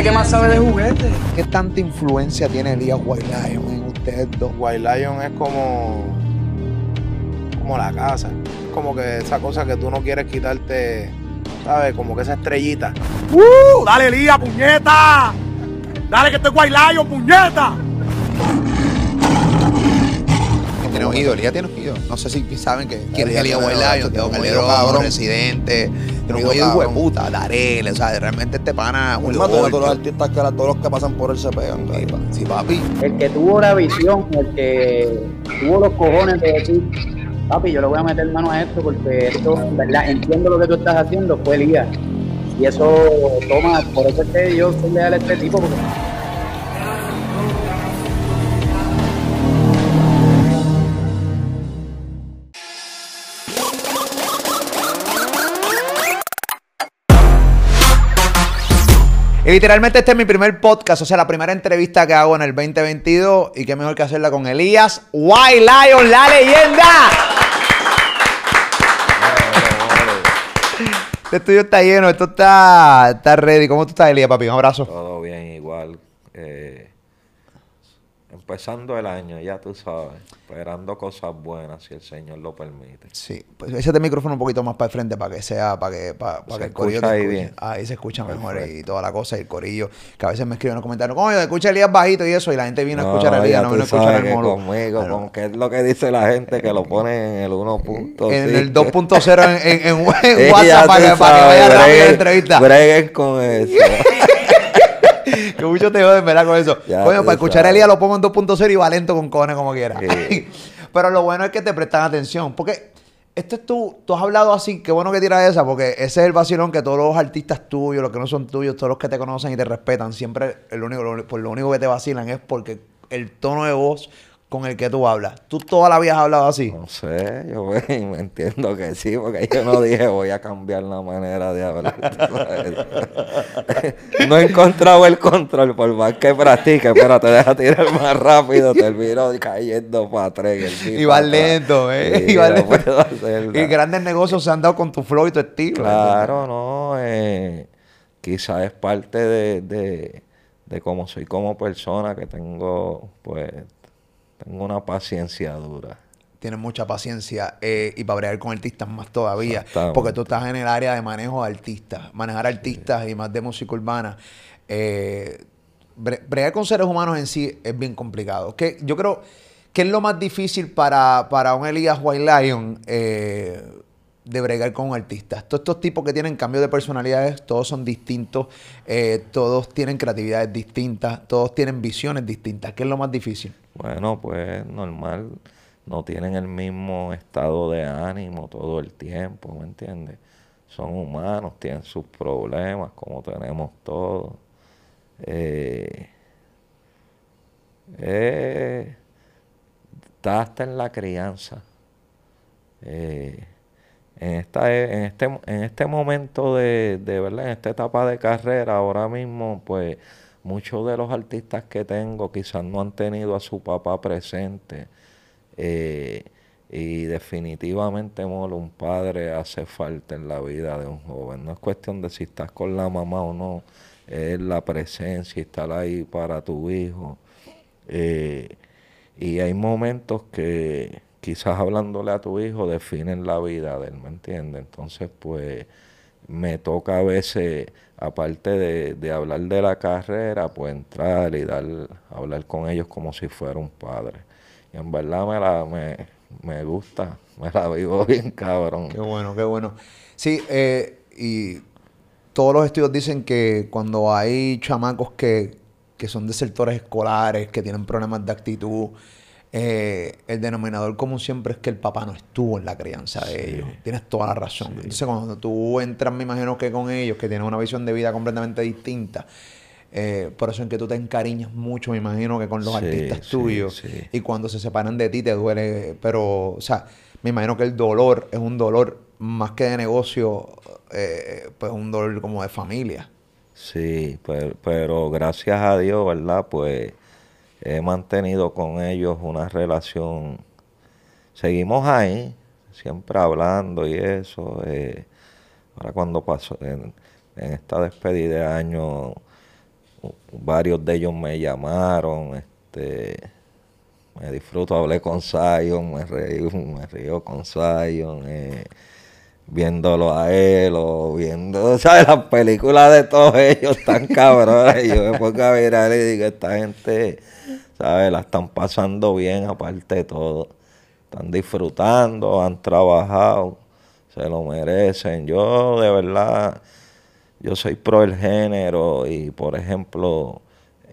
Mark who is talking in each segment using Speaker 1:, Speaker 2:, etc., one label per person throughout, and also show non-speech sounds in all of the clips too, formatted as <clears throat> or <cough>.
Speaker 1: gente que más sabe de juguetes.
Speaker 2: ¿Qué tanta influencia tiene Elías White Lion en ustedes dos?
Speaker 3: White Lion es como. como la casa. Es como que esa cosa que tú no quieres quitarte, ¿sabes? Como que esa estrellita.
Speaker 4: ¡Uh! ¡Dale, Elías, puñeta! ¡Dale que estoy White Lion, puñeta!
Speaker 2: Tiene oído, Elías tiene oído. No sé si saben que quién es
Speaker 5: Elías tiene
Speaker 2: Teo Calderón. Residente. Tiene un
Speaker 5: oído
Speaker 2: oído hijo de puta, Darel, o sea, realmente este pana un
Speaker 5: a todos los artistas que ahora todos los que pasan por él se pegan.
Speaker 2: Sí,
Speaker 5: ahí.
Speaker 2: pa- Sí, papi.
Speaker 1: El que tuvo la visión, el que tuvo los cojones de decir, papi, yo le voy a meter mano a esto porque esto, ¿verdad? Entiendo lo que tú estás haciendo, fue Elías. Y eso toma, por eso es que yo soy leal a este tipo, porque
Speaker 2: Literalmente este es mi primer podcast, o sea, la primera entrevista que hago en el 2022 y qué mejor que hacerla con Elías White Lion, la leyenda. Este estudio está lleno, esto está, está ready. ¿Cómo tú estás, Elías, papi? Un abrazo.
Speaker 6: Todo bien, igual. eh, empezando el año, ya tú sabes. Esperando cosas buenas, si el Señor lo permite.
Speaker 2: Sí, pues ese de micrófono un poquito más para el frente para que sea, para que, para, para
Speaker 6: Se
Speaker 2: que el corillo
Speaker 6: escucha
Speaker 2: te
Speaker 6: ahí bien.
Speaker 2: Ahí se escucha mejor y toda la cosa y el corillo, que a veces me escriben en los comentarios, coño, escucha Elías bajito y eso, y la gente vino a escuchar a Elías, no vino a escuchar al molo.
Speaker 6: conmigo,
Speaker 2: Pero-
Speaker 6: con qué es lo que dice la gente, que lo <laughs> pone en el 1.5.
Speaker 2: en el 2.0 en, en, en <laughs> WhatsApp para que, para que
Speaker 6: sabes,
Speaker 2: vaya rápido la entrevista.
Speaker 6: Breguen con eso. <laughs>
Speaker 2: que mucho te joden, ¿verdad? Con eso.
Speaker 6: Ya
Speaker 2: Coño, para escuchar a. Elías lo pongo en 2.0 y va lento con cojones como quiera.
Speaker 6: Sí. <laughs>
Speaker 2: Pero lo bueno es que te prestan atención. Porque esto es tú, tú has hablado así, qué bueno que tiras esa, porque ese es el vacilón que todos los artistas tuyos, los que no son tuyos, todos los que te conocen y te respetan, siempre el único, lo, por lo único que te vacilan es porque el tono de voz con el que tú hablas. Tú toda la vida has hablado así.
Speaker 6: No sé, yo güey, <laughs> me entiendo que sí, porque yo no dije voy a cambiar la manera de hablar. <laughs> no he encontrado el control, por más que practique, pero te deja tirar más rápido, termino cayendo para atrás. y
Speaker 2: vas lento, ¿eh?
Speaker 6: Sí,
Speaker 2: y vas lento. Y grandes negocios se han dado con tu flow y tu estilo.
Speaker 6: Claro, no, eh, quizás es parte de, de, de cómo soy como persona, que tengo, pues, tengo una paciencia dura.
Speaker 2: Tienes mucha paciencia eh, y para bregar con artistas más todavía. Porque tú estás en el área de manejo de artistas. Manejar artistas y más de música urbana. Eh, bre- bregar con seres humanos en sí es bien complicado. Que yo creo que es lo más difícil para, para un Elías White Lion eh, de bregar con un artista. Todos estos tipos que tienen cambio de personalidades, todos son distintos, eh, todos tienen creatividades distintas, todos tienen visiones distintas. ¿Qué es lo más difícil?
Speaker 6: Bueno, pues normal, no tienen el mismo estado de ánimo todo el tiempo, ¿me entiendes? Son humanos, tienen sus problemas, como tenemos todos. Eh, eh, está hasta en la crianza. Eh, en, esta, en, este, en este momento de, de verdad, en esta etapa de carrera, ahora mismo, pues muchos de los artistas que tengo quizás no han tenido a su papá presente. eh, y definitivamente, molo, un padre hace falta en la vida de un joven. No es cuestión de si estás con la mamá o no, es la presencia estar ahí para tu hijo. Eh, y hay momentos que quizás hablándole a tu hijo definen la vida de él, ¿me entiendes? Entonces, pues me toca a veces, aparte de, de hablar de la carrera, pues entrar y dar, hablar con ellos como si fuera un padre. Y en verdad me, la, me, me gusta, me la vivo <laughs> bien cabrón.
Speaker 2: Qué bueno, qué bueno. Sí, eh, y todos los estudios dicen que cuando hay chamacos que, que son de sectores escolares, que tienen problemas de actitud, eh, el denominador común siempre es que el papá no estuvo en la crianza de ellos. Tienes toda la razón. Entonces, cuando tú entras, me imagino que con ellos, que tienen una visión de vida completamente distinta, eh, por eso en que tú te encariñas mucho, me imagino que con los
Speaker 6: Sí,
Speaker 2: artistas tuyos. Y cuando se separan de ti te duele, pero, o sea, me imagino que el dolor es un dolor más que de negocio, eh, pues un dolor como de familia.
Speaker 6: Sí, pero, pero gracias a Dios, ¿verdad? Pues he mantenido con ellos una relación. Seguimos ahí, siempre hablando y eso. eh, ahora cuando pasó, en, esta despedida de año, varios de ellos me llamaron, este, me disfruto, hablé con Zion, me reí, <laughs> me río con Zion, eh, viéndolo a él o viendo, ¿sabes? Las películas de todos ellos tan cabrones. yo me pongo a mirar y digo, esta gente, ¿sabes? La están pasando bien aparte de todo. Están disfrutando, han trabajado, se lo merecen. Yo de verdad, yo soy pro el género y por ejemplo...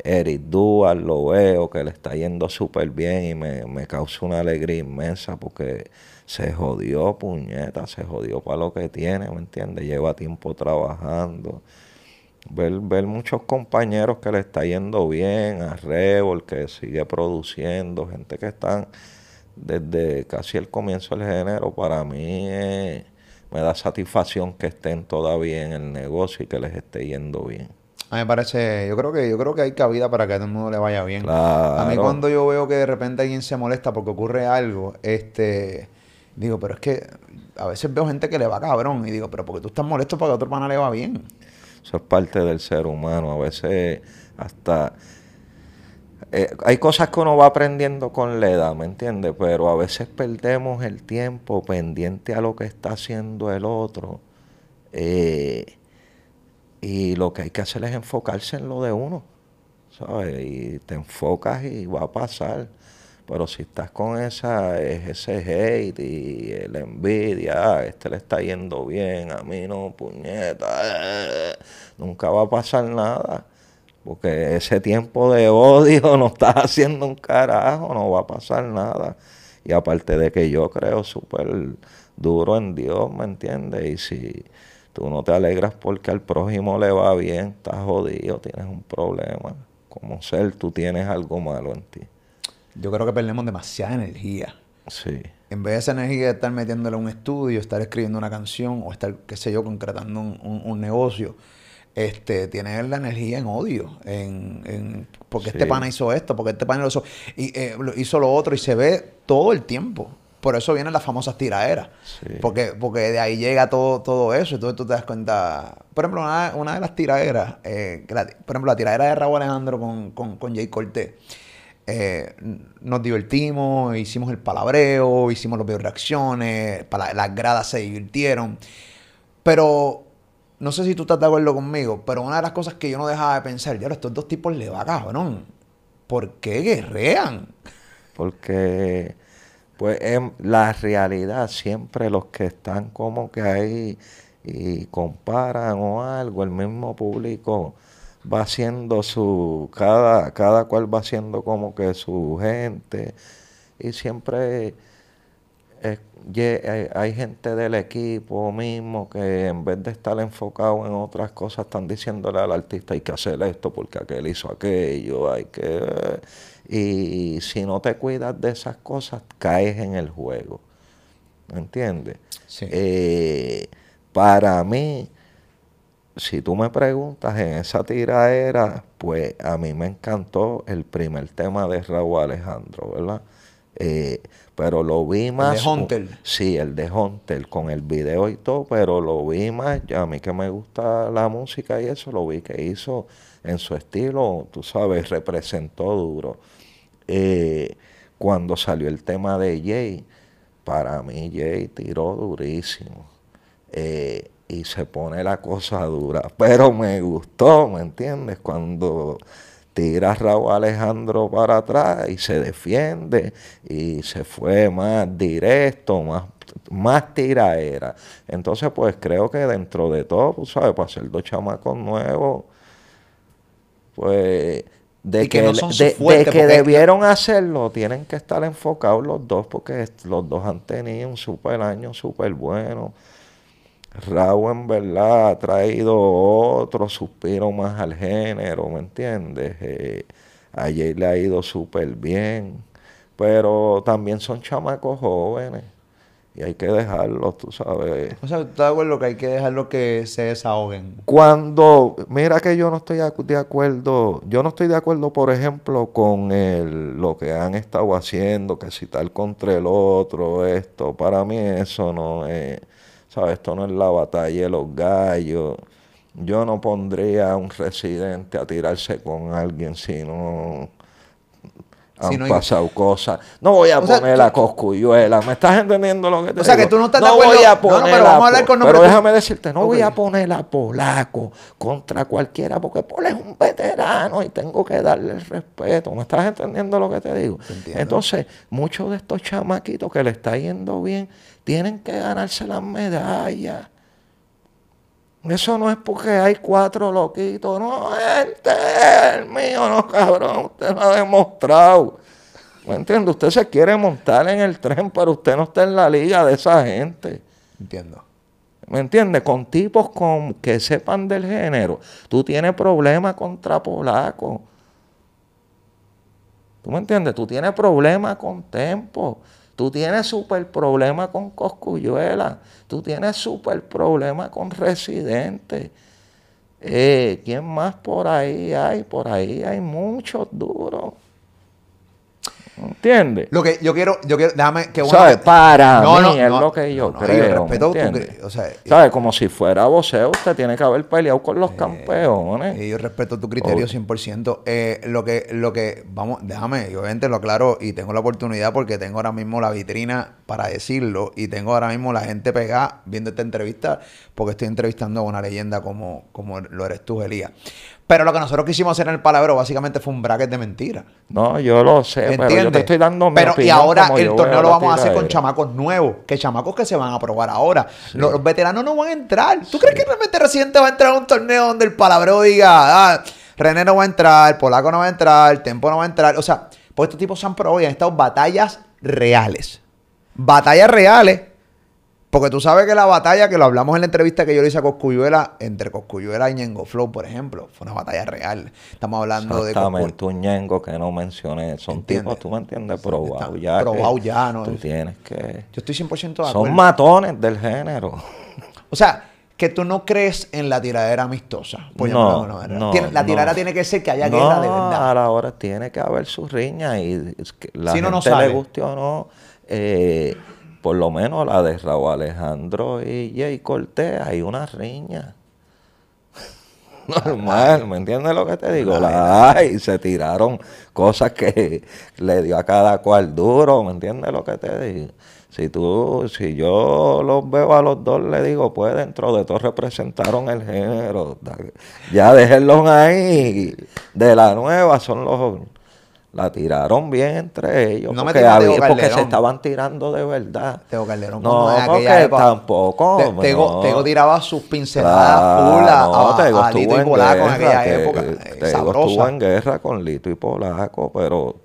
Speaker 6: Eric Dual lo veo que le está yendo súper bien y me, me causa una alegría inmensa porque se jodió, puñeta, se jodió para lo que tiene, ¿me entiendes? Lleva tiempo trabajando. Ver, ver muchos compañeros que le está yendo bien, a Rebel que sigue produciendo, gente que están desde casi el comienzo del género, para mí me da satisfacción que estén todavía en el negocio y que les esté yendo bien.
Speaker 2: A mí me parece, yo creo que yo creo que hay cabida para que a todo el mundo le vaya bien.
Speaker 6: Claro.
Speaker 2: A mí cuando yo veo que de repente alguien se molesta porque ocurre algo, este, digo, pero es que a veces veo gente que le va cabrón y digo, pero porque tú estás molesto para que a otro pana le va bien.
Speaker 6: Eso es parte del ser humano. A veces hasta... eh, hay cosas que uno va aprendiendo con la edad, ¿me entiendes? Pero a veces perdemos el tiempo pendiente a lo que está haciendo el otro. eh, y lo que hay que hacer es enfocarse en lo de uno, ¿sabes? Y te enfocas y va a pasar. Pero si estás con esa, ese hate y la envidia, ah, este le está yendo bien, a mí no, puñeta, eh, nunca va a pasar nada. Porque ese tiempo de odio <laughs> no estás haciendo un carajo, no va a pasar nada. Y aparte de que yo creo súper duro en Dios, ¿me entiendes? Y si tú no te alegras porque al prójimo le va bien, estás jodido, tienes un problema. Como ser, tú tienes algo malo en ti.
Speaker 2: Yo creo que perdemos demasiada energía.
Speaker 6: Sí.
Speaker 2: En vez de esa energía de estar metiéndole a un estudio, estar escribiendo una canción o estar, qué sé yo, concretando un, un- un negocio, este, tienes la energía en odio, en, en porque este pana hizo esto, porque este pana lo hizo, y, eh, lo- hizo lo otro y se ve todo el tiempo. Por eso vienen las famosas tiraderas.
Speaker 6: Sí.
Speaker 2: Porque, porque de ahí llega todo, todo eso. Entonces tú te das cuenta. Por ejemplo, una, una de las tiraderas, eh, la- por ejemplo, la tiradera de Raúl Alejandro con, con, con Jay Cortés. Eh, nos divertimos, hicimos el palabreo, hicimos videos reacciones, para, las gradas se divirtieron. Pero no sé si tú estás de acuerdo conmigo, pero una de las cosas que yo no dejaba de pensar, ya estos dos tipos le va cabrón. ¿Por qué guerrean?
Speaker 6: Porque, pues, en la realidad, siempre los que están como que ahí y comparan o algo, el mismo público va haciendo su, cada, cada cual va haciendo como que su gente y siempre ye- hay, hay gente del equipo mismo que en vez de estar enfocado en otras cosas están diciéndole al artista hay que hacer esto porque aquel hizo aquello, hay que... Y si no te cuidas de esas cosas, caes en el juego. ¿Me entiendes?
Speaker 2: Sí.
Speaker 6: Eh, para mí, si tú me preguntas en esa tiraera, pues a mí me encantó el primer tema de Raúl Alejandro, ¿verdad? Eh, pero lo vi más.
Speaker 2: Hunter.
Speaker 6: Sí, el de Hunter, con el video y todo, pero lo vi más. ya A mí que me gusta la música y eso, lo vi que hizo en su estilo, tú sabes, representó duro. Eh, cuando salió el tema de Jay, para mí Jay tiró durísimo. Eh, y se pone la cosa dura. Pero me gustó, ¿me entiendes? Cuando tira a Raúl Alejandro para atrás y se defiende y se fue más directo, más, más tiraera. Entonces, pues creo que dentro de todo, pues, ¿sabes? Para ser dos chamacos nuevos, pues de
Speaker 2: que no
Speaker 6: de, de que debieron hacerlo, tienen que estar enfocados los dos, porque los dos han tenido un super año súper bueno. Raúl en verdad ha traído otro suspiro más al género, ¿me entiendes? Eh, a Jay le ha ido súper bien, pero también son chamacos jóvenes y hay que dejarlos, tú sabes.
Speaker 2: O sea, ¿tú estás de acuerdo que hay que dejarlo que se desahoguen?
Speaker 6: Cuando, mira que yo no estoy de acuerdo, yo no estoy de acuerdo, por ejemplo, con el, lo que han estado haciendo, que si tal contra el otro, esto, para mí eso no es, ¿sabes? Esto no es la batalla de los gallos. yo no pondría a un residente a tirarse con alguien si no han
Speaker 2: Si no hay-
Speaker 6: pasado cosas. No voy a
Speaker 2: O sea,
Speaker 6: poner
Speaker 2: tú-
Speaker 6: a Coscuyuela. ¿Me estás entendiendo lo que te
Speaker 2: O sea,
Speaker 6: digo?
Speaker 2: que tú no estás de
Speaker 6: no
Speaker 2: acuerdo-
Speaker 6: Voy a
Speaker 2: No, no,
Speaker 6: poner
Speaker 2: pero vamos a hablar
Speaker 6: Po-
Speaker 2: con nombre.
Speaker 6: Pero
Speaker 2: Tú-
Speaker 6: déjame decirte, no voy a poner a Polaco contra cualquiera porque Pol es un veterano y tengo que darle el respeto. ¿Me estás entendiendo lo que te digo?
Speaker 2: entiendo.
Speaker 6: Entonces, muchos de estos chamaquitos que le está yendo bien tienen que ganarse las medallas. Eso no es porque hay cuatro loquitos. No, este es el mío, no, cabrón. Usted lo ha demostrado. ¿Me entiende? Usted se quiere montar en el tren, pero usted no está en la liga de esa gente.
Speaker 2: Entiendo.
Speaker 6: ¿Me entiendes? Con tipos con, que sepan del género. Tú tienes problemas contra Polaco. ¿Tú me entiendes? Tú tienes problemas con Tempo. Tú tienes súper problema con Coscuyuela. Tú tienes súper problema con Residente. Eh, ¿Quién más por ahí hay? Por ahí hay muchos duros. ¿Entiendes?
Speaker 2: Lo que yo quiero, yo quiero, déjame que bueno.
Speaker 6: ¿Sabes? Para
Speaker 2: No,
Speaker 6: mí
Speaker 2: no,
Speaker 6: es
Speaker 2: no,
Speaker 6: lo que yo creo.
Speaker 2: yo
Speaker 6: ¿me
Speaker 2: respeto cre- o sea,
Speaker 6: ¿Sabes? Como si fuera voceo, usted tiene que haber peleado con los campeones.
Speaker 2: Y yo respeto tu criterio
Speaker 6: Oh.
Speaker 2: 100%. Eh, lo que, lo que, vamos, déjame, yo obviamente lo aclaro y tengo la oportunidad porque tengo ahora mismo la vitrina para decirlo y tengo ahora mismo la gente pegada viendo esta entrevista porque estoy entrevistando a una leyenda como, como lo eres tú, Elías. Pero lo que nosotros quisimos hacer en el palabro básicamente fue un bracket de mentiras.
Speaker 6: No, yo lo sé, pero yo
Speaker 2: ¿Entiendes?
Speaker 6: te estoy dando mi
Speaker 2: Pero y ahora el torneo lo vamos a hacer con chamacos nuevos, que chamacos que se van a probar ahora. Los, los veteranos no van a entrar. ¿Tú crees que realmente Residente va a entrar a un torneo donde el palabreo diga, ah, René no va a entrar, Polaco no va a entrar, Tempo no va a entrar? O sea, pues estos tipos se han probado y han estado batallas reales. Batallas reales. Porque tú sabes que la batalla, que lo hablamos en la entrevista que yo le hice a Coscuyuela, entre Coscuyuela y Ñengo Flow, por ejemplo, fue una batalla real. Estamos hablando de
Speaker 6: Exactamente, un ñengo que no mencioné. Son
Speaker 2: ¿Entiendes?
Speaker 6: tipos, tú me entiendes,
Speaker 2: Está
Speaker 6: probados ya.
Speaker 2: probado ya, ¿no?
Speaker 6: Tú
Speaker 2: Es-
Speaker 6: tienes que...
Speaker 2: Yo estoy 100% de acuerdo.
Speaker 6: Son matones del género.
Speaker 2: O sea, que tú no crees en la tiradera amistosa. Pues
Speaker 6: No, no,
Speaker 2: Tiene- la
Speaker 6: no.
Speaker 2: tiradera tiene que ser que haya
Speaker 6: no,
Speaker 2: guerra de verdad.
Speaker 6: a la hora tiene que haber su riña y que la
Speaker 2: Si no, no
Speaker 6: gente le guste o no, eh, por lo menos la de Raúl Alejandro y Jay Cortés, hay una riña. <laughs> Normal, ¿me entiendes lo que te digo? La hay, se tiraron cosas que le dio a cada cual duro, ¿me entiendes lo que te digo? Si tú, si yo los veo a los dos, le digo, pues dentro de todo representaron el género. Ya déjenlos ahí. De la nueva son los, la tiraron bien entre ellos.
Speaker 2: No me
Speaker 6: porque,
Speaker 2: Teo
Speaker 6: había- porque se estaban tirando de verdad.
Speaker 2: Teo Calderón,
Speaker 6: No,
Speaker 2: en
Speaker 6: porque
Speaker 2: aquella época.
Speaker 6: tampoco.
Speaker 2: Te- Tego,
Speaker 6: no.
Speaker 2: Tego tiraba sus pinceladas
Speaker 6: Claro,
Speaker 2: full a,
Speaker 6: no,
Speaker 2: a-
Speaker 6: Tego
Speaker 2: a Lito y Polaco en aquella
Speaker 6: guerra, que-
Speaker 2: época.
Speaker 6: que
Speaker 2: eh,
Speaker 6: Tego estuvo en guerra con Lito y Polaco, pero,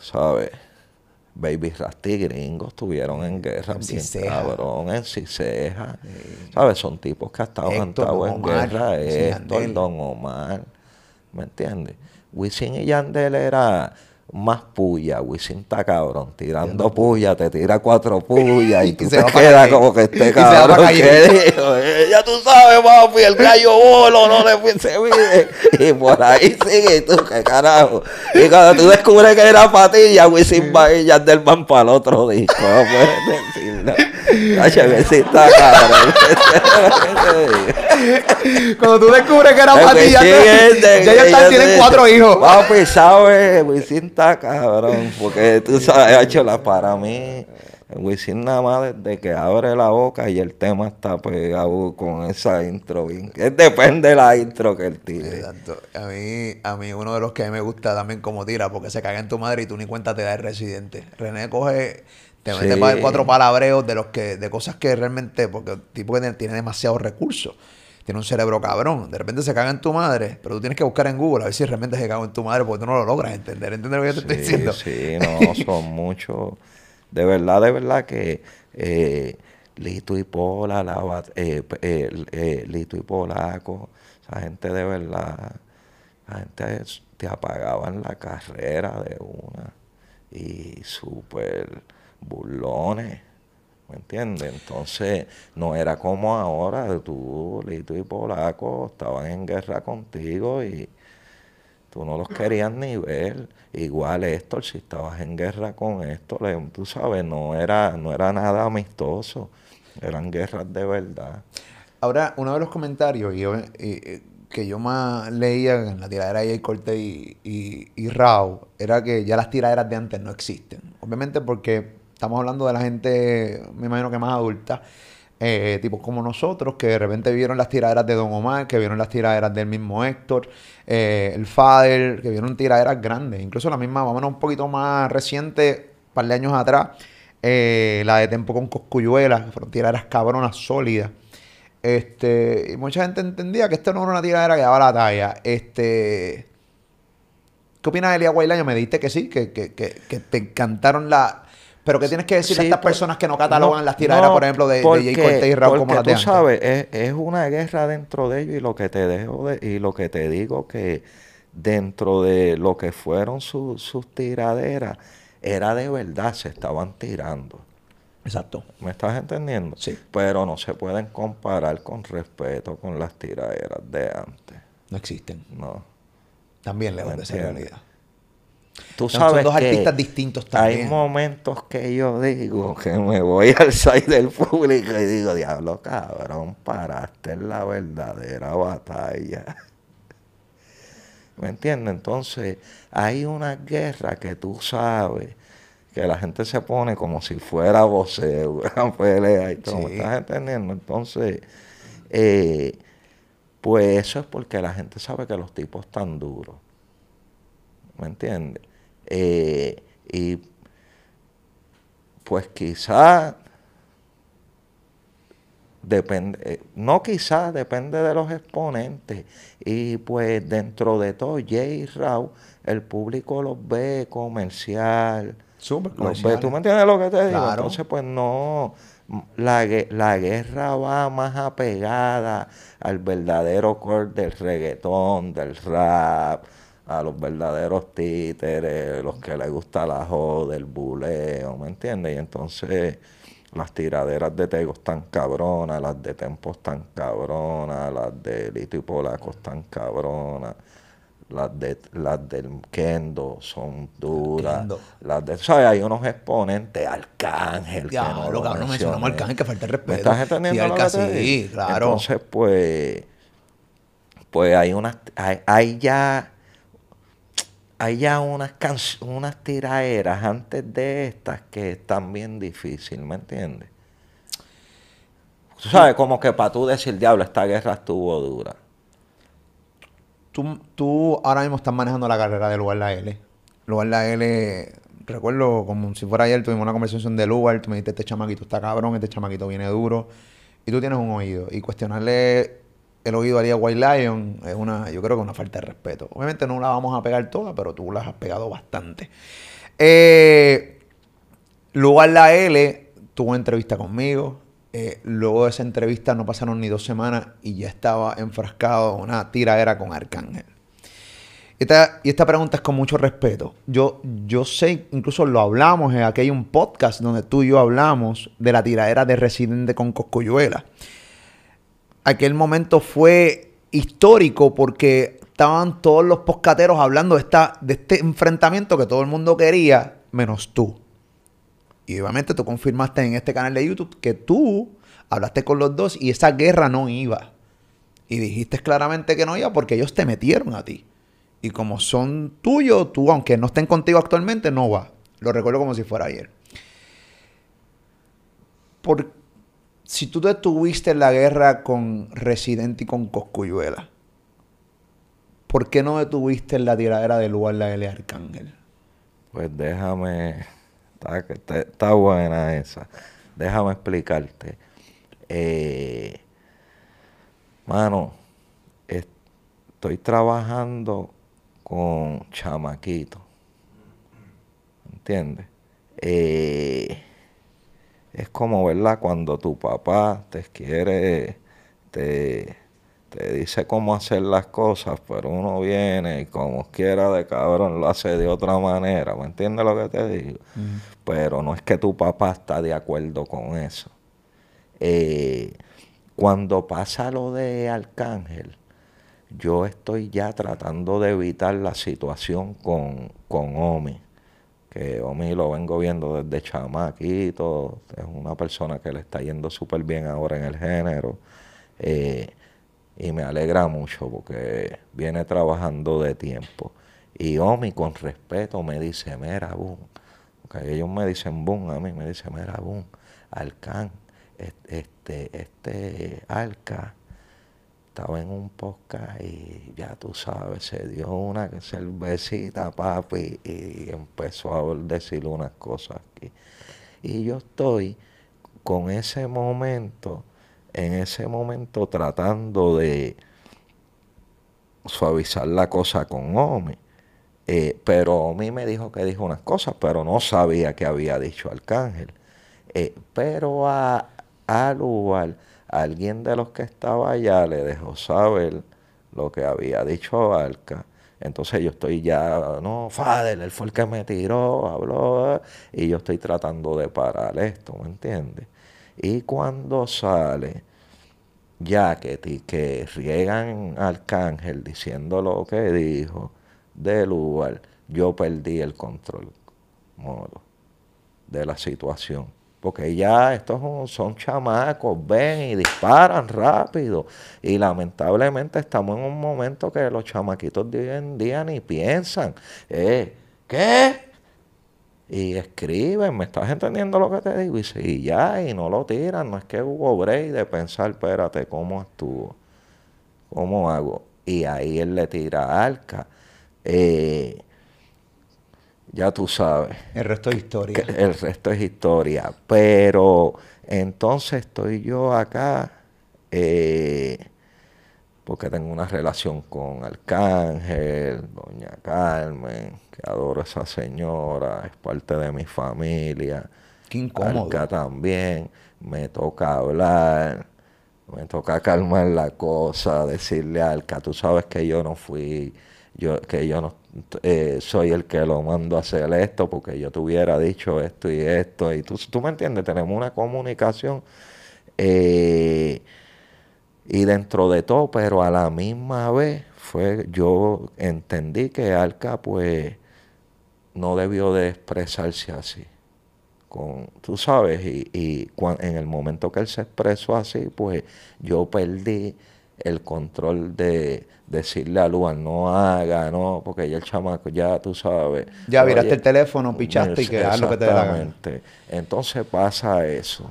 Speaker 6: ¿sabes? Baby Rasty Gringo estuvieron en guerra
Speaker 2: En
Speaker 6: bien cabrón, en Ciceja. ¿Sabes? Son tipos que hasta han estado en
Speaker 2: Omar,
Speaker 6: guerra. Héctor. Don Omar. ¿Me entiendes? Wisin y Yandel era más puya. Wisin está cabrón. Tirando puya, te tira cuatro puyas y, <laughs>
Speaker 2: Y
Speaker 6: tú
Speaker 2: se
Speaker 6: te quedas como que este cabrón que dijo, eh, ya tú sabes, papi, el gallo bolo no le fue se mide. Y por ahí sigue, y tú, qué carajo. Y cuando tú descubres que era patilla, Wisin va y Yandel van para el otro disco. No puedes decirlo. Está cabrón.
Speaker 2: Cuando tú descubres que era para ti, ya, ya tienen cuatro hijos.
Speaker 6: Papi, ¿sabes? Wisin está cabrón. Porque tú sabes, hecho la para mí. Wisin nada más desde que abre la boca y el tema está pegado con esa intro. bien- Es depende de la intro que él tire.
Speaker 2: Exacto. A mí, a mí uno de los que a mí me gusta también como tira, porque se caga en tu madre y tú ni cuenta te da el residente. René coge, te
Speaker 6: Sí.
Speaker 2: pa- cuatro palabreos de los que, de cosas que realmente, porque el tipo que tiene, tiene demasiados recursos. Tiene un cerebro cabrón. De repente se caga en tu madre, pero tú tienes que buscar en Google a ver si realmente se caga en tu madre porque tú no lo logras entender. ¿Entiendes lo que yo te estoy diciendo?
Speaker 6: Sí, no, son muchos. De verdad, de verdad que eh, Lito y Pola, la, eh, eh, eh, Lito y Polaco, esa gente de verdad, la gente te apagaban la carrera de una y súper burlones. ¿Me entiendes? Entonces, no era como ahora, tú, Lito y Polaco, estaban en guerra contigo y Tú no los querías ni ver. Igual Héctor, si estabas en guerra con le- tú sabes, no era, no era nada amistoso. Eran guerras de verdad.
Speaker 2: Ahora, uno de los comentarios y- y- que yo más leía en la tiradera de Jay Cortez y, y, y era que ya las tiraderas de antes no existen. Obviamente porque estamos hablando de la gente, me imagino que más adulta, eh, tipos como nosotros, que de repente vieron las tiraderas de Don Omar, que vieron las tiraderas del mismo Héctor, eh, el Fader, que vieron tiraderas grandes. Incluso la misma, vámonos un poquito más reciente, un par de años atrás, eh, la de Tempo con Coscuyuela, que fueron tiraderas cabronas sólidas. Este, y mucha gente entendía que esto no era una tiradera que daba la talla. Este, ¿Qué opinas de Elia Guaylaño? Me dijiste que sí, que, que, que, que te encantaron la... Pero ¿qué tienes que decir a
Speaker 6: Sí,
Speaker 2: estas
Speaker 6: por-
Speaker 2: personas que no catalogan
Speaker 6: no,
Speaker 2: las tiraderas,
Speaker 6: no,
Speaker 2: por ejemplo, de, de
Speaker 6: porque-
Speaker 2: Jay Cortez y Raúl como
Speaker 6: porque
Speaker 2: las de
Speaker 6: tú sabes, es, es una guerra dentro de ellos y lo que te dejo de- y lo que te digo que dentro de lo que fueron su- sus tiraderas era de verdad, se estaban tirando.
Speaker 2: Exacto.
Speaker 6: ¿Me estás entendiendo?
Speaker 2: Sí.
Speaker 6: Pero no se pueden comparar con respeto con las tiraderas de antes.
Speaker 2: No existen.
Speaker 6: No.
Speaker 2: También lejos
Speaker 6: ¿Me
Speaker 2: de esa realidad.
Speaker 6: Tú
Speaker 2: Son
Speaker 6: sabes
Speaker 2: dos
Speaker 6: que
Speaker 2: artistas distintos
Speaker 6: Hay
Speaker 2: también.
Speaker 6: momentos que yo digo <laughs> que me voy al side del público y digo, diablo cabrón, paraste en la verdadera batalla. ¿Me entiendes? Entonces, hay una guerra que tú sabes que la gente se pone como si fuera voceo, <laughs> una pelea y todo. ¿Me estás entendiendo? Entonces, eh, pues eso es porque la gente sabe que los tipos están duros. ¿Me entiendes? Eh, y pues quizá depende, eh, no quizá, depende de los exponentes. Y pues dentro de todo, Jay y Raúl, el público los ve comercial.
Speaker 2: Súper
Speaker 6: los ve. ¿Tú me entiendes lo que te digo?
Speaker 2: Claro.
Speaker 6: Entonces, pues no, la, la guerra va más apegada al verdadero core del reggaetón, del rap, a los verdaderos títeres, los que les gusta la joda, el buleo, ¿me entiendes? Y entonces las tiraderas de Tego están cabronas, las de Tempo están cabronas, las de Lito y Polaco están cabronas. Las, de, las del Kendo son duras.
Speaker 2: Kendo.
Speaker 6: Las de, ¿sabes? Hay unos exponentes, Arcángel. que
Speaker 2: Ya,
Speaker 6: no
Speaker 2: lo cabrón, mencionamos. Arcángel, que falta
Speaker 6: ¿Me
Speaker 2: respeto.
Speaker 6: estás entendiendo
Speaker 2: Sí,
Speaker 6: lo que
Speaker 2: claro.
Speaker 6: Entonces, pues, pues hay unas, hay, hay ya, hay ya unas can- unas tiraderas antes de estas que están bien difíciles, ¿me entiendes? Tú sabes, como que para tú decir, diablo, esta guerra estuvo dura.
Speaker 2: Tú, tú ahora mismo estás manejando la carrera de Lugar La L. Lugar La L, recuerdo como si fuera ayer, tuvimos una conversación de Lugar, tú me dijiste, este chamaquito está cabrón, este chamaquito viene duro, y tú tienes un oído. Y cuestionarle el oído a Lía White Lion es una, yo creo que una falta de respeto. Obviamente no la vamos a pegar toda, pero tú las has pegado bastante. Eh, Lugar La L tuvo entrevista conmigo. Eh, luego de esa entrevista no pasaron ni dos semanas y ya estaba enfrascado en una tiradera con Arcángel. Esta, y esta pregunta es con mucho respeto. Yo, yo sé, incluso lo hablamos en aquel un podcast donde tú y yo hablamos de la tiradera de Residente con Coscoyuela. Aquel momento fue histórico porque estaban todos los poscateros hablando de, esta, de este enfrentamiento que todo el mundo quería, menos tú. Y obviamente tú confirmaste en este canal de YouTube que tú hablaste con los dos y esa guerra no iba. Y dijiste claramente que no iba porque ellos te metieron a ti. Y como son tuyos, tú, aunque no estén contigo actualmente, no va. Lo recuerdo como si fuera ayer. Por, si tú detuviste en la guerra con Residente y con Coscuyuela, ¿por qué no detuviste en la tiradera de lugar la L Arcángel?
Speaker 6: Pues déjame, está, buena esa. Déjame explicarte. Eh, mano, es- estoy trabajando con chamaquito. ¿Entiendes? Eh, es como, ¿verdad? Cuando tu papá te quiere, te, te dice cómo hacer las cosas, pero uno viene y como quiera de cabrón lo hace de otra manera. ¿Me entiendes lo que te digo? Pero no es que tu papá está de acuerdo con eso. Eh, cuando pasa lo de Arcángel, yo estoy ya tratando de evitar la situación con, con Omi. Que Omi lo vengo viendo desde chamaquito. Es una persona que le está yendo súper bien ahora en el género. Eh, y me alegra mucho porque viene trabajando de tiempo. Y Omi con respeto me dice, mira, boom. Porque ellos me dicen boom, a mí me dice, mira, boom, Alcán, este, este Alca estaba en un podcast y ya tú sabes, se dio una cervecita, papi, y empezó a decir unas cosas aquí. Y yo estoy con ese momento, en ese momento tratando de suavizar la cosa con Omi. Eh, pero Omi me dijo que dijo unas cosas, pero no sabía que había dicho Arcángel. Eh, pero a, a lugar alguien de los que estaba allá le dejó saber lo que había dicho Arca. Entonces yo estoy ya, no, Fadel, él fue el que me tiró, habló, y yo estoy tratando de parar esto, ¿me entiendes? Y cuando sale, ya que, que riegan Arcángel diciendo lo que dijo del lugar, yo perdí el control modo de la situación. Porque ya estos son chamacos, ven y disparan rápido. Y lamentablemente estamos en un momento que los chamaquitos de hoy en día ni piensan. Eh, ¿Qué? Y escriben, ¿me estás entendiendo lo que te digo? Y sí, ya, y no lo tiran. No es que hubo break de pensar, espérate, ¿cómo estuvo? ¿Cómo hago? Y ahí él le tira a Arca. Eh, ya tú sabes.
Speaker 2: El resto es historia.
Speaker 6: El resto es historia. Pero entonces estoy yo acá eh, porque tengo una relación con Arcángel, Doña Carmen, que adoro a esa señora, es parte de mi familia.
Speaker 2: Qué incómodo.
Speaker 6: Arca también, me toca hablar, me toca calmar la cosa, decirle a Arca, tú sabes que yo no fui, yo, que yo no eh, soy el que lo mando a hacer esto porque yo te hubiera dicho esto y esto. Y tú, tú me entiendes, tenemos una comunicación eh, y dentro de todo, pero a la misma vez fue, yo entendí que Arca pues no debió de expresarse así. Con, tú sabes, y, y en el momento que él se expresó así, pues yo perdí el control de decirle a Luan, no haga, no, porque ya el chamaco, ya tú sabes.
Speaker 2: Ya viraste el teléfono, pichaste y que haz lo que te da
Speaker 6: Entonces pasa eso.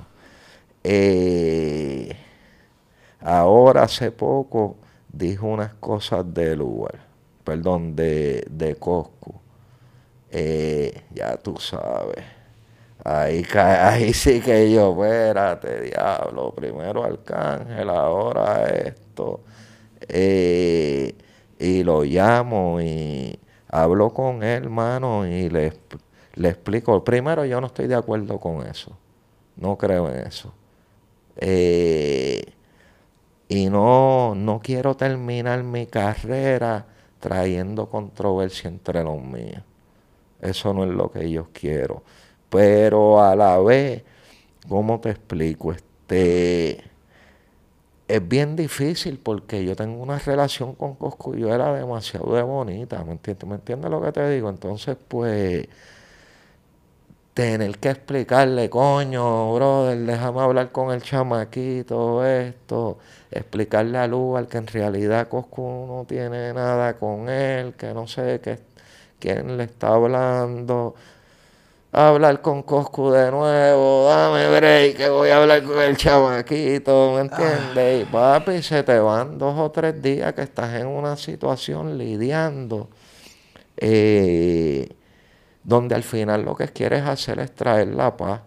Speaker 6: Eh, ahora hace poco dijo unas cosas de lugar, perdón, de, de Cosco. Eh, ya tú sabes. Ahí, <laughs> ahí sí que yo, espérate, diablo, primero Arcángel, ahora esto. Eh, y lo llamo y hablo con él, hermano, y le, le explico. Primero, yo no estoy de acuerdo con eso. No creo en eso. Eh, y no, no quiero terminar mi carrera trayendo controversia entre los míos. Eso no es lo que yo quiero. Pero a la vez, ¿cómo te explico? Este es bien difícil porque yo tengo una relación con era demasiado de bonita, ¿me entiendes? ¿Me entiendes lo que te digo? Entonces, pues, tener que explicarle, coño, brother, déjame hablar con el chamaquito, esto, explicarle a Lugar que en realidad Cosco no tiene nada con él, que no sé qué, quién le está hablando hablar con Coscu de nuevo, dame break, que voy a hablar con el chamaquito, ¿me entiendes? Y papi, se te van dos o tres días que estás en una situación lidiando, eh, donde al final lo que quieres hacer es traer la paz.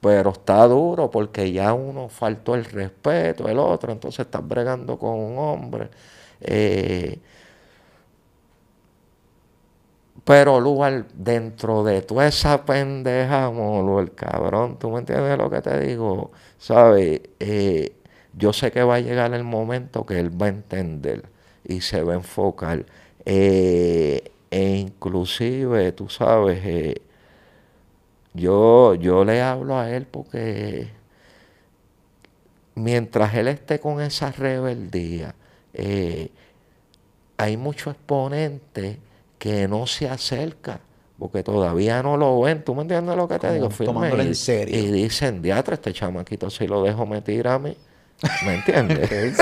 Speaker 6: Pero está duro porque ya uno faltó el respeto, el otro, entonces estás bregando con un hombre. Eh, pero lugar dentro de toda esa pendeja, molo, el cabrón, ¿tú me entiendes lo que te digo? ¿Sabes? Eh, yo sé que va a llegar el momento que él va a entender y se va a enfocar. Eh, e inclusive, tú sabes, eh, yo, yo le hablo a él porque mientras él esté con esa rebeldía, hay muchos exponentes que no se acerca, porque todavía no lo ven. ¿Tú me entiendes lo que te digo?
Speaker 2: Y, en serio.
Speaker 6: Y dicen, diatra, este chamaquito si lo dejo me a mí. ¿Me entiendes? <laughs>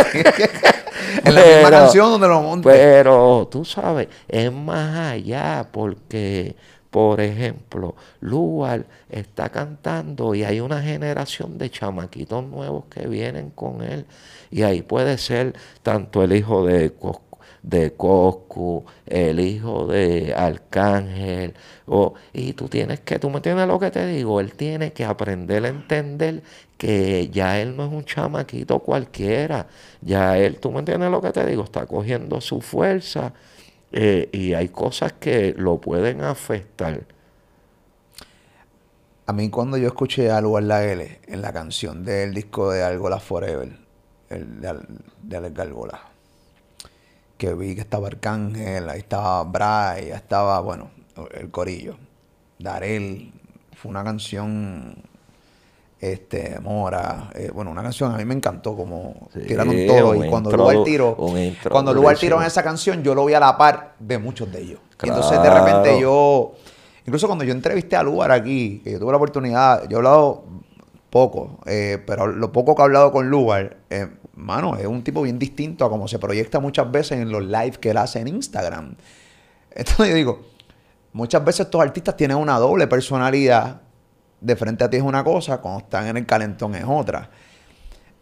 Speaker 6: <laughs>
Speaker 2: en la misma canción donde lo monta.
Speaker 6: Pero tú sabes, es más allá porque, por ejemplo, Lugar está cantando y hay una generación de chamaquitos nuevos que vienen con él. Y ahí puede ser tanto el hijo de Cos- de Coscu, el hijo de Arcángel, o, y tú tienes que, tú me entiendes lo que te digo, él tiene que aprender a entender que ya él no es un chamaquito cualquiera, ya él, tú me entiendes lo que te digo, está cogiendo su fuerza eh, y hay cosas que lo pueden afectar.
Speaker 2: A mí cuando yo escuché a Lugar La L en la canción del disco de Algola Forever, el de, de Alex que vi que estaba Arcángel, ahí estaba Bray, ahí estaba, bueno, el corillo, Darel, fue una canción, este, Mora, eh, bueno, una canción a mí me encantó como
Speaker 6: Sí,
Speaker 2: tiraron todo y cuando Lugar
Speaker 6: intro
Speaker 2: cuando Lugar tiró en esa canción yo lo vi a la par de muchos de ellos. Y entonces de repente yo, incluso cuando yo entrevisté a Lugar aquí, que yo tuve la oportunidad, yo he hablado poco, eh, pero lo poco que he hablado con Lugar, eh, mano, es un tipo bien distinto a como se proyecta muchas veces en los live que él hace en Instagram. Entonces yo digo, muchas veces estos artistas tienen una doble personalidad. De frente a ti es una cosa, cuando están en el calentón es otra.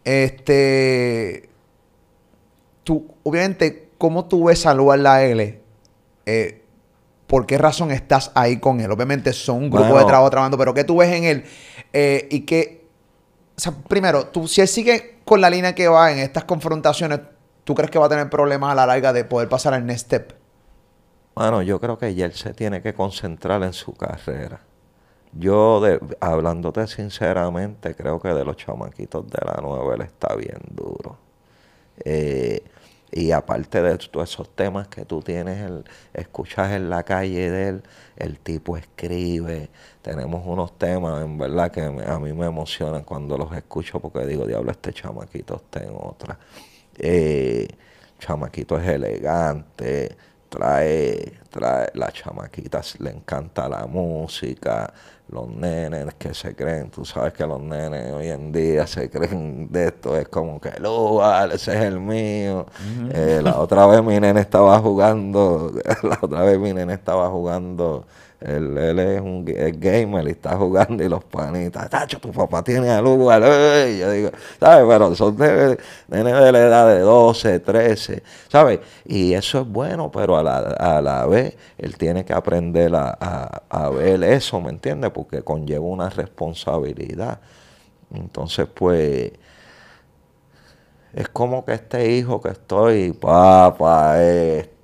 Speaker 2: Este. Tú, obviamente, ¿cómo tú ves a Lugar La L? Eh, ¿Por qué razón estás ahí con él? Obviamente son un grupo de trabajo trabajando, pero ¿qué tú ves en él? Eh, y que, o sea, primero, tú, si él sigue con la línea que va en estas confrontaciones, ¿tú crees que va a tener problemas a la larga de poder pasar al next step?
Speaker 6: Bueno, yo creo que él se tiene que concentrar en su carrera. Yo, hablándote sinceramente, creo que de los chamaquitos de la nueva él está bien duro. Eh, y aparte de todos esos temas que tú tienes, el, escuchas en la calle de él, el tipo escribe. Tenemos unos temas, en verdad, que a mí me emocionan cuando los escucho porque digo, diablo, este chamaquito está en otra. Eh, chamaquito es elegante, trae, trae, la chamaquita le encanta la música, los nenes que se creen, tú sabes que los nenes hoy en día se creen de esto, es como que lugar, ese es el mío. Eh, la otra vez mi nene estaba jugando, <laughs> la otra vez mi nene estaba jugando, él, él es un es gamer y está jugando y los panitas, tacho, tu papá tiene a lugar, y yo digo, ¿sabes? Pero son de, de la edad de 12, 13, ¿sabes? Y eso es bueno, pero a la, a la vez él tiene que aprender a, a- a ver eso, ¿me entiendes? Porque conlleva una responsabilidad. Entonces, pues, es como que este hijo que estoy, papá,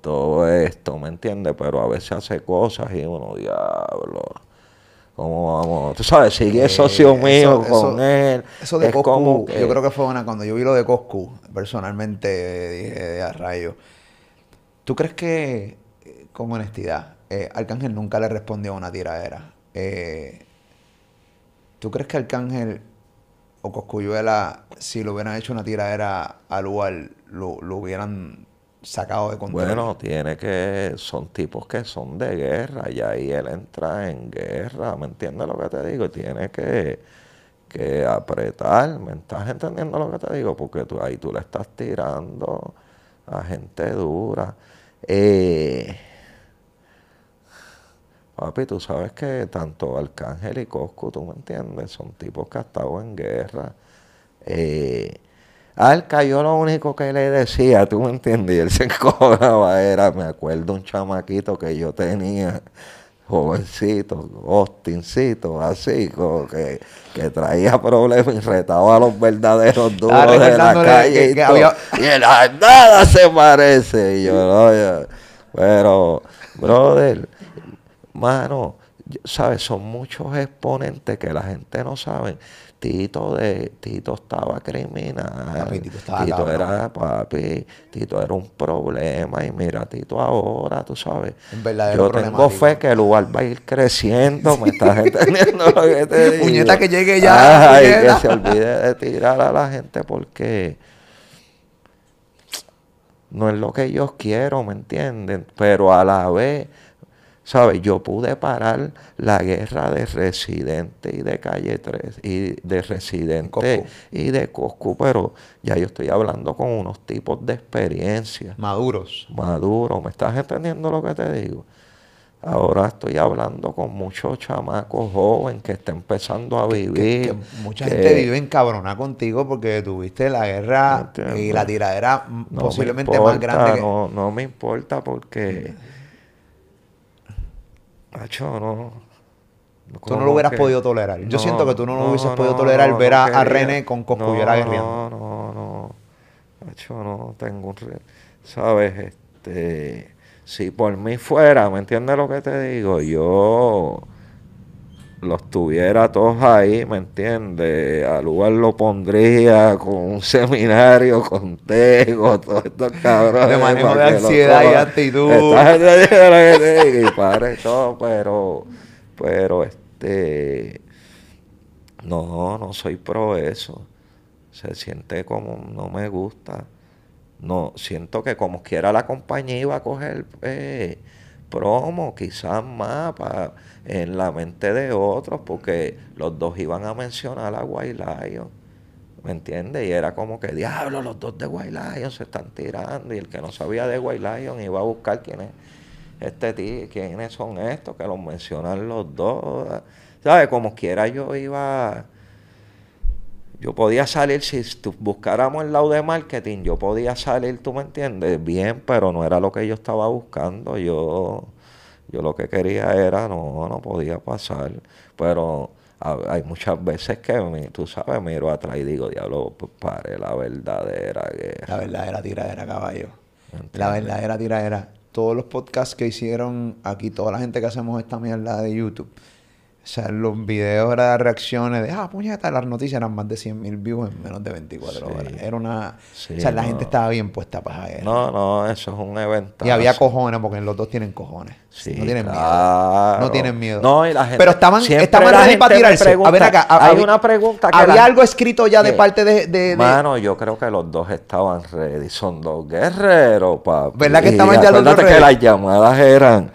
Speaker 6: esto, esto, ¿me entiendes? Pero a veces hace cosas y uno, diablo. ¿Cómo vamos? Tú sabes, sigue
Speaker 2: Eh,
Speaker 6: socio mío
Speaker 2: eso-
Speaker 6: con
Speaker 2: eso-
Speaker 6: él.
Speaker 2: Eso de
Speaker 6: es
Speaker 2: Coscu,
Speaker 6: como
Speaker 2: yo creo que fue una, cuando yo vi lo de Coscu, personalmente dije de a rayo. ¿Tú crees que, con honestidad, eh, Arcángel nunca le respondió a una tiradera? Eh, ¿Tú crees que Arcángel o Coscuyuela, si lo hubieran hecho una tiradera al lugar, lo, lo hubieran sacado de control?
Speaker 6: Bueno, tiene que, son tipos que son de guerra y ahí él entra en guerra, ¿me entiendes lo que te digo? Tiene que, que apretar, ¿me estás entendiendo lo que te digo? Porque ahí tú le estás tirando a gente dura. Eh, papi, tú sabes que tanto Arcángel y Coscu, tú me entiendes, son tipos que han estado en guerra. Eh, Alca, yo lo único que le decía, tú me entiendes, y él se <laughs> encobraba, era, me acuerdo un chamaquito que yo tenía, jovencito, Austincito, así, como que, que traía problemas y retaba a los verdaderos duros de la calle
Speaker 2: que-
Speaker 6: y,
Speaker 2: que había-
Speaker 6: y él, "Ah, nada se parece, y yo, no, yo- pero, brother, Mano, ¿sabes? Son muchos exponentes que la gente no sabe. Tito de Tito estaba criminal.
Speaker 2: Papi, Tito estaba
Speaker 6: Tito era, papi, Tito era un problema. Y mira, Tito ahora, tú sabes. Yo tengo fe que el lugar va a ir creciendo. ¿Me estás <laughs> entendiendo lo que te digo? <laughs>
Speaker 2: Puñeta, que llegue ya,
Speaker 6: Ay, que se olvide de tirar a la gente porque no es lo que yo quiero, ¿me entienden? Pero a la vez, ¿Sabes? Yo pude parar la guerra de Residente y de Calle 3 y de Residente
Speaker 2: Coscu.
Speaker 6: y de Coscu, pero ya yo estoy hablando con unos tipos de experiencia
Speaker 2: Maduros.
Speaker 6: maduro. ¿Me estás entendiendo lo que te digo? Ahora estoy hablando con muchos chamacos jóvenes que están empezando a
Speaker 2: Que,
Speaker 6: vivir.
Speaker 2: que mucha
Speaker 6: que
Speaker 2: gente vive encabronada contigo porque tuviste la guerra y la tiradera mm,
Speaker 6: no
Speaker 2: posiblemente más grande que...
Speaker 6: No, no me importa porque. Macho, no.
Speaker 2: Tú no lo hubieras
Speaker 6: que-
Speaker 2: podido tolerar. Yo
Speaker 6: No,
Speaker 2: siento que tú no, lo
Speaker 6: no,
Speaker 2: hubieses
Speaker 6: no,
Speaker 2: podido tolerar ver a. René con Coscuyuela
Speaker 6: no,
Speaker 2: guerreando.
Speaker 6: No, no, no. Macho, no tengo un... re- ¿Sabes? Este... Si por mí fuera, ¿me entiendes lo que te digo? Yo los tuviera todos ahí, ¿me entiendes? Al lugar lo pondría con un seminario <laughs> contigo, todos estos cabrones.
Speaker 2: De manejo
Speaker 6: para
Speaker 2: de ansiedad y actitud.
Speaker 6: Y pare todo, pero, pero este, no, no soy pro eso. Se siente como, no me gusta. No, siento que como quiera la compañía iba a coger eh, promo, quizás más pa- en la mente de otros, porque los dos iban a mencionar a Lion. ¿Me entiendes? Y era como que, diablo, los dos de Lion se están tirando. Y el que no sabía de Lion iba a buscar quién es este tío, quiénes son estos, que los mencionan los dos. ¿Sabes? Como quiera yo iba. Yo podía salir, si buscáramos el lado de marketing, yo podía salir, tú me entiendes, bien, pero no era lo que yo estaba buscando. Yo, yo lo que quería era, no, no podía pasar. Pero hay muchas veces que, me- tú sabes, miro atrás y digo, diablo, pues pare la verdadera guerra.
Speaker 2: La verdadera tiradera, caballo. La verdadera tiradera. Todos los podcasts que hicieron aquí, toda la gente que hacemos esta mierda de YouTube. O sea, los videos eran reacciones de, ah, puñeta, las noticias eran más de 100 mil views en menos de 24
Speaker 6: Sí.
Speaker 2: horas. Era una...
Speaker 6: Sí,
Speaker 2: o sea, la gente estaba bien puesta para guerra.
Speaker 6: No, no, eso es un evento.
Speaker 2: Y había cojones, porque los dos tienen cojones.
Speaker 6: Sí,
Speaker 2: no tienen miedo. No tienen miedo.
Speaker 6: No, y la gente-
Speaker 2: Pero estaban, estaban ready para tirarse.
Speaker 6: pregunta,
Speaker 2: a ver acá.
Speaker 6: hay
Speaker 2: había-
Speaker 6: una pregunta que
Speaker 2: ¿Había
Speaker 6: la-
Speaker 2: algo escrito ya de parte de... de- de-
Speaker 6: Mano, yo creo que los dos estaban ready. Son dos guerreros, papi.
Speaker 2: ¿Verdad que estaban ya los dos
Speaker 6: que las llamadas eran...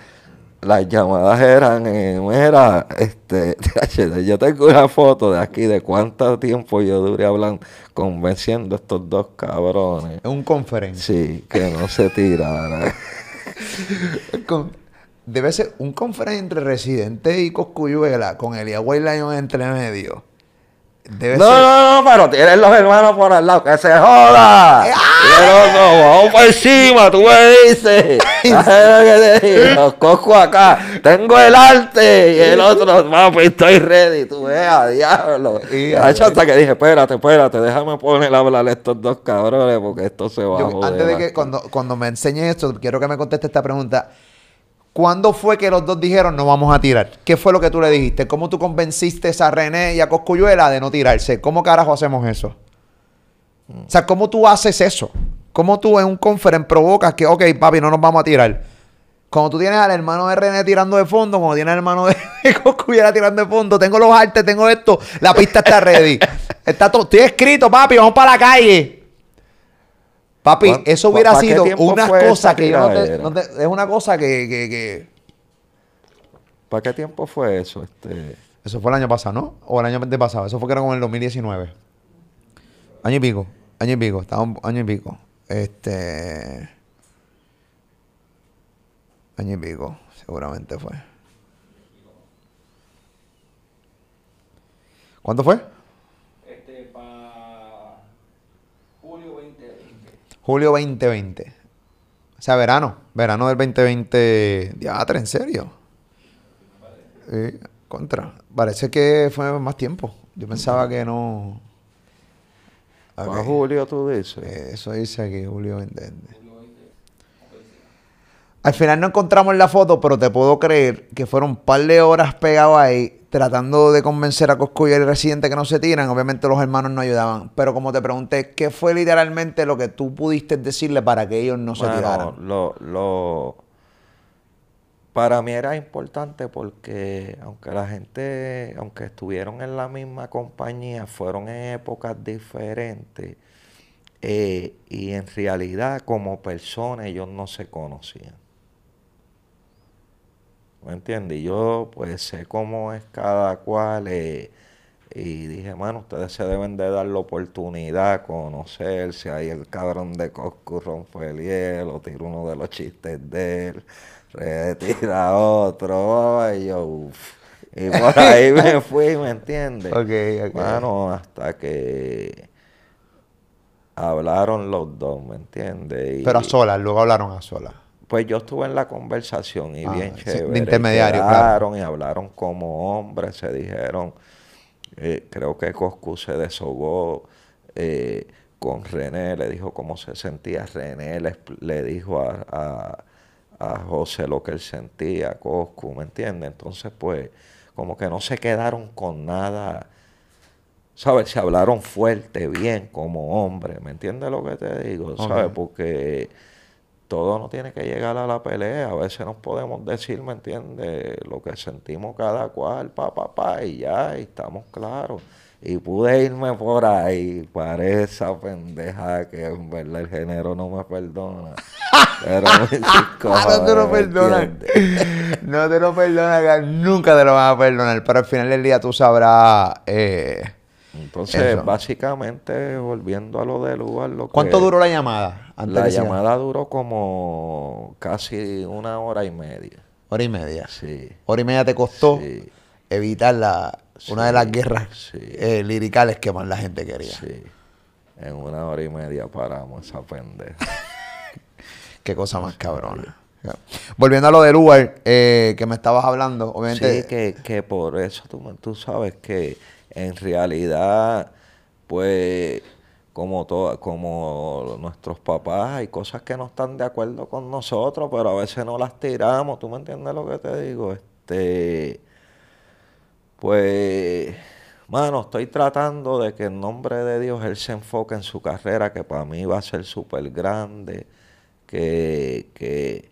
Speaker 6: Las llamadas eran, eh, mira, este, <laughs> yo tengo una foto de aquí de cuánto tiempo yo duré hablando, convenciendo a estos dos cabrones.
Speaker 2: en un conference.
Speaker 6: Sí, que no se tiraran. <laughs>
Speaker 2: Debe ser un conference entre Residente y Coscuyuela con Elia White Lion entre medio. Debe
Speaker 6: No,
Speaker 2: ser...
Speaker 6: no, no, pero tienes los hermanos por al lado, que se joda. Pero no, vamos por encima, tú me dices. <laughs> ¿Sabes lo que te digo? Los cojo acá. Tengo el arte y el otro, papi, estoy ready. Tú veas, diablo.
Speaker 2: Y-
Speaker 6: Hacho, hasta que dije, espérate, espérate, déjame poner a hablar a estos dos cabrones porque esto se va a joder.
Speaker 2: antes de que cuando, cuando me enseñes esto, quiero que me conteste esta pregunta. ¿Cuándo fue que los dos dijeron no vamos a tirar? ¿Qué fue lo que tú le dijiste? ¿Cómo tú convenciste a René y a Coscuyuela de no tirarse? ¿Cómo carajo hacemos eso? O sea, ¿cómo tú haces eso? ¿Cómo tú en un conference provocas que, ok, papi, no nos vamos a tirar? Cuando tú tienes al hermano de René tirando de fondo, cuando tienes al hermano de <laughs> Coscuyuela tirando de fondo, tengo los artes, tengo esto, la pista está ready. <laughs> Está todo, estoy escrito, papi, vamos para la calle. Papi,
Speaker 6: ¿Cuán-
Speaker 2: eso hubiera sido una cosa que yo no te,
Speaker 6: tiradera?
Speaker 2: no te- Es una cosa que, que- que-
Speaker 6: ¿Para qué tiempo fue eso? Este...
Speaker 2: Eso fue el año pasado, ¿no? O el año pasado. Eso fue que era como en el 2019. Año y pico. Año y pico. Estaba un año y pico. Este... Año y pico. Seguramente fue. ¿Cuánto fue?
Speaker 7: Este, para julio 2020.
Speaker 2: Julio 2020. O sea, verano. Verano del 2020. Diatre, ¿en serio? Sí, contra. Parece que fue más tiempo. Yo pensaba que no.
Speaker 6: ¿Para
Speaker 2: Ok.
Speaker 6: julio tú dices?
Speaker 2: Eh, Eso dice aquí, Julio 2020. Al final no encontramos la foto, pero te puedo creer que fueron un par de horas pegados ahí tratando de convencer a Cosco y el residente que no se tiran. Obviamente los hermanos no ayudaban. Pero como te pregunté, ¿qué fue literalmente lo que tú pudiste decirle para que ellos no se tiraran?
Speaker 6: lo, lo- para mí era importante porque aunque la gente, aunque estuvieron en la misma compañía, fueron en épocas diferentes eh, y en realidad como personas ellos no se conocían. ¿Me entiendes? Y yo pues sé cómo es cada cual eh, y dije, mano, ustedes se deben de dar la oportunidad, conocerse, ahí el cabrón de Coscu rompe el hielo, tira uno de los chistes de él, retira <laughs> otro, y yo, uf. Y por <laughs> ahí me fui, ¿me entiendes?
Speaker 2: Ok, ok.
Speaker 6: Mano, hasta que hablaron los dos, ¿me entiendes?
Speaker 2: Pero a solas, luego hablaron a solas.
Speaker 6: Pues yo estuve en la conversación y
Speaker 2: Ah,
Speaker 6: bien chévere.
Speaker 2: de intermediario, claro.
Speaker 6: Y hablaron como hombres, se dijeron. eh, creo que Coscu se deshogó eh, con René, le dijo cómo se sentía. René le, le dijo a, a, a José lo que él sentía, Coscu, ¿me entiendes? Entonces, pues, como que no se quedaron con nada. ¿Sabes? Se hablaron fuerte, bien, como hombre. ¿Me entiendes lo que te digo? ¿Sabes? Porque todo no tiene que llegar a la pelea. A veces nos podemos decir, ¿me entiendes? Lo que sentimos cada cual, pa, pa, pa, y ya, y estamos claros. Y pude irme por ahí para esa pendeja que en verdad el género no me perdona. <laughs> Pero me
Speaker 2: Ah, no te lo
Speaker 6: ¿me
Speaker 2: perdonan.
Speaker 6: entiendes? <laughs>
Speaker 2: No te lo perdonan, que nunca te lo van a perdonar. Pero al final del día tú sabrás. eh,
Speaker 6: Entonces,
Speaker 2: Eso.
Speaker 6: básicamente, volviendo a lo del lugar, lo
Speaker 2: ¿Cuánto
Speaker 6: que-
Speaker 2: duró la llamada? Antes
Speaker 6: La llamada duró como casi una hora y media.
Speaker 2: Hora y media.
Speaker 6: Sí.
Speaker 2: Hora y media te costó
Speaker 6: Sí.
Speaker 2: evitar la, una de las guerras
Speaker 6: sí.
Speaker 2: eh, liricales que más la gente quería.
Speaker 6: Sí. En una hora y media paramos esa pendeja. <laughs>
Speaker 2: Qué cosa más cabrona. Volviendo a lo del Uber eh, que me estabas hablando, obviamente.
Speaker 6: Sí, que, que por eso tú, tú sabes que en realidad, pues, como to- como nuestros papás, hay cosas que no están de acuerdo con nosotros, pero a veces no las tiramos. ¿Tú me entiendes lo que te digo? Este, pues, mano, estoy tratando de que en nombre de Dios él se enfoque en su carrera, que para mí va a ser súper grande, que, que,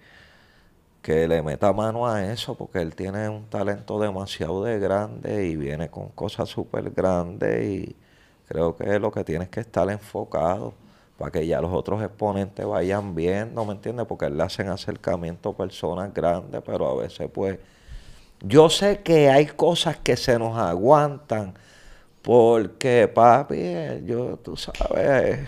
Speaker 6: que le meta mano a eso, porque él tiene un talento demasiado de grande y viene con cosas súper grandes y creo que lo que tienes que estar enfocado para que ya los otros exponentes vayan viendo, ¿me entiendes? Porque le hacen acercamiento a personas grandes, pero a veces pues yo sé que hay cosas que se nos aguantan porque, papi, yo, tú sabes,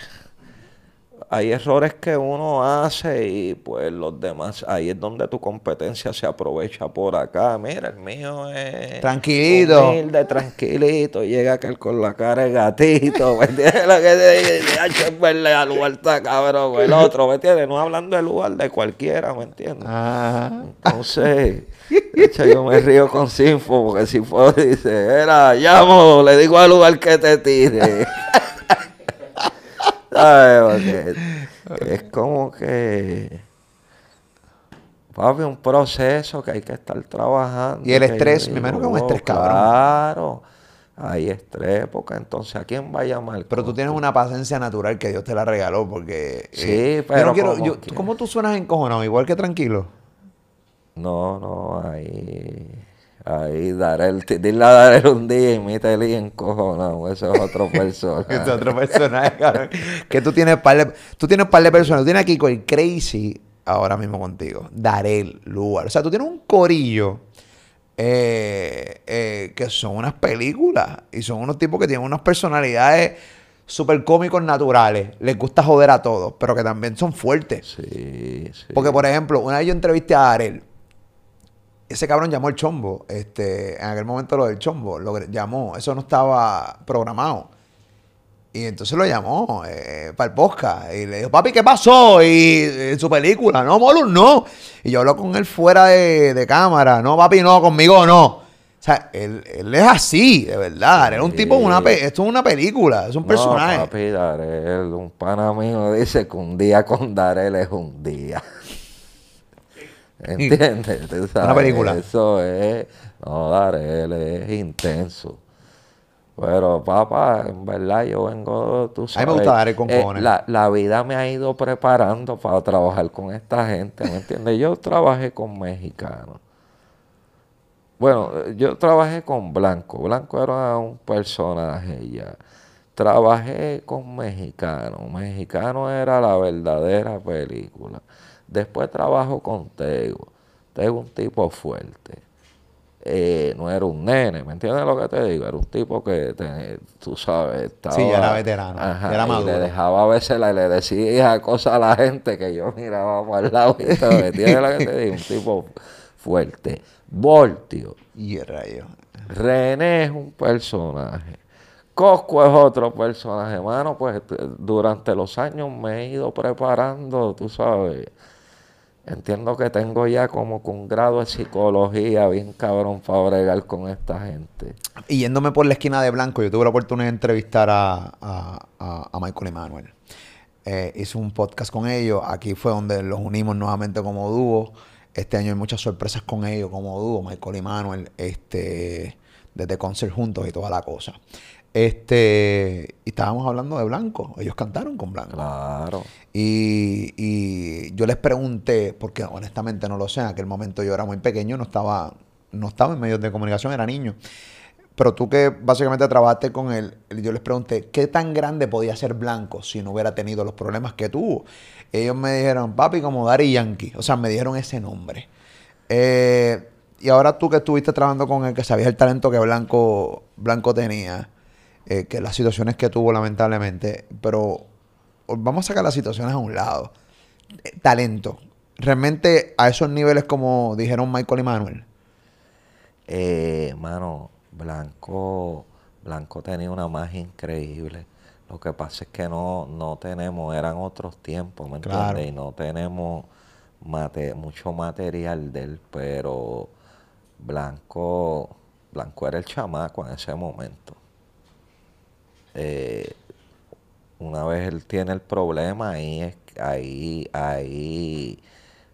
Speaker 6: hay errores que uno hace y pues los demás, ahí es donde tu competencia se aprovecha por acá. Mira, el mío es
Speaker 2: Tranquilito.
Speaker 6: humilde, tranquilito, llega aquel con la cara de gatito, <laughs> ¿me entiendes? Lo que te dice, "Ay, es el lugar está cabrón, el otro, ¿me entiendes? No hablando del lugar de cualquiera, ¿me entiendes?
Speaker 2: Ajá.
Speaker 6: Entonces, de hecho, yo me río con Sinfo porque Sinfo dice, era, llamo, le digo al lugar que te tire. <laughs> ¿Sabes? Porque es como que, papi, un proceso que hay que estar trabajando.
Speaker 2: Y el estrés, me imagino que un estrés,
Speaker 6: "Oh,
Speaker 2: cabrón".
Speaker 6: Claro, hay estrés, porque entonces, ¿a quién va a llamar?
Speaker 2: Pero tú tienes una paciencia natural que Dios te la regaló porque...
Speaker 6: Sí,
Speaker 2: yo
Speaker 6: pero
Speaker 2: no quiero- yo- ¿Cómo tú suenas encojonado? Igual que tranquilo.
Speaker 6: No, no, ahí, ahí Darel, t- dile a Darel un día y mítele y encojonado, eso es otro <laughs> persona.
Speaker 2: Que es otro personaje, cabrón. Que tú tienes par de, tú tienes par de personas. Tú tienes aquí con el Crazy ahora mismo contigo. Darel, Lugar. O sea, tú tienes un corillo eh, eh, que son unas películas. Y son unos tipos que tienen unas personalidades súper cómicos naturales. Les gusta joder a todos, pero que también son fuertes.
Speaker 6: Sí, sí.
Speaker 2: Porque, por ejemplo, una vez yo entrevisté a Darel. Ese cabrón llamó el chombo. Este, en aquel momento lo del chombo. Lo llamó. Eso no estaba programado. Y entonces lo llamó eh, para el podcast. Y le dijo, papi, ¿qué pasó? Y en su película, no, Molus, no. Y yo hablo con él fuera de, de cámara. No, papi, no, conmigo no. O sea, él, él es así, de verdad. Es un tipo, una esto es una película, es un personaje.
Speaker 6: No, papi, Darel, un pana mío dice que un día con Darel es un día. ¿Entiendes? Tú sabes,
Speaker 2: película.
Speaker 6: Eso es, no, Darel es intenso. Pero, papá, en verdad yo vengo, tú
Speaker 2: A
Speaker 6: sabes.
Speaker 2: mí me gusta Darel con
Speaker 6: eh, la, la vida me ha ido preparando para trabajar con esta gente, ¿me entiendes? Yo trabajé con mexicanos. Bueno, yo trabajé con Blanco. Blanco era un personaje ya. Trabajé con Mexicano. Mexicano era la verdadera película. Después trabajo con Tego. Es un tipo fuerte. Eh, no era un nene, ¿me entiendes lo que te digo? Era un tipo que, te- tú sabes, estaba...
Speaker 2: Sí, ya era veterano,
Speaker 6: Ajá,
Speaker 2: ya era
Speaker 6: y
Speaker 2: maduro.
Speaker 6: le dejaba a veces, la- le decía cosas a la gente que yo miraba para el lado y todo, ¿me entiendes lo que te digo? Un tipo fuerte. Voltio.
Speaker 2: Y el rayo.
Speaker 6: René es un personaje. Cosco es otro personaje, mano. Pues durante los años me he ido preparando, tú sabes. Entiendo que tengo ya como que un grado de psicología bien cabrón para bregar con esta gente.
Speaker 2: Y yéndome por la esquina de Blanco, yo tuve la oportunidad de entrevistar a, a, a- Michael Emanuel. Eh, hice un podcast con ellos. Aquí fue donde los unimos nuevamente como dúo. Este año hay muchas sorpresas con ellos como dúo, Michael y Manuel, este, desde concert juntos y toda la cosa. Este, y estábamos hablando de Blanco. Ellos cantaron con Blanco.
Speaker 6: Claro.
Speaker 2: Y, y yo les pregunté, porque honestamente no lo sé, en aquel momento yo era muy pequeño, no estaba, no estaba en medios de comunicación, era niño. Pero tú que básicamente trabajaste con él, yo les pregunté, ¿qué tan grande podía ser Blanco si no hubiera tenido los problemas que tuvo? Ellos me dijeron, papi, como Daddy Yankee. O sea, me dijeron ese nombre. Eh, y ahora tú que estuviste trabajando con él, que sabías el talento que Blanco, Blanco tenía, eh, que las situaciones que tuvo lamentablemente, pero vamos a sacar las situaciones a un lado. Eh, talento. Realmente a esos niveles como dijeron Michael y Manuel.
Speaker 6: Eh, mano, Blanco, Blanco tenía una magia increíble. Lo que pasa es que no, no tenemos, eran otros tiempos, ¿me
Speaker 2: Claro.
Speaker 6: entiendes? Y no tenemos mate- mucho material de él, pero Blanco, Blanco era el chamaco en ese momento. Eh, una vez él tiene el problema, ahí, es, ahí, ahí,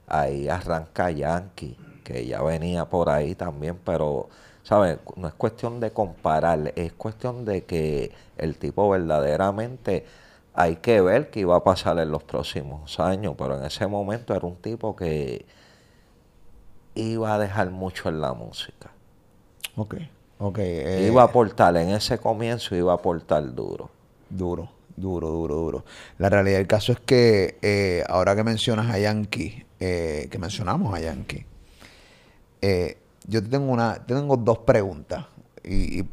Speaker 6: ahí arranca Yankee, que ya venía por ahí también, pero, ¿sabes? No es cuestión de comparar, es cuestión de que el tipo verdaderamente hay que ver qué iba a pasar en los próximos años, pero en ese momento era un tipo que iba a dejar mucho en la música.
Speaker 2: Ok, eh,
Speaker 6: Iba a aportar, en ese comienzo iba a aportar duro.
Speaker 2: Duro, duro, duro, duro. La realidad del caso es que eh, ahora que mencionas a Yankee, eh, que mencionamos a Yankee, yo te tengo una, te tengo dos preguntas. Y, y-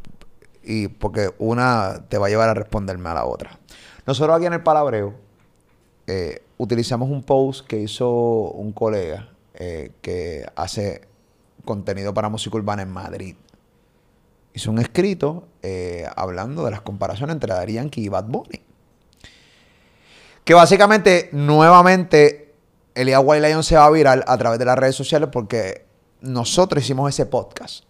Speaker 2: y porque una te va a llevar a responderme a la otra. Nosotros aquí en el Palabreo eh, utilizamos un post que hizo un colega que hace contenido para música urbana en Madrid hizo un escrito eh, hablando de las comparaciones entre Daddy Yankee y Bad Bunny. Que básicamente, nuevamente, Elías White Lion se va a viral a través de las redes sociales porque nosotros hicimos ese podcast.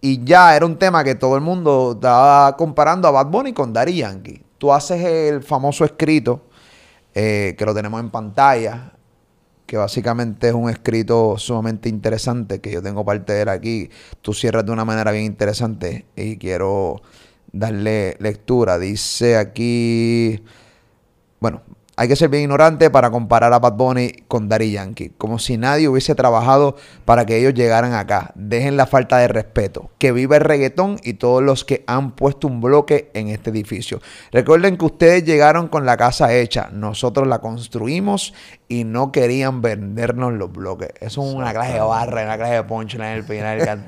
Speaker 2: Y ya era un tema que todo el mundo estaba comparando a Bad Bunny con Daddy Yankee. Tú haces el famoso escrito, eh, que lo tenemos en pantalla, que básicamente es un escrito sumamente interesante, que yo tengo parte de él aquí. Tú cierras de una manera bien interesante y quiero darle lectura. Dice aquí, bueno, hay que ser bien ignorante para comparar a Bad Bunny con Daddy Yankee, como si nadie hubiese trabajado para que ellos llegaran acá. Dejen la falta de respeto. Que viva el reggaetón y todos los que han puesto un bloque en este edificio. Recuerden que ustedes llegaron con la casa hecha, nosotros la construimos y no querían vendernos los bloques. Eso es una clase de barra, una clase de punchline en el final.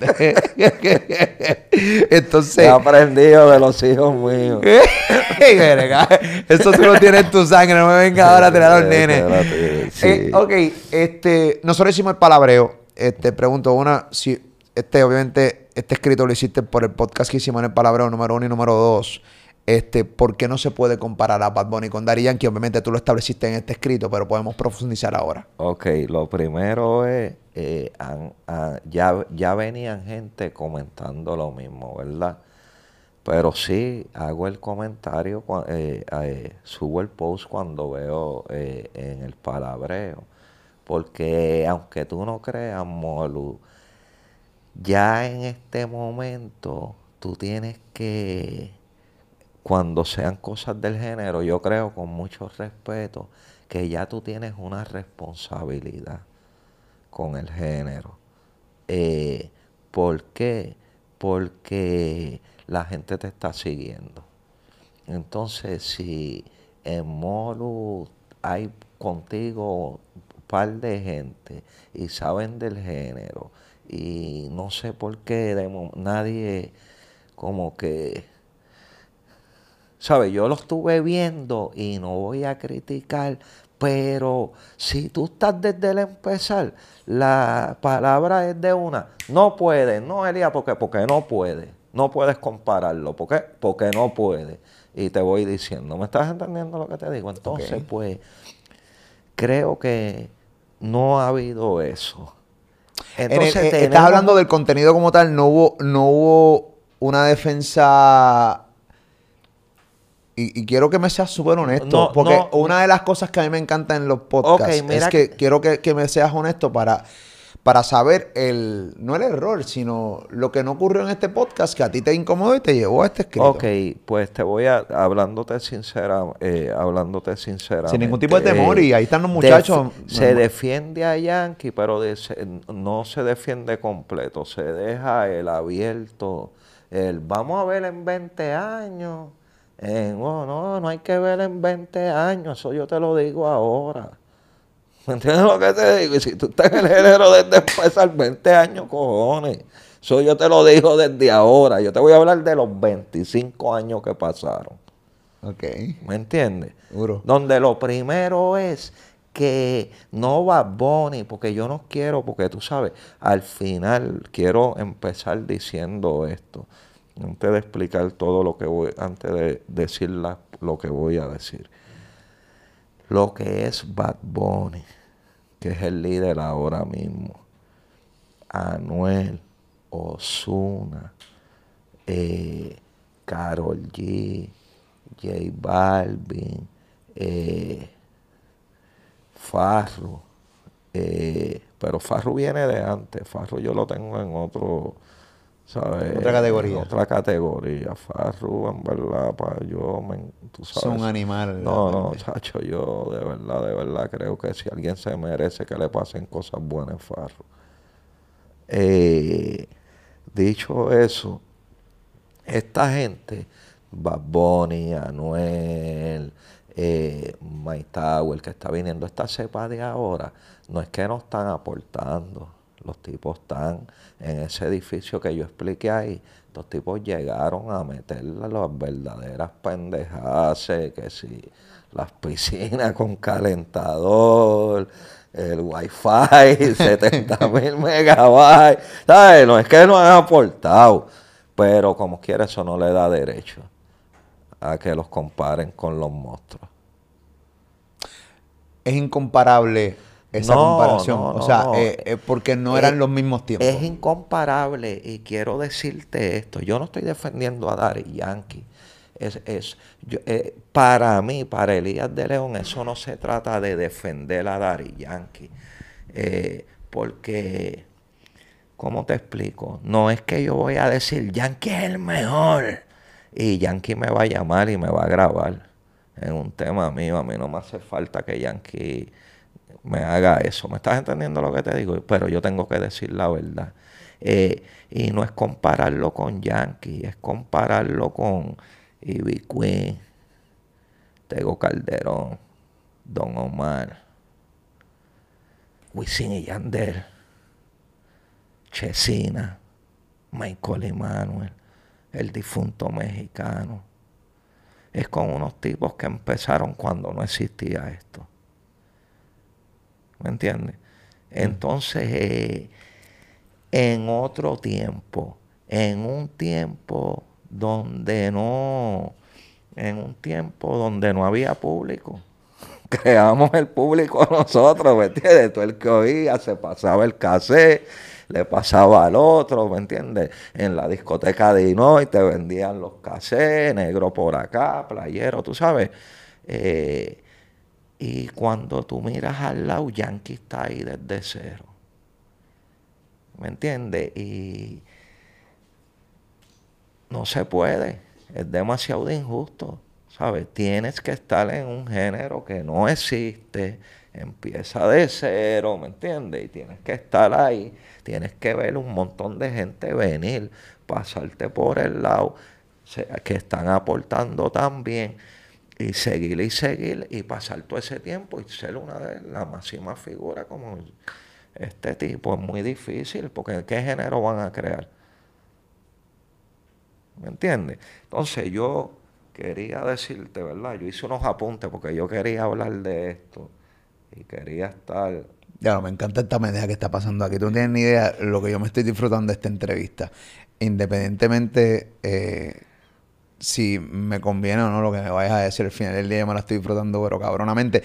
Speaker 2: <laughs> Entonces,
Speaker 6: He aprendido de los hijos míos. <laughs>
Speaker 2: Eso tú lo tienes en tu sangre, no me venga ahora a tirar a los nenes.
Speaker 6: Sí.
Speaker 2: Eh, ok, este, nosotros hicimos el palabreo. Este, pregunto una, si, este, obviamente, este escrito lo hiciste por el podcast que hicimos en el palabreo número uno y número dos. Este, ¿por qué no se puede comparar a Bad Bunny con Daddy Yankee? Obviamente tú lo estableciste en este escrito, pero podemos profundizar ahora.
Speaker 6: Ok, lo primero es, eh, ah, ya, ya venían gente comentando lo mismo, ¿verdad? Pero sí, hago el comentario, eh, eh, subo el post cuando veo en el palabreo. Porque aunque tú no creas, Molu, ya en este momento tú tienes que, cuando sean cosas del género, yo creo con mucho respeto, que ya tú tienes una responsabilidad con el género. Eh, ¿Por qué? Porque la gente te está siguiendo. Entonces, si en Molu hay contigo par de gente y saben del género y no sé por qué nadie como que ¿sabes? Yo lo estuve viendo y no voy a criticar, pero si tú estás desde el empezar, la palabra es de una, no puede, no Elías, porque porque no puede, no puedes compararlo, ¿por qué? Porque no puede. Y te voy diciendo, ¿me estás entendiendo lo que te digo? Entonces, pues, creo que no ha habido eso.
Speaker 2: En el-
Speaker 6: Entonces,
Speaker 2: eh, estás hablando del contenido como tal, no hubo, no hubo una defensa. Y, y quiero que me seas súper honesto.
Speaker 6: No,
Speaker 2: porque
Speaker 6: no.
Speaker 2: una de las cosas que a mí me encanta en los podcasts
Speaker 6: Ok, mira
Speaker 2: es que
Speaker 6: que-
Speaker 2: quiero que, que me seas honesto para, para saber el. No el error, sino lo que no ocurrió en este podcast que a ti te incomodó y te llevó a este escrito.
Speaker 6: Ok, pues te voy a, hablándote sincera, eh, hablándote sinceramente.
Speaker 2: Sin ningún tipo de temor,
Speaker 6: eh,
Speaker 2: y ahí están los
Speaker 6: def-
Speaker 2: muchachos.
Speaker 6: se
Speaker 2: normal.
Speaker 6: defiende a Yankee, pero de- se- no se defiende completo. Se deja el abierto. El vamos a ver en 20 años. En, oh, no, no hay que ver en 20 años. Eso yo te lo digo ahora. <laughs> ¿Me entiendes lo que te digo? Y si tú estás en el género desde empezar 20 años, cojones. Eso yo te lo digo desde ahora. Yo te voy a hablar de los 25 años que pasaron.
Speaker 2: Ok.
Speaker 6: ¿Me entiendes?
Speaker 2: Duro.
Speaker 6: Donde lo primero es que no va Bonnie, porque yo no quiero, porque tú sabes, al final quiero empezar diciendo esto. Antes de explicar todo lo que voy, antes de decir la- lo que voy a decir. Lo que es Bad Bunny, que es el líder ahora mismo. Anuel, Osuna, eh, Carol G, J Balvin, eh, Farru, eh, pero Farru viene de antes, Farru yo lo tengo en otro, ¿sabes?
Speaker 2: Otra categoría.
Speaker 6: En otra categoría, Farru en verdad, pa, yo, me, tú sabes.
Speaker 2: Son animales.
Speaker 6: No, no, chacho, yo de verdad, de verdad creo que si alguien se merece que le pasen cosas buenas, es Farru. Eh, dicho eso, esta gente, Bad Bunny, Anuel, eh, Tower, que está viniendo esta cepa de ahora, no es que no están aportando. Los tipos están en ese edificio que yo expliqué ahí. Los tipos llegaron a meterle las verdaderas pendejadas, eh, que si las piscinas con calentador, el wifi, <laughs> 70 mil megabytes. ¿Sabes? No es que no han aportado, pero como quiera eso no le da derecho a que los comparen con los monstruos.
Speaker 2: Es incomparable esa
Speaker 6: No,
Speaker 2: comparación.
Speaker 6: no,
Speaker 2: o sea,
Speaker 6: no.
Speaker 2: eh, eh, porque no eran
Speaker 6: Eh,
Speaker 2: los mismos tiempos.
Speaker 6: Es incomparable y quiero decirte esto. Yo no estoy defendiendo a Daddy Yankee. Es, es, yo, eh, para mí, para Elías de León, eso no se trata de defender a Daddy Yankee. Porque, ¿cómo te explico? No es que yo voy a decir Yankee es el mejor y Yankee me va a llamar y me va a grabar en un tema mío. A mí no me hace falta que Yankee me haga eso. ¿Me estás entendiendo lo que te digo? Pero yo tengo que decir la verdad. Eh, y no es compararlo con Yankee, es compararlo con Ivy Queen, Tego Calderón, Don Omar, Wisin y Yandel, Chesina, Michael Emanuel, el difunto mexicano. Es con unos tipos que empezaron cuando no existía esto. ¿Me entiendes? Entonces, eh, en otro tiempo, en un tiempo donde no, en un tiempo donde no había público, <laughs> creamos el público nosotros, ¿me entiendes? Todo el que oía se pasaba el cassette, le pasaba al otro, ¿me entiendes? En la discoteca de Inoy te vendían los cassettes, negro por acá, playero, tú sabes. Eh, y cuando tú miras al lado, Yankee está ahí desde cero. ¿Me entiendes? Y no se puede. Es demasiado de injusto. ¿Sabes? Tienes que estar en un género que no existe. Empieza de cero, ¿me entiendes? Y tienes que estar ahí. Tienes que ver un montón de gente venir, pasarte por el lado, que están aportando también. Y seguir y seguir y pasar todo ese tiempo y ser una de las máximas figuras como este tipo. Es muy difícil porque ¿qué género van a crear? ¿Me entiendes? Entonces yo quería decirte, ¿verdad? Yo hice unos apuntes porque yo quería hablar de esto y quería estar...
Speaker 2: Ya, no, me encanta esta medida que está pasando aquí. Tú no tienes ni idea lo que yo me estoy disfrutando de esta entrevista. Independientemente eh, si me conviene o no lo que me vayas a decir al final del día, yo me la estoy disfrutando, pero cabronamente.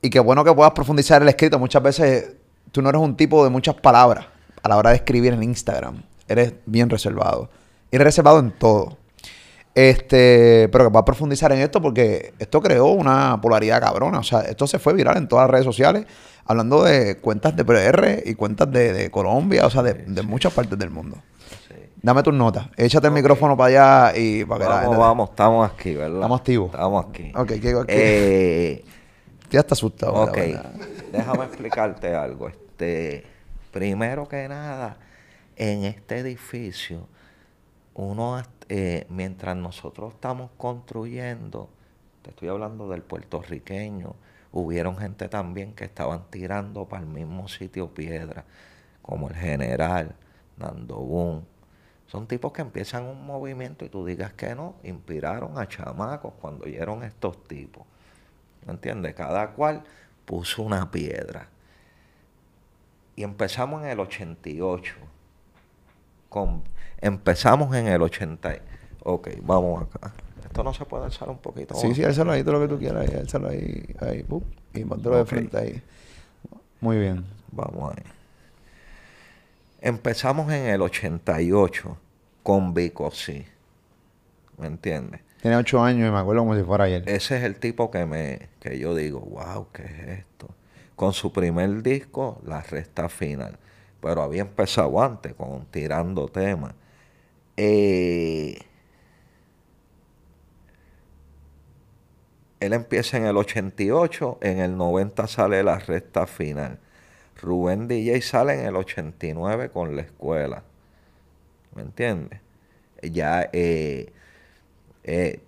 Speaker 2: Y qué bueno que puedas profundizar el escrito. Muchas veces tú no eres un tipo de muchas palabras a la hora de escribir en Instagram. Eres bien reservado. Y eres reservado en todo. Este, pero que puedas profundizar en esto porque esto creó una polaridad cabrona. O sea, esto se fue viral en todas las redes sociales, hablando de cuentas de PR y cuentas de, de Colombia, o sea, de, de muchas partes del mundo. Dame tus notas. Échate el micrófono para allá y para que la
Speaker 6: Vamos,
Speaker 2: gente-
Speaker 6: vamos, estamos aquí, ¿verdad?
Speaker 2: Estamos activos.
Speaker 6: Estamos aquí.
Speaker 2: Ok, ¿qué, qué-
Speaker 6: Eh,
Speaker 2: ya está asustado.
Speaker 6: ok, déjame explicarte algo. Este, primero que nada, en este edificio, uno, eh, mientras nosotros estamos construyendo, te estoy hablando del puertorriqueño, hubieron gente también que estaban tirando para el mismo sitio piedra, como el general, Nando Boom. Son tipos que empiezan un movimiento y tú digas que no, inspiraron a chamacos cuando oyeron estos tipos. ¿Me entiendes? Cada cual puso una piedra. Y empezamos en el 88. Con, empezamos en el 80. y- Ok, vamos acá. Esto no se puede alzar un poquito.
Speaker 2: Sí, sí, álzalo ahí todo lo que tú quieras. Ahí, ahí. ahí y póntelo de frente ahí. Muy bien.
Speaker 6: Vamos ahí. Empezamos en el 88 con Vico, sí. ¿Me entiendes?
Speaker 2: Tiene ocho años y me acuerdo como si fuera ayer.
Speaker 6: Ese es el tipo que me que yo digo, wow, ¿qué es esto? Con su primer disco, La Resta Final. Pero había empezado antes con Tirando Temas. Eh, él empieza en el 88, en el 90 sale La Resta Final. Rubén DJ sale en el 89 con La Escuela. ¿Me entiendes? Ya eh, eh,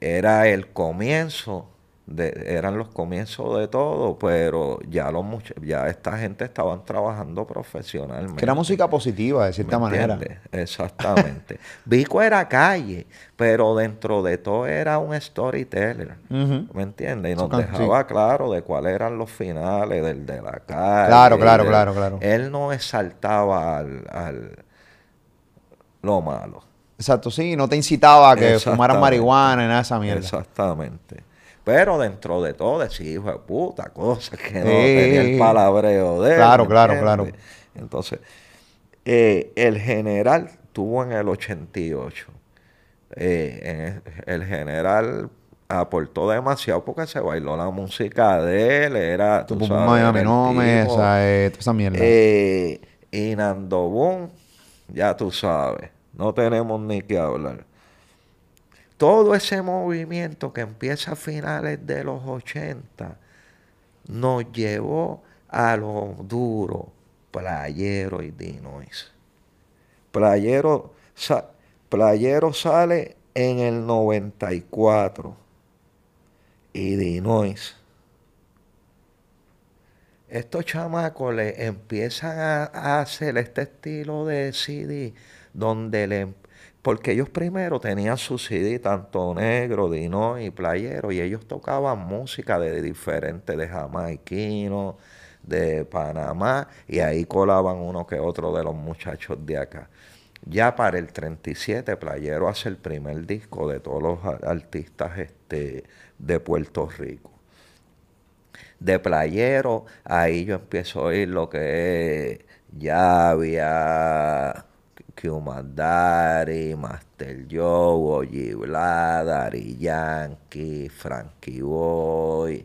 Speaker 6: era el comienzo, de, eran los comienzos de todo, pero ya los ya esta gente estaban trabajando profesionalmente.
Speaker 2: Que era música positiva, de cierta
Speaker 6: ¿Me
Speaker 2: manera.
Speaker 6: entiendes? Exactamente. <laughs> Vico era calle, pero dentro de todo era un storyteller. ¿Me entiendes? Y nos dejaba claro de cuáles eran los finales del de la calle.
Speaker 2: Claro, claro,
Speaker 6: del-
Speaker 2: claro, claro.
Speaker 6: Él no exaltaba al, al- lo malo.
Speaker 2: Exacto, sí. No te incitaba a que fumaras marihuana y nada de esa mierda.
Speaker 6: Exactamente. Pero dentro de todo decía, hijo de puta, cosas que no
Speaker 2: Sí.
Speaker 6: tenía el palabreo de él.
Speaker 2: Claro,
Speaker 6: ¿me
Speaker 2: claro, claro.
Speaker 6: Entonces, eh, el general tuvo en el 88. eh, en- el general aportó demasiado porque se bailó la música de él, era...
Speaker 2: Tu
Speaker 6: el
Speaker 2: no me, esa, eh, esa mierda.
Speaker 6: Eh, y Nando Boom, ya tú sabes, no tenemos ni que hablar. Todo ese movimiento que empieza a finales de los 80 nos llevó a lo duro, Playero y Dinois. Playero, Playero sale en el 94 y Dinois estos chamacos le empiezan a, a hacer este estilo de CD donde le em- porque ellos primero tenían su CD tanto negro, dino y playero y ellos tocaban música de diferentes de jamaiquino, de Panamá y ahí colaban uno que otro de los muchachos de acá. Ya para el 37 Playero hace el primer disco de todos los artistas este, de Puerto Rico de playero, ahí yo empiezo a oír lo que es Llavia, Daddy, Master Joe, Oji Bla, Daddy Yankee, Frankie Boy,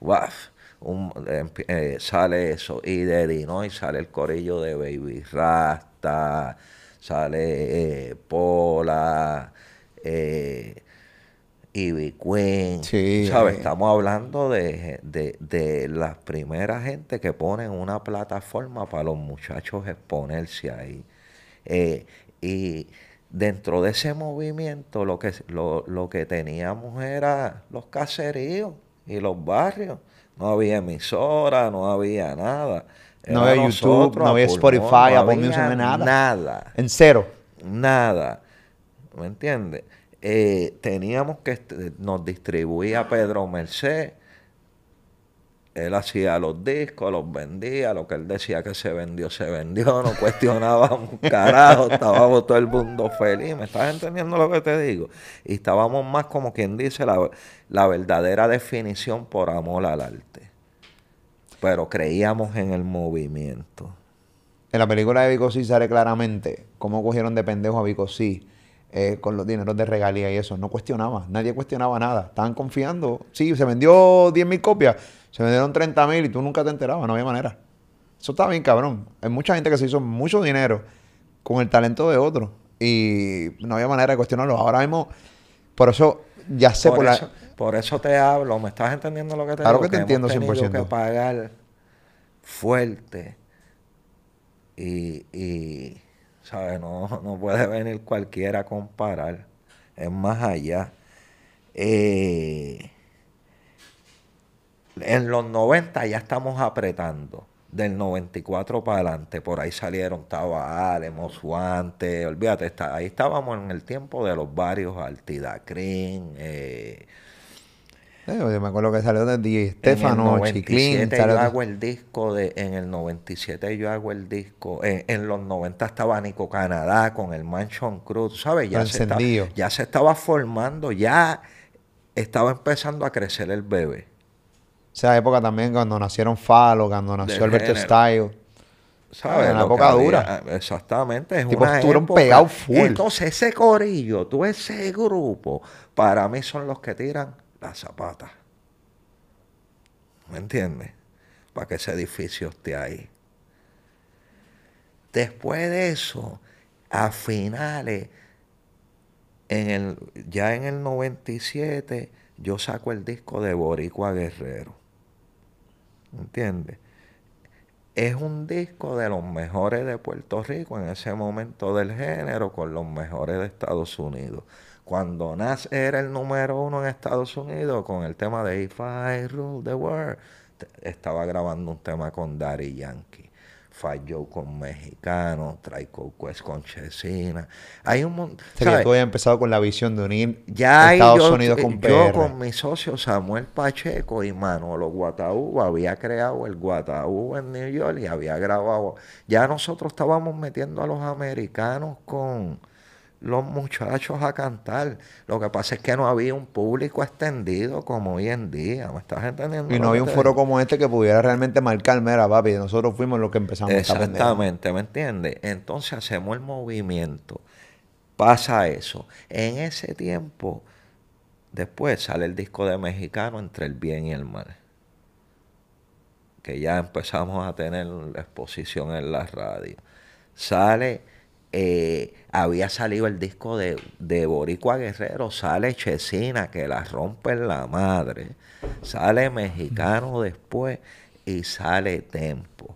Speaker 6: waf, un- eh, sale eso, y de Dinoy sale el corillo de Baby Rasta, sale eh, Pola, eh, Ivy Queen,
Speaker 2: Sí,
Speaker 6: ¿sabes?
Speaker 2: eh.
Speaker 6: Estamos hablando de, de, de las primeras gente que ponen una plataforma para los muchachos exponerse ahí. Eh, y dentro de ese movimiento lo que, lo, lo que teníamos era los caseríos y los barrios. No había emisora, no había nada.
Speaker 2: No había YouTube, no había Spotify,
Speaker 6: no
Speaker 2: Apple
Speaker 6: había
Speaker 2: Music, nada.
Speaker 6: Nada,
Speaker 2: En cero.
Speaker 6: nada. ¿Me entiendes? Eh, teníamos que, nos distribuía Pedro Merced. Él hacía los discos, los vendía, lo que él decía que se vendió, se vendió, no cuestionábamos carajo, estábamos todo el mundo feliz, ¿me estás entendiendo lo que te digo? Y estábamos más como quien dice la, la verdadera definición por amor al arte. Pero creíamos en el movimiento.
Speaker 2: En la película de Vico sí sale claramente cómo cogieron de pendejo a Vico sí eh, con los dineros de regalía y eso. No cuestionaba, nadie cuestionaba nada. Estaban confiando. Sí, se vendió 10 mil copias, se vendieron 30 mil y tú nunca te enterabas, no había manera. Eso está bien, cabrón. Hay mucha gente que se hizo mucho dinero con el talento de otro y no había manera de cuestionarlo. Ahora mismo, por eso ya sé
Speaker 6: Por
Speaker 2: por, la-
Speaker 6: eso, por eso te hablo, ¿me estás entendiendo lo que te
Speaker 2: Claro
Speaker 6: digo?
Speaker 2: que te
Speaker 6: hemos
Speaker 2: entiendo
Speaker 6: tenido
Speaker 2: 100%.
Speaker 6: que pagar fuerte y, y ¿sabes? No, no puede venir cualquiera a comparar. Es más allá. Eh, en los 90 ya estamos apretando. Del 94 para adelante, por ahí salieron Tabal, Mosuante, olvídate, está, ahí estábamos en el tiempo de los barrios Altidacrín, eh,
Speaker 2: Eh, yo me acuerdo que salió de DJ
Speaker 6: en el
Speaker 2: Stefano, Chiclín.
Speaker 6: 97
Speaker 2: salió-
Speaker 6: yo hago el disco de, en el 97 yo hago el disco, en, en los 90 estaba Nico Canadá con el Mansion Cruz, ¿sabes? Ya se,
Speaker 2: encendido.
Speaker 6: ya se estaba formando, ya estaba empezando a crecer el bebé.
Speaker 2: Esa época también cuando nacieron Falo, cuando nació Alberto. Style.
Speaker 6: ¿Sabes?
Speaker 2: en la
Speaker 6: Lo que
Speaker 2: época dura.
Speaker 6: Exactamente. Es
Speaker 2: Tipo,
Speaker 6: una
Speaker 2: estuvieron pegados full.
Speaker 6: Entonces, ese corillo, tú ese grupo, para mí son los que tiran las zapatas. ¿Me entiendes? Para que ese edificio esté ahí. Después de eso, a finales, en el, ya en el 97, yo saco el disco de Boricua Guerrero. ¿Entiendes? Es un disco de los mejores de Puerto Rico en ese momento del género, con los mejores de Estados Unidos. Cuando Nas era el número uno en Estados Unidos con el tema de If I Rule the World, estaba grabando un tema con Daddy Yankee. Falló con Mexicano, Traico Quest con Chesina. Hay un montón.
Speaker 2: O sea, que tú habías empezado con la visión de unir
Speaker 6: Ya
Speaker 2: Estados
Speaker 6: yo,
Speaker 2: Unidos con
Speaker 6: yo
Speaker 2: PR.
Speaker 6: con mi socio Samuel Pacheco y Manolo Guataú había creado el Guataú en New York y había grabado. Ya nosotros estábamos metiendo a los americanos con los muchachos a cantar. Lo que pasa es que no había un público extendido como hoy en día. ¿Me estás entendiendo?
Speaker 2: Y no había un foro como este que pudiera realmente marcar, mira, papi, nosotros fuimos los que empezamos.
Speaker 6: Exactamente, ¿me entiendes? Entonces hacemos el movimiento. Pasa eso. En ese tiempo, después sale el disco de mexicano entre el bien y el mal. Que ya empezamos a tener la exposición en la radio. Sale, eh, había salido el disco de, de Boricua Guerrero, sale Chesina, que la rompe en la madre. Sale mexicano después y sale Tempo.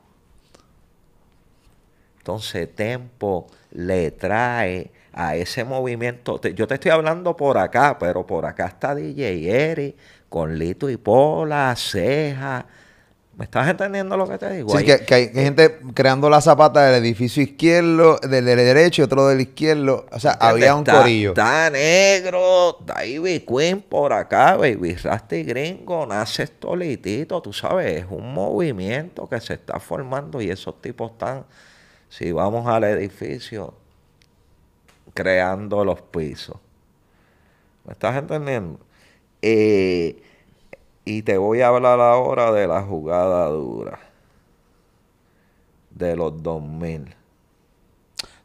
Speaker 6: Entonces Tempo le trae a ese movimiento, te- yo te estoy hablando por acá, pero por acá está DJ Eri con Lito y Pola, Ceja. ¿Me estás entendiendo lo que te digo?
Speaker 2: Sí,
Speaker 6: Ahí-
Speaker 2: que, que hay que hay gente creando la zapata del edificio izquierdo, del, del derecho y otro del izquierdo. O sea, había un
Speaker 6: Está-
Speaker 2: corillo.
Speaker 6: Está negro, está Ivy Queen por acá, Baby Rasty Gringo, nace Stolitito, tú sabes, es un movimiento que se está formando y esos tipos están, si vamos al edificio, creando los pisos. ¿Me estás entendiendo? Eh, y te voy a hablar ahora de la jugada dura de los 2000.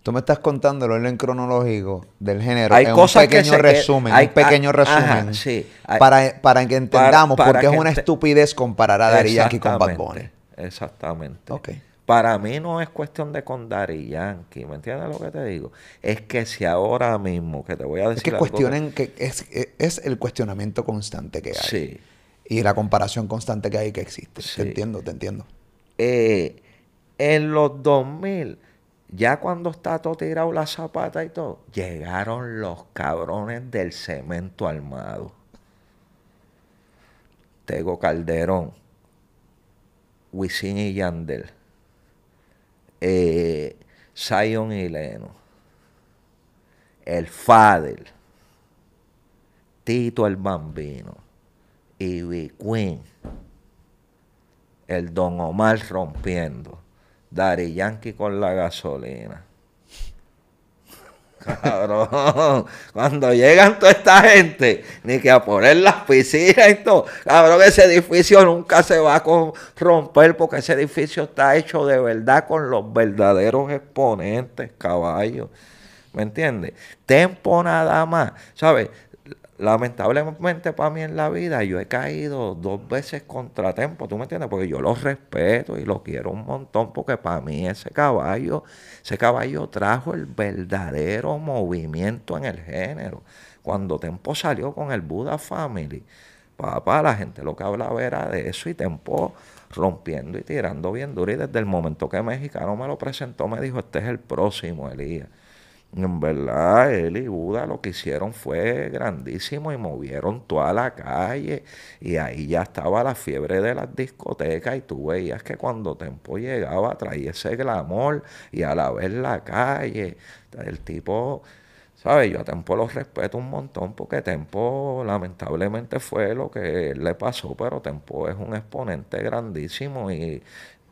Speaker 2: Tú me estás contando el orden cronológico del género
Speaker 6: Hay
Speaker 2: en
Speaker 6: cosas
Speaker 2: un
Speaker 6: que
Speaker 2: pequeño
Speaker 6: se que-
Speaker 2: resumen,
Speaker 6: hay-
Speaker 2: un pequeño
Speaker 6: hay- ajá,
Speaker 2: resumen.
Speaker 6: sí, hay-
Speaker 2: para, para que entendamos
Speaker 6: para- para
Speaker 2: es
Speaker 6: que
Speaker 2: una estupidez comparar a Daddy Yankee con Bad Bunny.
Speaker 6: Exactamente. Para mí no es cuestión de con Daddy Yankee, ¿me entiendes lo que te digo? Es que si ahora mismo, que te voy a decir
Speaker 2: Es que cuestionen, que es, es el cuestionamiento constante que hay.
Speaker 6: Sí.
Speaker 2: Y la comparación constante que hay que existe.
Speaker 6: Sí.
Speaker 2: Te entiendo, te entiendo.
Speaker 6: Eh, en los 2000 Ya cuando está todo tirado la zapata y todo, llegaron los cabrones del cemento armado. Tego Calderón, Wisin y Yandel, eh, Zion y Leno, el Fadel, Tito el Bambino, Ivy Queen, el Don Omar rompiendo, Dari Yankee con la gasolina. Cabrón, cuando llegan toda esta gente, ni que a poner las piscinas y todo, cabrón, ese edificio nunca se va a romper porque ese edificio está hecho de verdad con los verdaderos exponentes, caballos. ¿Me entiendes? Tempo nada más, ¿sabes? Lamentablemente para mí en la vida yo he caído dos veces contra Tempo, ¿tú me entiendes? Porque yo lo respeto y lo quiero un montón porque para mí ese caballo, ese caballo trajo el verdadero movimiento en el género. Cuando Tempo salió con el Buda Family, papá, la gente lo que hablaba era de eso y Tempo rompiendo y tirando bien duro y desde el momento que Mexicano me lo presentó me dijo, este es el próximo, Elías. En verdad, él y Buda lo que hicieron fue grandísimo y movieron toda la calle. Y ahí ya estaba la fiebre de las discotecas. Y tú veías que cuando Tempo llegaba traía ese glamour y a la vez la calle. El tipo, ¿sabes? Yo a Tempo lo respeto un montón porque Tempo lamentablemente fue lo que le pasó, pero Tempo es un exponente grandísimo y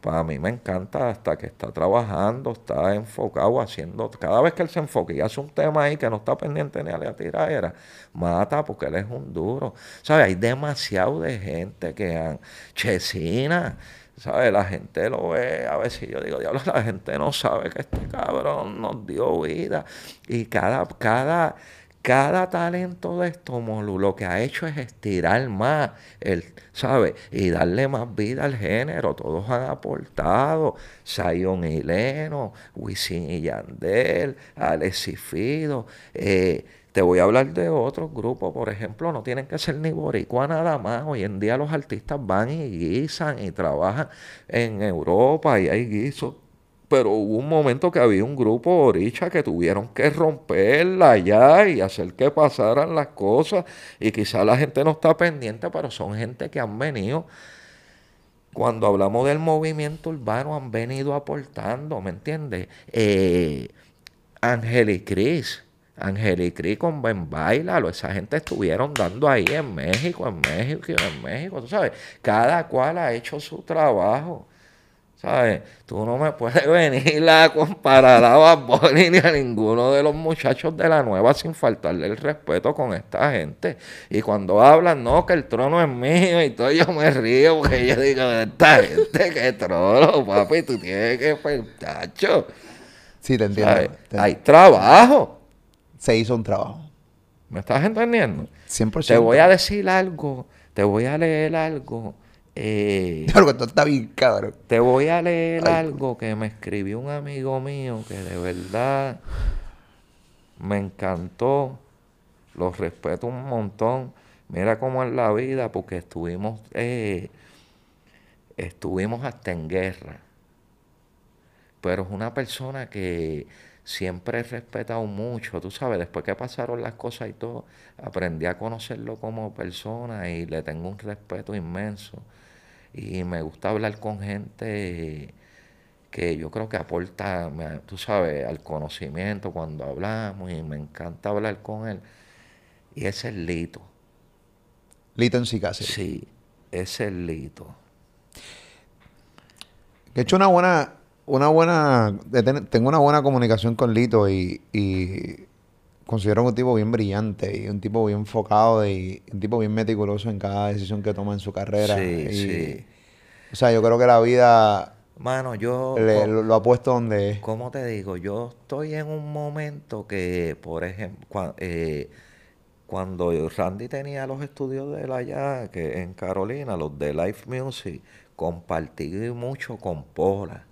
Speaker 6: para mí me encanta hasta que está trabajando, está enfocado, haciendo, cada vez que él se enfoca y hace un tema ahí que no está pendiente ni a la tiradera, mata porque él es un duro. ¿Sabes? Hay demasiado de gente que han, Chesina, ¿sabes? La gente lo ve, a veces yo digo, diablo, la gente no sabe que este cabrón nos dio vida. Y cada, cada, cada talento de esto, Molu, lo que ha hecho es estirar más, el, ¿sabes? Y darle más vida al género. Todos han aportado. Zion y Leno, Wisin y Yandel, Alex y Fido. eh, te voy a hablar de otros grupos, por ejemplo, no tienen que ser ni boricua nada más. Hoy en día los artistas van y guisan y trabajan en Europa y hay guisos pero hubo un momento que había un grupo oricha que tuvieron que romperla ya y hacer que pasaran las cosas. Y quizá la gente no está pendiente, pero son gente que han venido. Cuando hablamos del movimiento urbano, han venido aportando, ¿me entiendes? Eh, Ángel y Cris. Ángel y Cris con Ben Bailalo, esa gente estuvieron dando ahí en México, en México, en México, tú sabes. Cada cual ha hecho su trabajo. ¿Sabes? Tú no me puedes <laughs> venir a comparar a Bad ni a ninguno de los muchachos de la nueva sin faltarle el respeto con esta gente. Y cuando hablan, no, que el trono es mío y todo, yo me río porque yo digo, esta gente, que trono, papi, tú tienes que, tacho.
Speaker 2: Sí, te entiendo. Te-
Speaker 6: Hay trabajo.
Speaker 2: Se hizo un trabajo.
Speaker 6: ¿Me estás entendiendo?
Speaker 2: 100%.
Speaker 6: Te voy a decir algo, te voy a leer algo. Eh,
Speaker 2: Claro esto está bien, cabrón.
Speaker 6: Te voy a leer
Speaker 2: Ay.
Speaker 6: algo que me escribió un amigo mío que de verdad me encantó, lo respeto un montón. Mira cómo es la vida, porque estuvimos, eh, estuvimos hasta en guerra. Pero es una persona que siempre he respetado mucho, tú sabes, después que pasaron las cosas y todo, aprendí a conocerlo como persona y le tengo un respeto inmenso. Y me gusta hablar con gente que yo creo que aporta, tú sabes, al conocimiento cuando hablamos y me encanta hablar con él. Y ese es Lito.
Speaker 2: Lito en Sicasí.
Speaker 6: Sí, ese es Lito.
Speaker 2: He hecho una buena, una buena, tengo una buena comunicación con Lito y, y considero un tipo bien brillante y un tipo bien enfocado y un tipo bien meticuloso en cada decisión que toma en su carrera.
Speaker 6: Sí,
Speaker 2: Y,
Speaker 6: sí.
Speaker 2: O sea, yo creo que la vida
Speaker 6: Mano, yo...
Speaker 2: le- lo, lo ha puesto donde es.
Speaker 6: ¿Cómo te digo? Yo estoy en un momento que, por ejemplo, cuando Randy tenía los estudios de él allá, que en Carolina, los de Live Music, compartí mucho con Pola.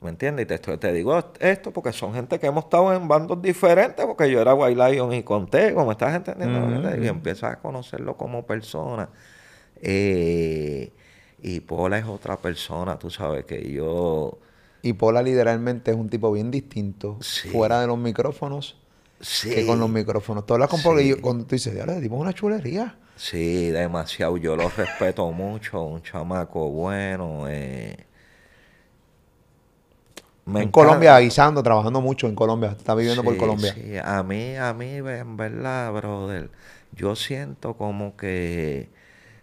Speaker 6: ¿Me entiendes? Y te, estoy- te digo esto porque son gente que hemos estado en bandos diferentes, porque yo era White Lion y Contego, ¿me estás entendiendo? Y empiezas a conocerlo como persona. Eh, y Pola es otra persona, tú sabes, que yo
Speaker 2: Y Pola literalmente es un tipo bien distinto
Speaker 6: Sí.
Speaker 2: fuera de los micrófonos
Speaker 6: Sí.
Speaker 2: que con los micrófonos. Tú hablas con Pola y
Speaker 6: Sí.
Speaker 2: yo- cuando tú dices, ahora dimos una chulería.
Speaker 6: Sí, demasiado. Yo lo respeto <laughs> mucho. Un chamaco bueno. eh. Me
Speaker 2: en
Speaker 6: encanta.
Speaker 2: Colombia, avisando, trabajando mucho en Colombia. Está viviendo por Colombia.
Speaker 6: Sí, a mí, a mí, en verdad, brother, yo siento como que,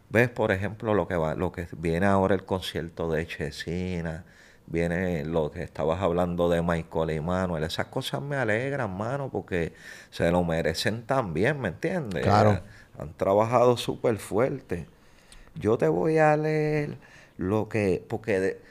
Speaker 6: ves, por ejemplo, lo que va, lo que viene ahora el concierto de Chesina, viene lo que estabas hablando de Michael y Manuel, esas cosas me alegran, mano, porque se lo merecen también, ¿me entiendes?
Speaker 2: Claro.
Speaker 6: Han trabajado súper fuerte. Yo te voy a leer lo que, porque de-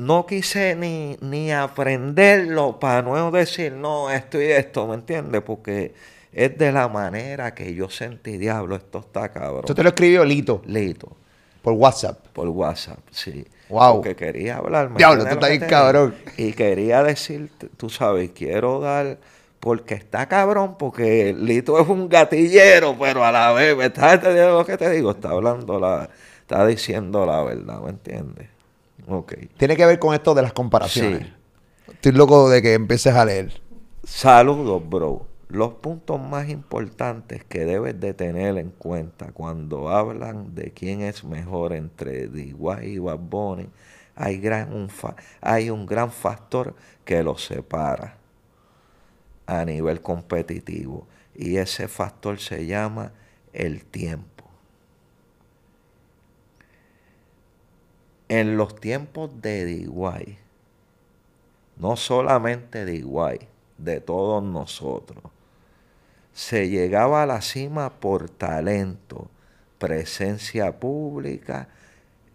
Speaker 6: no quise ni, ni aprenderlo para no decir, no, esto y esto, ¿me entiendes? Porque es de la manera que yo sentí, diablo, esto está cabrón.
Speaker 2: Esto te lo escribió Lito
Speaker 6: Lito,
Speaker 2: por WhatsApp.
Speaker 6: por WhatsApp, sí.
Speaker 2: Wow.
Speaker 6: Porque quería hablar. ¿me
Speaker 2: Diablo, tú estás bien cabrón.
Speaker 6: Y quería decirte, tú sabes, quiero dar, porque está cabrón, porque Lito es un gatillero, pero a la vez, ¿me estás entendiendo lo que te digo? Está hablando la, está diciendo la verdad, ¿me entiendes? Ok.
Speaker 2: Tiene que ver con esto de las comparaciones.
Speaker 6: Sí.
Speaker 2: Estoy loco de que empieces a leer.
Speaker 6: Saludos, bro. Los puntos más importantes que debes de tener en cuenta cuando hablan de quién es mejor entre D.Y. y Bad Bunny, hay, gran, un fa- hay un gran factor que los separa a nivel competitivo y ese factor se llama el tiempo. En los tiempos de D.Y., no solamente de Iguay, de todos nosotros. Se llegaba a la cima por talento, presencia pública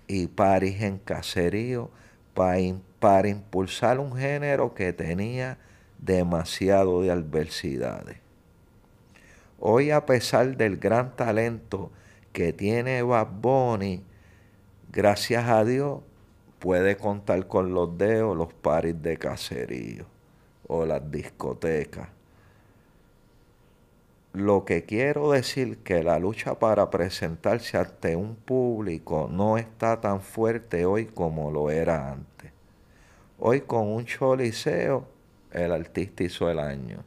Speaker 6: y paris en caserío para impulsar un género que tenía demasiado de adversidades. Hoy a pesar del gran talento que tiene Bad Bunny, gracias a Dios puede contar con los dedos los paris de caserío o las discotecas. Lo que quiero decir que la lucha para presentarse ante un público no está tan fuerte hoy como lo era antes. Hoy con un choliseo el artista hizo el año.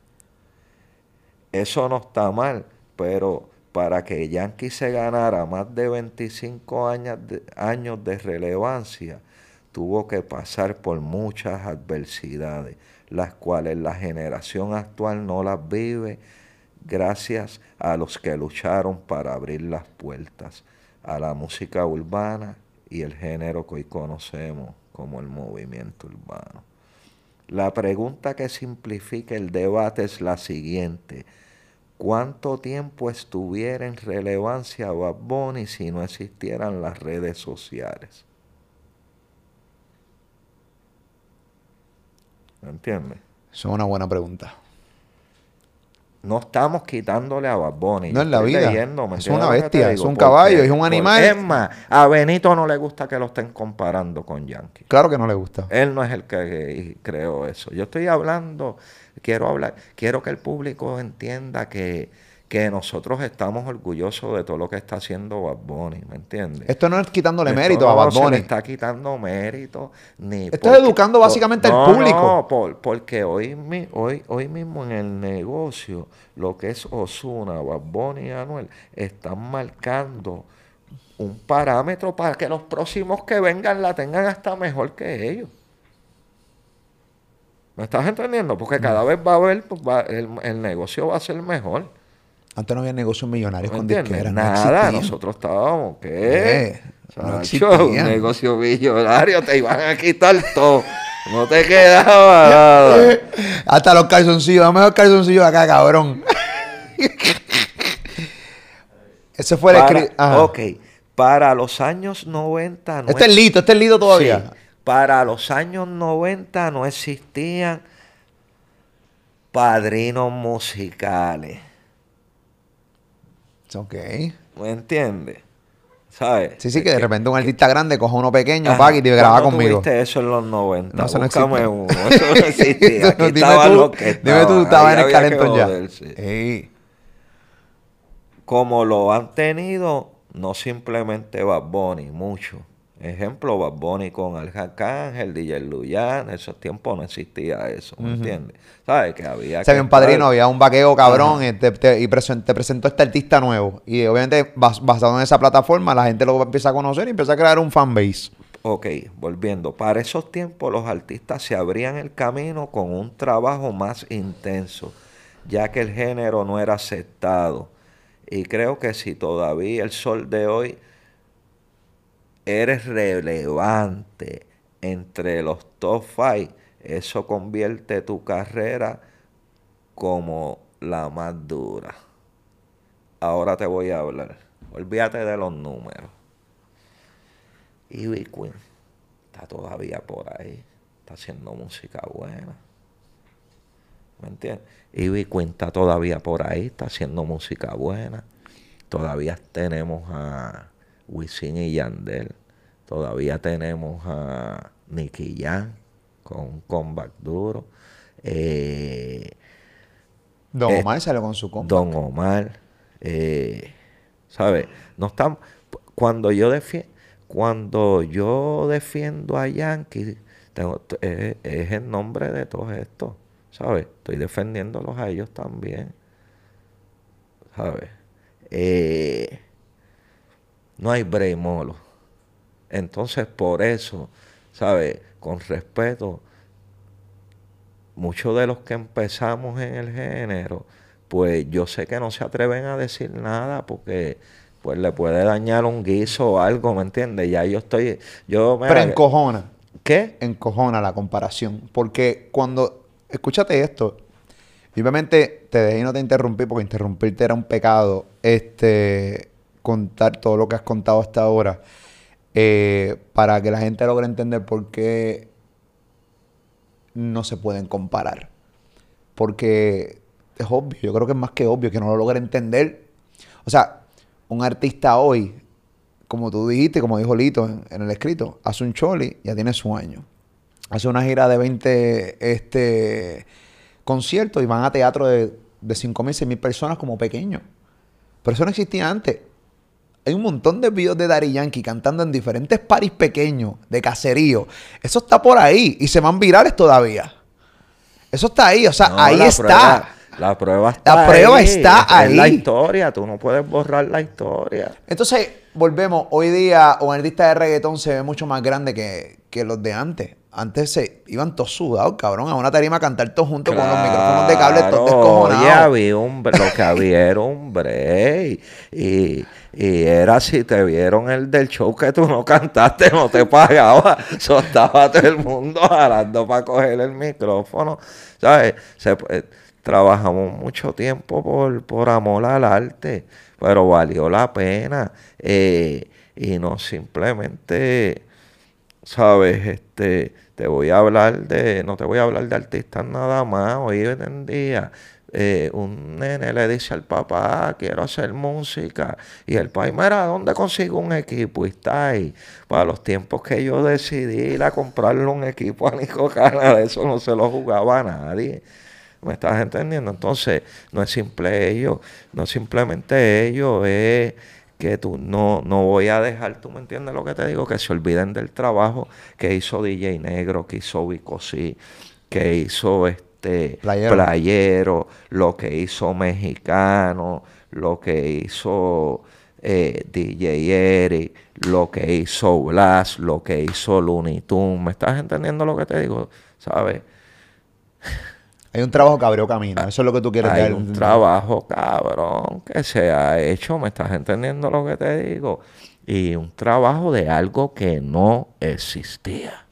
Speaker 6: Eso no está mal, pero para que Yankee se ganara más de 25 años de, años de relevancia, tuvo que pasar por muchas adversidades, las cuales la generación actual no las vive gracias a los que lucharon para abrir las puertas a la música urbana y el género que hoy conocemos como el movimiento urbano. La pregunta que simplifica el debate es la siguiente. ¿Cuánto tiempo estuviera en relevancia Bad Bunny si no existieran las redes sociales? ¿Me entiendes?
Speaker 2: Eso es una buena pregunta.
Speaker 6: No estamos quitándole a Bad Bunny.
Speaker 2: No en la vida.
Speaker 6: leyendo, ¿me
Speaker 2: Es una bestia,
Speaker 6: digo?
Speaker 2: es un caballo, es un animal.
Speaker 6: Es más, a Benito no le gusta que lo estén comparando con Yankee.
Speaker 2: Claro que no le gusta.
Speaker 6: Él no es el que creó eso. Yo estoy hablando, quiero hablar, quiero que el público entienda que, que nosotros estamos orgullosos de todo lo que está haciendo Bad Bunny, ¿me entiendes?
Speaker 2: Esto no es quitándole
Speaker 6: Esto
Speaker 2: mérito a
Speaker 6: no
Speaker 2: Bad Bunny.
Speaker 6: está quitando mérito ni
Speaker 2: Esto es educando básicamente al
Speaker 6: no,
Speaker 2: público.
Speaker 6: No, por- porque hoy, mi- hoy, hoy mismo en el negocio, lo que es Osuna, Bad Bunny y Anuel, están marcando un parámetro para que los próximos que vengan la tengan hasta mejor que ellos. ¿Me estás entendiendo? Porque cada vez va a haber, pues, va- el, el negocio va a ser mejor.
Speaker 2: Antes no había negocios millonarios
Speaker 6: ¿Me
Speaker 2: con disqueras.
Speaker 6: Nada, nosotros estábamos, ¿qué?
Speaker 2: Eh, no
Speaker 6: Chacho,
Speaker 2: existían.
Speaker 6: un negocio millonario, te iban a quitar todo. No te quedaba nada. <laughs>
Speaker 2: Hasta los calzoncillos. Dame los calzoncillos acá, cabrón. <laughs> Ese fue el escrito.
Speaker 6: Ok, para los años 90 no
Speaker 2: Este es Lito, este es Lito todavía.
Speaker 6: Sí, para los años 90 no existían padrinos musicales.
Speaker 2: Ok.
Speaker 6: ¿Me entiendes? ¿Sabes?
Speaker 2: Sí, sí, que de repente un artista grande coja uno pequeño,
Speaker 6: Ajá.
Speaker 2: y te graba
Speaker 6: ¿Cuándo
Speaker 2: conmigo.
Speaker 6: tuviste eso en los 90?
Speaker 2: No, eso no
Speaker 6: Búscame uno. Eso no <laughs> existía. Aquí
Speaker 2: dime
Speaker 6: estaban
Speaker 2: tú,
Speaker 6: que
Speaker 2: dime tú, estabas en el calentón ya. Ey.
Speaker 6: Como lo han tenido, no simplemente Bad Bunny, mucho. Ejemplo, Bad Bunny con Arcángel, DJ Luyan, en esos tiempos no existía eso, ¿me entiendes? ¿Sabes? Que había
Speaker 2: O sea,
Speaker 6: que
Speaker 2: había un padrino, había un vaqueo cabrón y, te, te- y presen- te presentó este artista nuevo. Y obviamente, bas- basado en esa plataforma, la gente lo empieza a conocer y empieza a crear un fanbase.
Speaker 6: Ok, volviendo. Para esos tiempos los artistas se abrían el camino con un trabajo más intenso, ya que el género no era aceptado. Y creo que si todavía el sol de hoy eres relevante entre los top five, eso convierte tu carrera como la más dura. Ahora te voy a hablar. Olvídate de los números. Ivy Queen está todavía por ahí. Está haciendo música buena. ¿Me entiendes? Ivy Queen está todavía por ahí. Está haciendo música buena. Todavía tenemos a Wisin y Yandel. Todavía tenemos a Nicky Jam con un comeback duro. Eh,
Speaker 2: Don
Speaker 6: Eh,
Speaker 2: Omar salió con su compa.
Speaker 6: Don Omar, eh, ¿sabes? No estamos, cuando yo defiendo, cuando yo defiendo a Yankee, tengo, es, es en nombre de todos estos, ¿sabes? Estoy defendiéndolos a ellos también, ¿sabes? Eh, no hay break molo. Entonces, por eso, ¿sabes? Con respeto, muchos de los que empezamos en el género, pues yo sé que no se atreven a decir nada porque pues le puede dañar un guiso o algo, ¿me entiendes? Ya yo estoy, yo me...
Speaker 2: Pero encojona.
Speaker 6: ¿Qué?
Speaker 2: encojona la comparación. Porque cuando. Escúchate esto. obviamente te dejé y no te interrumpí porque interrumpirte era un pecado. Este. Contar todo lo que has contado hasta ahora. eh, para que la gente logre entender por qué no se pueden comparar. Porque es obvio, yo creo que es más que obvio que no lo logre entender. O sea, un artista hoy, como tú dijiste, como dijo Lito en, el escrito, hace un choli, ya tiene su año. Hace una gira de 20 este, conciertos y van a teatro de, de 5 mil, 6 mil personas como pequeños. Pero eso no existía antes. Hay un montón de videos de Daddy Yankee cantando en diferentes paris pequeños, de caserío. Eso está por ahí y se van virales todavía. Eso está ahí, o sea,
Speaker 6: No,
Speaker 2: ahí
Speaker 6: la
Speaker 2: está.
Speaker 6: prueba- la prueba está
Speaker 2: La prueba
Speaker 6: ahí.
Speaker 2: está
Speaker 6: Es la
Speaker 2: ahí.
Speaker 6: historia, tú no puedes borrar la historia.
Speaker 2: Entonces, volvemos. Hoy día, un artista de reggaetón se ve mucho más grande que, que los de antes. Antes se iban todos sudados, cabrón, a una tarima a cantar todos juntos con los micrófonos de cable todos descojonados.
Speaker 6: oye, había un bre- lo que había era un break. Y, y era si te vieron el del show que tú no <laughs> cantaste, no te pagaba. So, estaba todo el mundo jalando para coger el micrófono. ¿Sabes? Eh, trabajamos mucho tiempo por, por amor al arte, pero valió la pena. Eh, y no simplemente sabes, este, te voy a hablar de, no te voy a hablar de artistas nada más, hoy en día eh, un nene le dice al papá, quiero hacer música, y el país, mira, ¿dónde consigo un equipo? Y está ahí, para los tiempos que yo decidí ir a comprarle un equipo a Nico Cana, eso no se lo jugaba a nadie. ¿Me estás entendiendo? Entonces, no es simple ello, no es simplemente ello, es que tú no, no voy a dejar, tú me entiendes lo que te digo, que se olviden del trabajo que hizo DJ Negro, que hizo Vico Sí, que hizo este
Speaker 2: Playero.
Speaker 6: Playero, lo que hizo Mexicano, lo que hizo eh, DJ Eric, lo que hizo Blas, lo que hizo Looney Tunes, ¿me estás entendiendo lo que te digo? ¿Sabes?
Speaker 2: Hay un trabajo que abrió camino. Eso es lo que tú quieres
Speaker 6: Hay
Speaker 2: dar.
Speaker 6: un trabajo cabrón que se ha hecho, ¿me estás entendiendo lo que te digo? Y un trabajo de algo que no existía.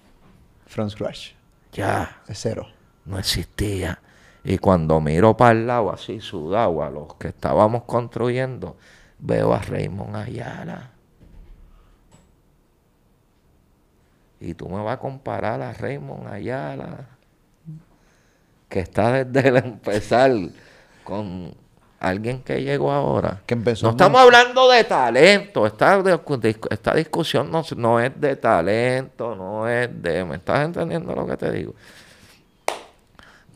Speaker 2: From scratch.
Speaker 6: Ya,
Speaker 2: De cero.
Speaker 6: No existía. Y cuando miro para el lado así sudado a los que estábamos construyendo, veo a Raymond Ayala. Y tú me vas a comparar a Raymond Ayala, que está desde el empezar con alguien que llegó ahora.
Speaker 2: Que empezó
Speaker 6: No estamos hablando de talento. Esta, esta discusión no, no es de talento, no es de... ¿Me estás entendiendo lo que te digo?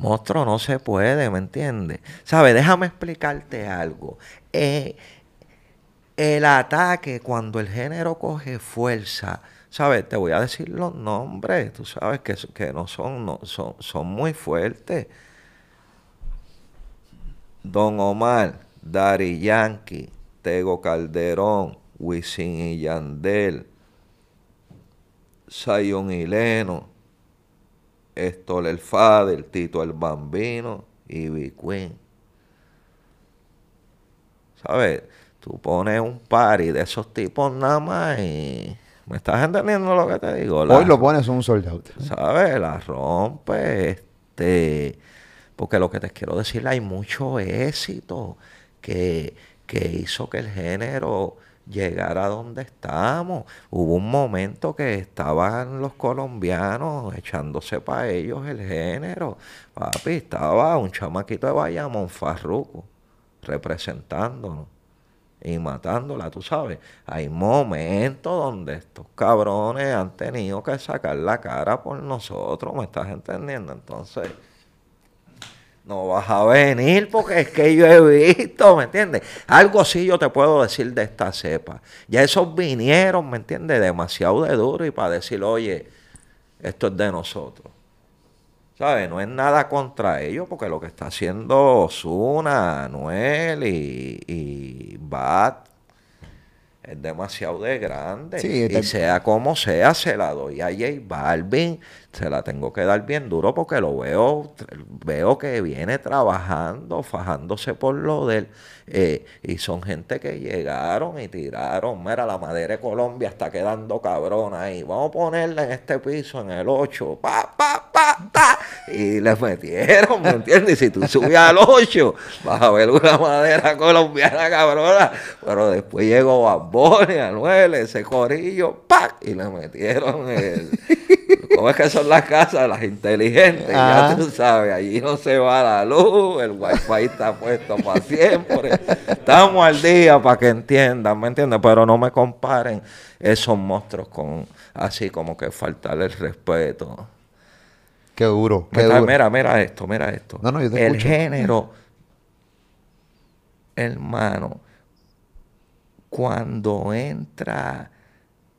Speaker 6: Monstruo, no se puede, ¿me entiendes? ¿Sabes? Déjame explicarte algo. Eh, el ataque, cuando el género coge fuerza, ¿sabes? Te voy a decir los nombres, tú sabes que, que no son, no, son, son muy fuertes. Don Omar, Dari Yankee, Tego Calderón, Wisin y Yandel, Zion y Leno, Héctor el Fader, Tito el Bambino y B. Queen. ¿Sabes? Tú pones un party de esos tipos nada más y... ¿Me estás entendiendo lo que te digo? La-
Speaker 2: Hoy lo pones un sold out.
Speaker 6: ¿sabes? La rompe, este, porque lo que te quiero decir, hay mucho éxito que, que hizo que el género llegara a donde estamos. Hubo un momento que estaban los colombianos echándose para ellos el género. Papi, estaba un chamaquito de Bayamón, Farruco, representándonos y matándola, tú sabes. Hay momentos donde estos cabrones han tenido que sacar la cara por nosotros, ¿me estás entendiendo? Entonces, no vas a venir porque es que yo he visto, ¿me entiendes? Algo sí yo te puedo decir de esta cepa. Ya esos vinieron, ¿me entiendes? Demasiado de duro y para decir, oye, esto es de nosotros. ¿Sabes? No es nada contra ellos, porque lo que está haciendo Osuna, Anuel y, y Bat es demasiado de grande.
Speaker 2: Sí,
Speaker 6: y sea como sea, se la doy a J Balvin, se la tengo que dar bien duro porque lo veo, veo que viene trabajando, fajándose por lo de él. eh, y son gente que llegaron y tiraron, mira, la madera de Colombia está quedando cabrona ahí. Vamos a ponerla en este piso, en el 8, pa, pa, pa, ta. Y les metieron, ¿me entiendes? Y si tú subes al 8, vas a ver una madera colombiana cabrona. Pero después llegó Bamboni, Anuel, ese corillo, ¡pac! Y le metieron el... ¿Cómo es que son las casas? Las inteligentes, ya tú sabes, allí no se va la luz, el wifi está puesto para siempre. Estamos al día para que entiendan, ¿me entiendes? Pero no me comparen esos monstruos con así como que faltarle el respeto.
Speaker 2: Qué duro, qué
Speaker 6: Mira,
Speaker 2: duro.
Speaker 6: mira, mira esto, mira esto.
Speaker 2: No, no, yo te
Speaker 6: el
Speaker 2: escucho.
Speaker 6: género, hermano, cuando entra,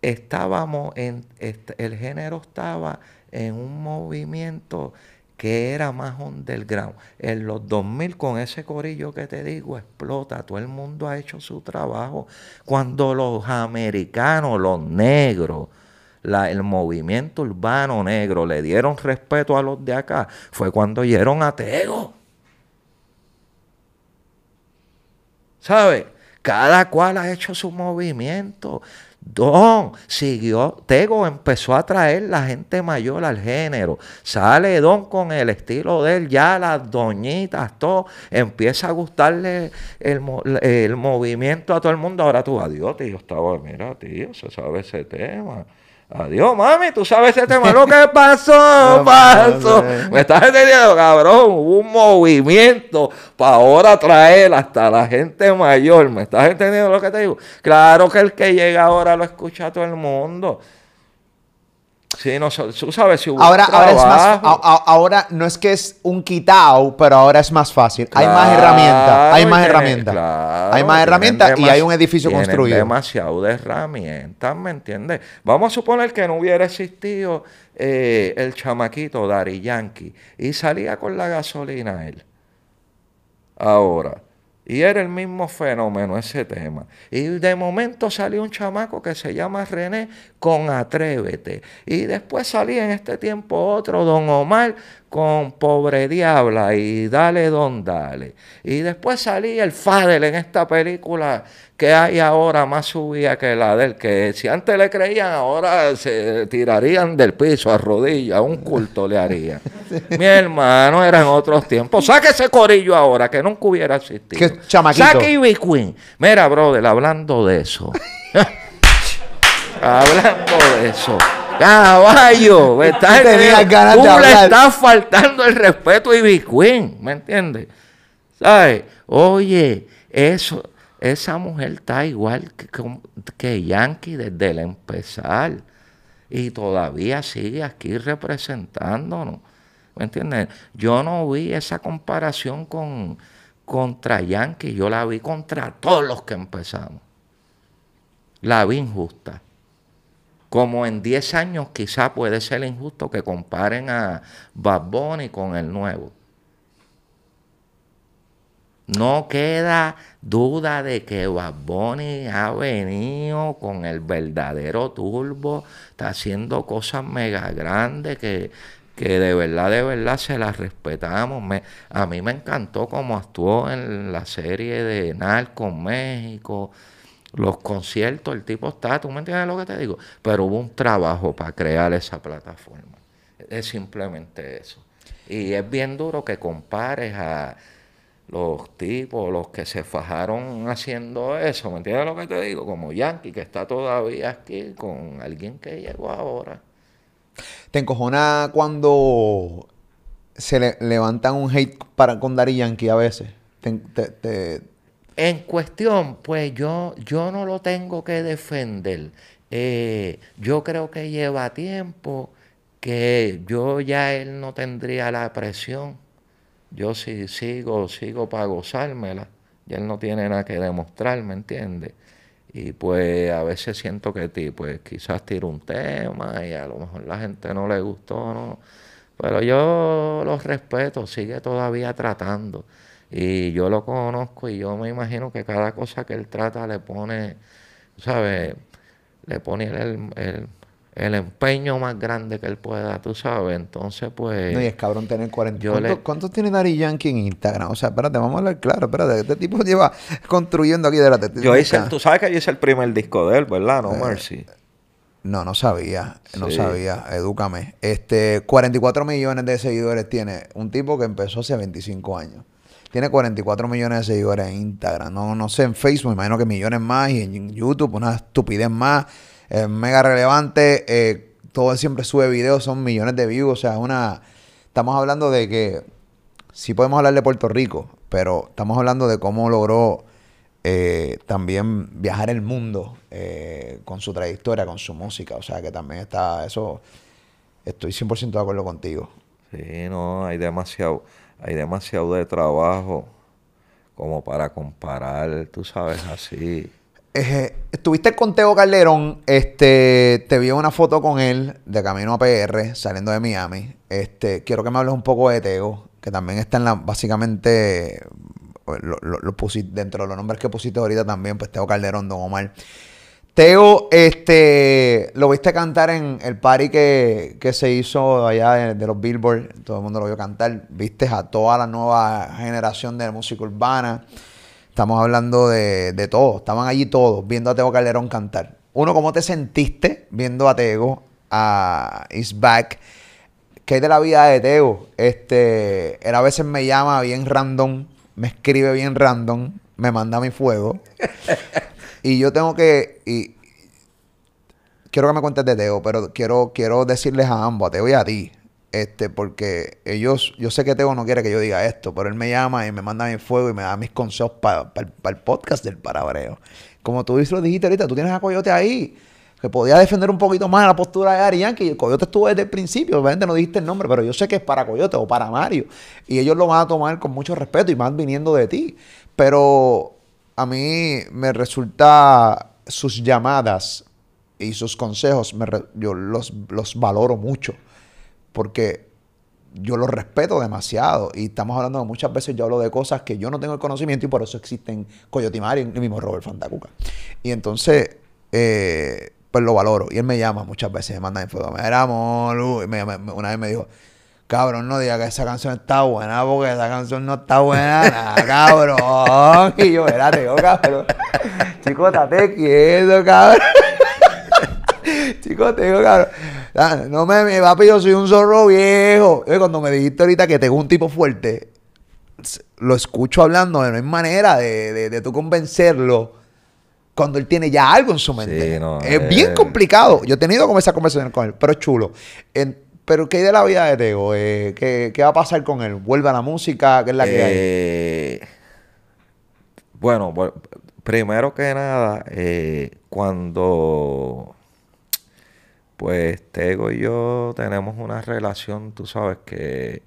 Speaker 6: estábamos en, el género estaba en un movimiento que era más underground. En los 2000 con ese corillo que te digo explota, todo el mundo ha hecho su trabajo. Cuando los americanos, los negros, la- el movimiento urbano negro le dieron respeto a los de acá, fue cuando oyeron a Tego. ¿Sabe? Cada cual ha hecho su movimiento. Don siguió, Tego empezó a traer la gente mayor al género. Sale Don con el estilo de él, ya las doñitas, todo. Empieza a gustarle el, el movimiento a todo el mundo. Ahora tú, adiós, tío. Estaba, mira, tío, se sabe ese tema. Adiós, mami, tú sabes ese tema. Lo que <laughs> pasó, pasó. Me estás entendiendo, cabrón. Hubo un movimiento para ahora traer hasta la gente mayor. ¿Me estás entendiendo lo que te digo? Claro que el que llega ahora lo escucha todo el mundo. Sí, no, tú sabes si hubo
Speaker 2: Ahora, ahora, es más,
Speaker 6: trabajo.
Speaker 2: a- a- ahora no es que es un quitao, pero ahora es más fácil. hay más herramientas. Hay
Speaker 6: y
Speaker 2: más herramientas.
Speaker 6: claro,
Speaker 2: hay más herramientas y hay un edificio construido.
Speaker 6: demasiado de herramientas, ¿me entiendes? Vamos a suponer que no hubiera existido eh, el chamaquito Dari Yankee y salía con la gasolina él. Ahora. Y era el mismo fenómeno ese tema. Y de momento salió un chamaco que se llama René con Atrévete. Y después salía en este tiempo otro, Don Omar, con Pobre Diabla y Dale Don Dale. Y después salía el Fadel en esta película que hay ahora más subida que la del que si antes le creían, ahora se tirarían del piso a rodillas, un culto le harían. <laughs> Mi hermano, eran otros tiempos. Saque ese corillo ahora, que nunca hubiera existido.
Speaker 2: ¿Qué chamaquito?
Speaker 6: Saque Ivy Queen. Mira, brother, hablando de eso. <laughs> <laughs> hablando de eso. Caballo, <laughs> me estás
Speaker 2: de
Speaker 6: Tú le estás faltando el respeto a Ivy Queen, ¿me entiendes? ¿Sabes? Oye, eso, esa mujer está igual que, que Yankee desde el empezar. Y todavía sigue aquí representándonos. ¿Me entiendes? Yo no vi esa comparación con contra Yankee, yo la vi contra todos los que empezamos. La vi injusta. Como en 10 años quizá puede ser injusto que comparen a Bad Bunny con el nuevo. No queda duda de que Bad Bunny ha venido con el verdadero turbo, está haciendo cosas mega grandes que, que de verdad, de verdad se las respetamos. A mí me encantó cómo actuó en la serie de Narcos México, los conciertos, el tipo está, ¿tú me entiendes lo que te digo? Pero hubo un trabajo para crear esa plataforma. Es simplemente eso. Y es bien duro que compares a los tipos, los que se fajaron haciendo eso, ¿me entiendes lo que te digo? Como Yankee, que está todavía aquí, con alguien que llegó ahora.
Speaker 2: ¿Te encojona cuando se le levantan un hate para, con Daddy Yankee a veces? Te-
Speaker 6: En cuestión, pues yo, yo no lo tengo que defender. Eh, yo creo que lleva tiempo que yo ya él no tendría la presión. Yo sí sigo, sigo para gozármela. Y él no tiene nada que demostrar, ¿me entiendes? Y pues a veces siento que pues quizás tiro un tema y a lo mejor la gente no le gustó, ¿no? Pero yo los respeto, sigue todavía tratando. Y yo lo conozco y yo me imagino que cada cosa que él trata le pone, ¿sabes? Le pone el, el- el empeño más grande que él pueda, tú sabes. Entonces, pues...
Speaker 2: no, y es cabrón tener 40.
Speaker 6: yo
Speaker 2: ¿Cuántos,
Speaker 6: le-
Speaker 2: cuántos tiene Daddy Yankee en Instagram? O sea, espérate, vamos a hablar claro. Espérate, este tipo <laughs> lleva construyendo aquí de la
Speaker 6: Yo hice, tú sabes que yo hice el primer disco de él, ¿verdad? No,
Speaker 2: Eh,
Speaker 6: Mercy.
Speaker 2: No, no sabía. No
Speaker 6: Sí.
Speaker 2: sabía. Edúcame. Este, 44 millones de seguidores tiene un tipo que empezó hace 25 años. Tiene 44 millones de seguidores en Instagram. No, no sé, en Facebook, imagino que millones más. Y en YouTube, una estupidez más. Es mega relevante. eh, todo siempre sube videos, son millones de views. O sea, es una. Estamos hablando de que. Sí podemos hablar de Puerto Rico, pero estamos hablando de cómo logró eh, también viajar el mundo eh, con su trayectoria, con su música. O sea que también está eso. Estoy 100% de acuerdo contigo.
Speaker 6: Sí, no, hay demasiado, hay demasiado de trabajo como para comparar, tú sabes, así.
Speaker 2: Estuviste con Teo Calderón, este, te vi una foto con él de camino a PR, saliendo de Miami. Este, quiero que me hables un poco de Teo, que también está en la, básicamente, lo, lo- lo pusi- dentro de los nombres que pusiste ahorita también, pues Teo Calderón, Don Omar. Teo, este, lo viste cantar en el party que, que se hizo allá de, de los Billboard, todo el mundo lo vio cantar, viste a toda la nueva generación de música urbana, estamos hablando de, de todo, estaban allí todos viendo a Teo Calderón cantar. Uno, ¿cómo te sentiste viendo a Teo, a Is Back? ¿Qué hay de la vida de Teo? Este, él a veces me llama bien random, me escribe bien random, me manda mi fuego. <laughs> Y yo tengo que. Y, quiero que me cuentes de Teo, pero quiero, quiero decirles a ambos, a Teo y a ti. Este, porque ellos, yo sé que Teo no quiere que yo diga esto, pero él me llama y me manda mi fuego y me da mis consejos para el podcast del parabreo. Como tú lo dijiste ahorita, tú tienes a Coyote ahí, que podía defender un poquito más la postura de Ari Yankee. Y el Coyote estuvo desde el principio, obviamente no dijiste el nombre, pero yo sé que es para Coyote o para Mario. Y ellos lo van a tomar con mucho respeto y más viniendo de ti. Pero a mí me resulta sus llamadas y sus consejos, me yo los, los valoro mucho porque yo los respeto demasiado y estamos hablando muchas veces yo hablo de cosas que yo no tengo el conocimiento y por eso existen Coyote y el mismo Robert Fantacuca. Y entonces, eh, pues lo valoro. Y él me llama muchas veces, me manda info. Mira, Molu", y me- me- una vez me dijo, cabrón, no diga que esa canción está buena porque esa canción no está buena, nada, <laughs> cabrón. Y yo, espérate, yo, cabrón. Chico, estate quieto, cabrón. <laughs> Chicos, te digo, cabrón. ah, No me, me papi, yo soy un zorro viejo. Cuando me dijiste ahorita que tengo un tipo fuerte, lo escucho hablando, no hay manera de, de, de tú convencerlo cuando él tiene ya algo en su mente.
Speaker 6: Sí, no,
Speaker 2: es bien
Speaker 6: eh.
Speaker 2: complicado. Yo he tenido como esa conversación con él, pero es chulo. En- pero ¿qué hay de la vida de Teo? Eh, ¿qué, qué va a pasar con él? ¿Vuelve a la música? ¿Qué es la que hay?
Speaker 6: Eh, bueno, bu- primero que nada, eh, cuando pues Tego y yo tenemos una relación, tú sabes que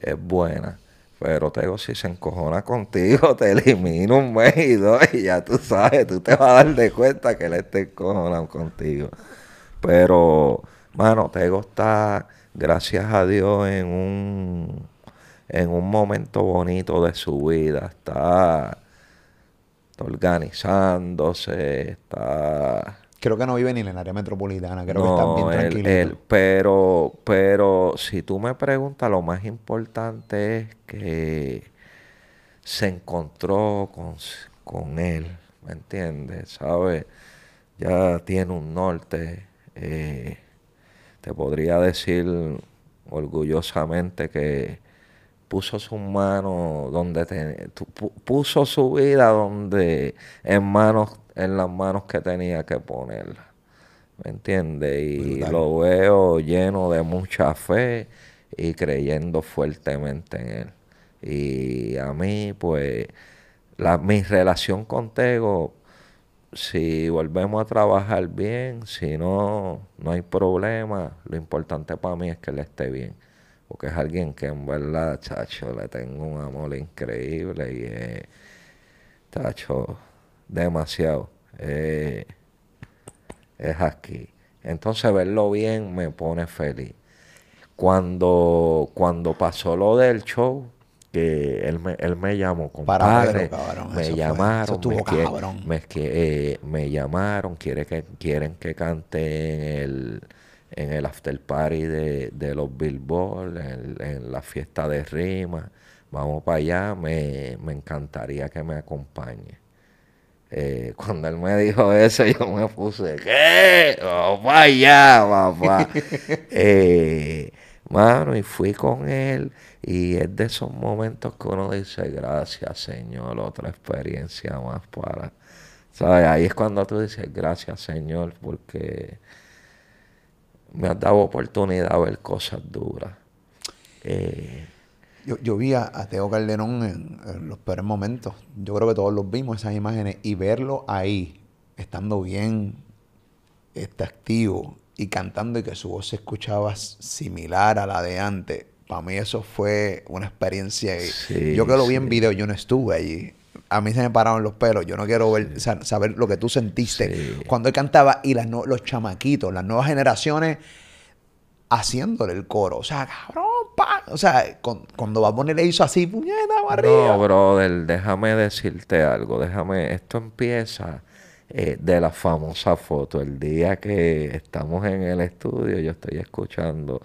Speaker 6: es buena. Pero Tego si se encojona contigo, te elimina un mes y dos y ya tú sabes, tú te vas a dar de cuenta que él está encojonado contigo. Pero, mano, Tego está, gracias a Dios, en un, en un momento bonito de su vida. Está, está organizándose, está
Speaker 2: Creo que no vive ni en el área metropolitana, creo que está bien tranquilo.
Speaker 6: él- pero, pero si tú me preguntas, lo más importante es que se encontró con, con él, ¿me entiendes? ¿Sabes? Ya tiene un norte. eh, te podría decir orgullosamente que puso sus manos donde te- puso su vida donde en manos en las manos que tenía que ponerla. ¿me entiendes? y lo veo lleno de mucha fe y creyendo fuertemente en él. Y a mí pues la, mi relación con Tego si volvemos a trabajar bien, si no, no hay problema. Lo importante para mí es que él esté bien. Porque es alguien que en verdad, chacho, le tengo un amor increíble y chacho, demasiado. Eh, es aquí. Entonces verlo bien me pone feliz. Cuando, cuando pasó lo del show, que él me, él me llamó, compadre,
Speaker 2: eso
Speaker 6: me
Speaker 2: fue- eso
Speaker 6: llamaron,
Speaker 2: estuvo
Speaker 6: me, me, eh, me llamaron, quiere que, quieren que cante en el, en el after party de, de los Billboard, en, en la fiesta de rima. Vamos para allá, me, me encantaría que me acompañe. Eh, <laughs> cuando él me dijo eso, yo me puse, ¿qué? Vamos para allá, papá. <laughs> Eh, mano, y fui con él. Y es de esos momentos que uno dice, gracias, Señor, otra experiencia más para. ¿Sabes? Ahí es cuando tú dices, gracias, Señor, porque me has dado oportunidad de ver cosas duras. Eh,
Speaker 2: Yo, vi a, a Teo Calderón en, los peores momentos. Yo creo que todos los vimos esas imágenes y verlo ahí, estando bien, este, activo y cantando y que su voz se escuchaba similar a la de antes. Para mí eso fue una experiencia.
Speaker 6: Sí,
Speaker 2: yo que lo vi en video, yo no estuve allí. A mí se me pararon los pelos. Yo no quiero ver, sa- saber lo que tú sentiste cuando él cantaba y las no- los chamaquitos, las nuevas generaciones haciéndole el coro. O sea, cabrón, pa. O sea, con- cuando va a poner le hizo así, puñeta, para arriba.
Speaker 6: No, brother, déjame decirte algo. Déjame, esto empieza eh, de la famosa foto. El día que estamos en el estudio, yo estoy escuchando.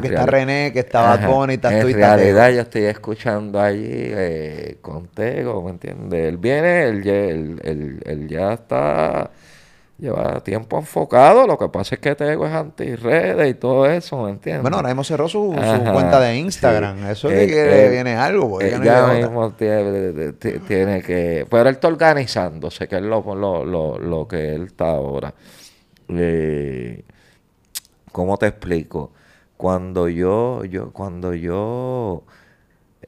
Speaker 2: Que está René, que está Bad Bunny, está tú
Speaker 6: En
Speaker 2: y
Speaker 6: realidad, yo estoy escuchando allí eh, con Tego, ¿me entiendes? Él viene, él, ya- él- él- él ya está. Lleva tiempo enfocado. Lo que pasa es que Tego es anti-redes y todo eso, ¿me entiendes?
Speaker 2: Bueno, ahora mismo cerró su, cuenta de
Speaker 6: sí.
Speaker 2: Instagram. Eso es
Speaker 6: Eh,
Speaker 2: que
Speaker 6: eh,
Speaker 2: viene algo. porque ya no
Speaker 6: ya mismo tiene, ti- tiene que... Pero él está organizándose, que es lo, lo, lo, lo que él está ahora. Eh, ¿Cómo te explico? Cuando yo, yo, cuando yo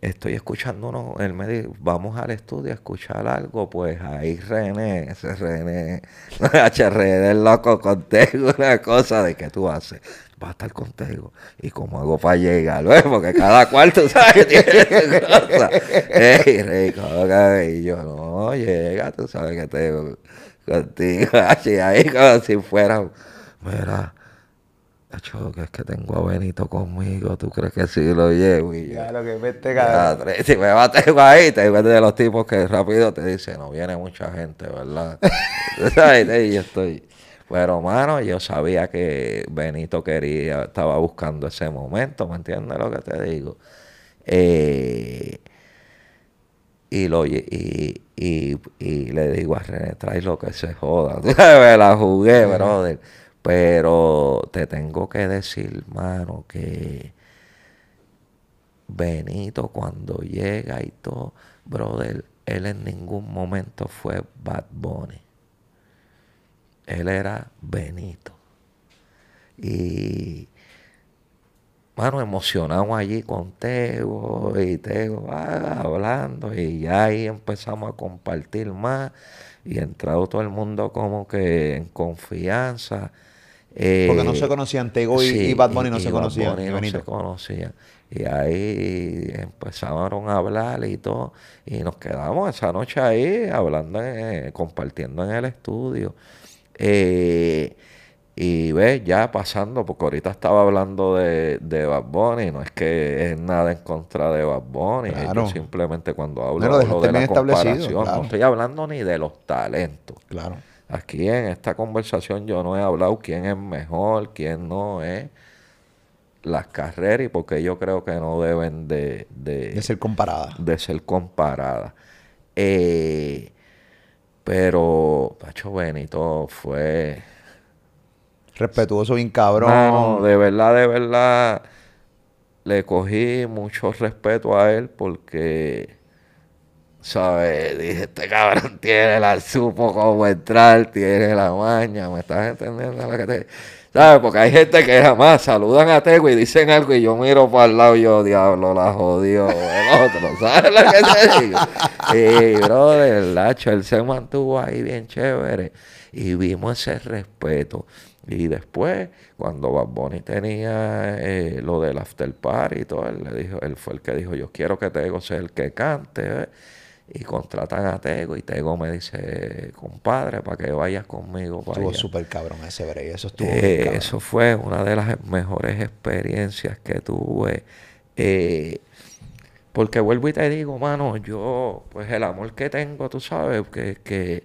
Speaker 6: estoy escuchando uno, él me dice, vamos al estudio a escuchar algo, pues ahí René, ese René, <laughs> René es loco contigo, <laughs> una cosa de que tú haces, va a estar contigo, y cómo hago para llegar, ¿ves? <laughs> porque cada cuarto sabe que tiene cosa. Ey, rico, y yo, no, llega, tú sabes que tengo contigo, H, ahí como si fuera, mira, Acho, que es que tengo a Benito conmigo, ¿tú crees que sí lo llevo? Y
Speaker 2: Ya, lo que vete, cabrón.
Speaker 6: si me bates ahí, te es de los tipos que rápido te dicen, no viene mucha gente, ¿verdad? <laughs> Y yo estoy. Pero, mano, yo sabía que Benito quería, estaba buscando ese momento, ¿me entiendes lo que te digo? Eh, y, lo, y, y le digo a René, trae lo que se joda. <laughs> Me la jugué, brother. Pero te tengo que decir, mano, que Benito cuando llega y todo, brother, él en ningún momento fue Bad Bunny. Él era Benito. Y, mano, emocionado allí con Tego y Tego ah, hablando y ya ahí empezamos a compartir más y entrado todo el mundo como que en confianza.
Speaker 2: Porque no
Speaker 6: Eh,
Speaker 2: se conocían. Tego y,
Speaker 6: sí,
Speaker 2: y Bad Bunny no
Speaker 6: y
Speaker 2: se
Speaker 6: Bad
Speaker 2: conocían.
Speaker 6: Bunny no se conocían. Y ahí empezaron a hablar y todo. Y nos quedamos esa noche ahí hablando, eh, compartiendo en el estudio. Eh, Y ves, ya pasando, porque ahorita estaba hablando de, de Bad Bunny, no es que es nada en contra de Bad Bunny,
Speaker 2: Claro.
Speaker 6: yo simplemente cuando hablo,
Speaker 2: No,
Speaker 6: de la comparación,
Speaker 2: claro.
Speaker 6: no estoy hablando ni de los talentos.
Speaker 2: Claro.
Speaker 6: Aquí en esta conversación yo no he hablado quién es mejor, quién no es, las carreras y porque yo creo que no deben de, de,
Speaker 2: De ser comparada.
Speaker 6: de ser comparadas. Eh, pero, Pacho Benito fue...
Speaker 2: Respetuoso, bien cabrón.
Speaker 6: Mano, de verdad, de verdad, le cogí mucho respeto a él porque, ¿sabes? Dije, este cabrón tiene la supo cómo entrar, tiene la maña, ¿me estás entendiendo lo que te...? ¿Sabes? Porque hay gente que jamás saludan a Tego y dicen algo y yo miro para el lado y yo, diablo, la jodió el otro, <laughs> ¿sabes lo que te digo? Y, brother, Lacho, él se mantuvo ahí bien chévere y vimos ese respeto. Y después, cuando Bad Bunny tenía eh, lo del after party y todo, él, le dijo, él fue el que dijo, yo quiero que Tego sea el que cante. Y contratan a Tego y Tego me dice, compadre, para que vayas conmigo para
Speaker 2: Estuvo
Speaker 6: allá".
Speaker 2: súper cabrón ese break. Eso estuvo
Speaker 6: Eh, eso fue una de las mejores experiencias que tuve. Eh, porque vuelvo y te digo, mano, yo, pues el amor que tengo, tú sabes, que, que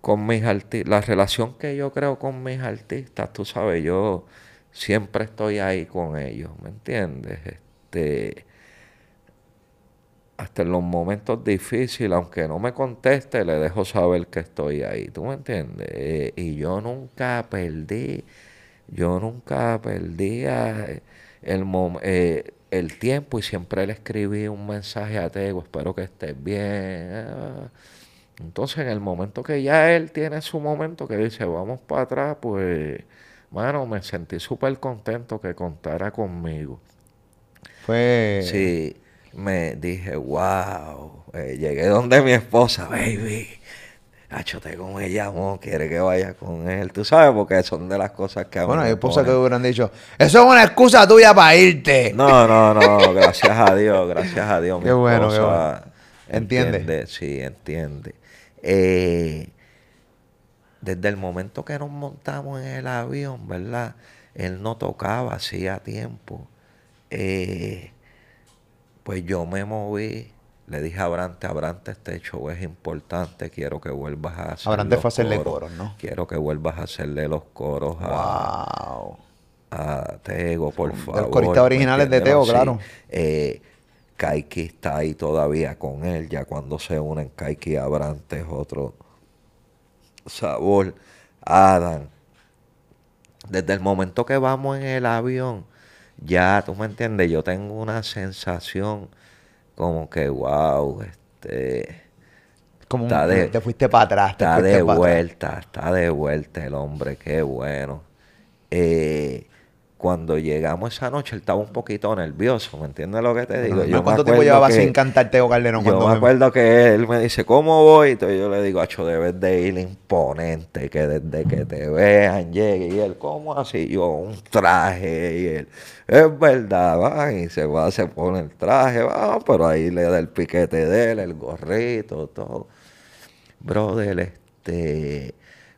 Speaker 6: con mis artistas, la relación que yo creo con mis artistas, tú sabes, yo siempre estoy ahí con ellos, ¿me entiendes? Este, hasta en los momentos difíciles, aunque no me conteste, le dejo saber que estoy ahí, ¿tú me entiendes? Eh, y yo nunca perdí, yo nunca perdía el, mom- eh, el tiempo y siempre le escribí un mensaje a Tego, espero que estés bien. ah. Entonces, en el momento que ya él tiene su momento que dice, vamos para atrás, pues, mano, me sentí súper contento que contara conmigo.
Speaker 2: Fue.
Speaker 6: Sí, me dije, wow, eh, llegué donde mi esposa, baby. Hacho, Tego me llamó, quiere que vaya con él. Tú sabes, porque son de las cosas que a
Speaker 2: Bueno, hay esposas que hubieran dicho, eso es una excusa tuya para irte.
Speaker 6: No, no, no, gracias a Dios, gracias a Dios. <laughs> mi
Speaker 2: Qué bueno, qué bueno. ¿Entiende?
Speaker 6: entiende, Sí, entiende. Eh, desde el momento que nos montamos en el avión, ¿verdad? Él no tocaba hacía tiempo. Eh, pues yo me moví, le dije a Abrante, Abrante, este show es importante, quiero que vuelvas a hacer
Speaker 2: Abrante
Speaker 6: los
Speaker 2: fue a hacerle
Speaker 6: coros.
Speaker 2: coros, ¿no?
Speaker 6: Quiero que vuelvas a hacerle los coros a,
Speaker 2: Wow.
Speaker 6: a Tego, por
Speaker 2: De los
Speaker 6: favor.
Speaker 2: coristas
Speaker 6: ¿me
Speaker 2: originales de? Tego,
Speaker 6: Sí.
Speaker 2: claro.
Speaker 6: Eh, Kaiki está ahí todavía con él, ya cuando se unen Kaiki y Abrante es otro sabor. Adam, desde el momento que vamos en el avión, ya, tú me entiendes, yo tengo una sensación como que, wow, este...
Speaker 2: Como un-
Speaker 6: Está de-
Speaker 2: te fuiste para atrás.
Speaker 6: Está de
Speaker 2: atrás.
Speaker 6: vuelta, está de vuelta el hombre, qué bueno. Eh, cuando llegamos esa noche, él estaba un poquito nervioso, ¿me entiendes lo que te digo?
Speaker 2: No,
Speaker 6: Yo
Speaker 2: ¿Cuánto tiempo llevaba
Speaker 6: que-
Speaker 2: sin cantar Teo Calderón?
Speaker 6: Yo me
Speaker 2: me-
Speaker 6: acuerdo que él me dice, ¿cómo voy? Entonces yo le digo, Acho, debes de ir imponente, que desde que te vean llegue. Y él, ¿cómo así? Yo, un traje. Y él, es verdad, va. Y se va, se pone el traje, va. Pero ahí le da el piquete de él, el gorrito, todo. Brother, este,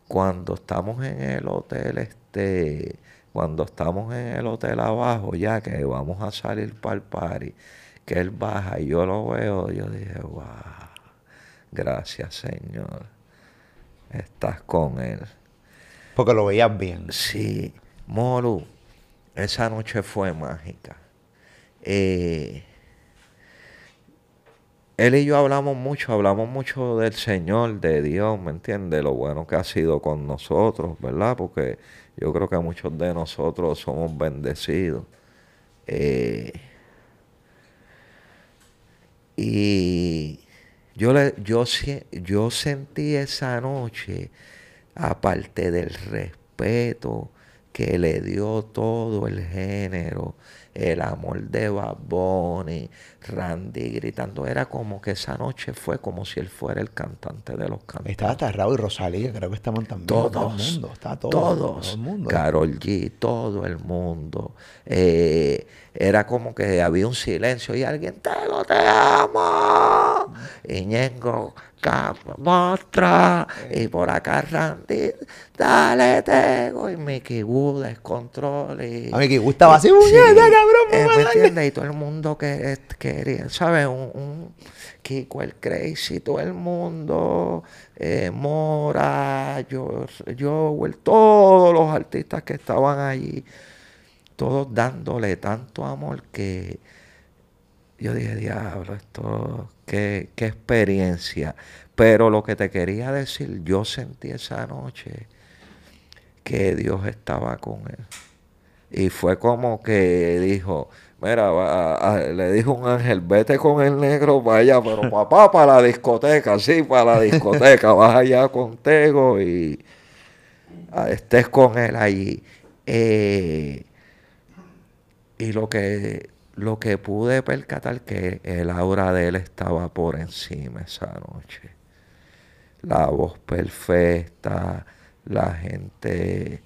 Speaker 6: cuando estamos en el hotel, este, cuando estamos en el hotel abajo, ya que vamos a salir para el party, que él baja y yo lo veo, yo dije, wow, gracias Señor, estás con él.
Speaker 2: Porque lo veías bien.
Speaker 6: Sí, Molu, esa noche fue mágica. Eh, él y yo hablamos mucho, hablamos mucho del Señor, de Dios, ¿me entiendes? Lo bueno que ha sido con nosotros, ¿verdad? Porque yo creo que muchos de nosotros somos bendecidos. Eh, y yo, le, yo, yo sentí esa noche, aparte del respeto que le dio todo el género, el amor de Bad Bunny, Randy gritando, era como que esa noche fue como si él fuera el cantante de los cantantes.
Speaker 2: Estaba hasta Raúl y Rosalía, creo que estaban también. Todo
Speaker 6: Todos.
Speaker 2: el mundo. Estaba todo,
Speaker 6: todos.
Speaker 2: todo el mundo.
Speaker 6: Carol G, todo el mundo. Eh, era como que había un silencio y alguien, te lo te amo. Campo, Mostra, y por acá Randy, dale Tego, y Mickey Wood, Descontrol, y...
Speaker 2: A mí que gustaba así,
Speaker 6: Sí,
Speaker 2: puñeta, cabrón,
Speaker 6: eh, ¿Me entiendes? Y todo el mundo que quería, ¿sabes? Un, un Kiko el Crazy, todo el mundo, eh, Mora, yo, Joel, todos los artistas que estaban allí, todos dándole tanto amor que yo dije, diablo, esto, qué, qué experiencia. Pero lo que te quería decir, yo sentí esa noche que Dios estaba con él. Y fue como que dijo, mira, va- a- le dijo un ángel, vete con el negro para allá, pero <laughs> papá para la discoteca, sí, para la discoteca, vas allá contigo y estés con él allí. Eh, y lo que, lo que pude percatar que el aura de él estaba por encima esa noche. La voz perfecta, la gente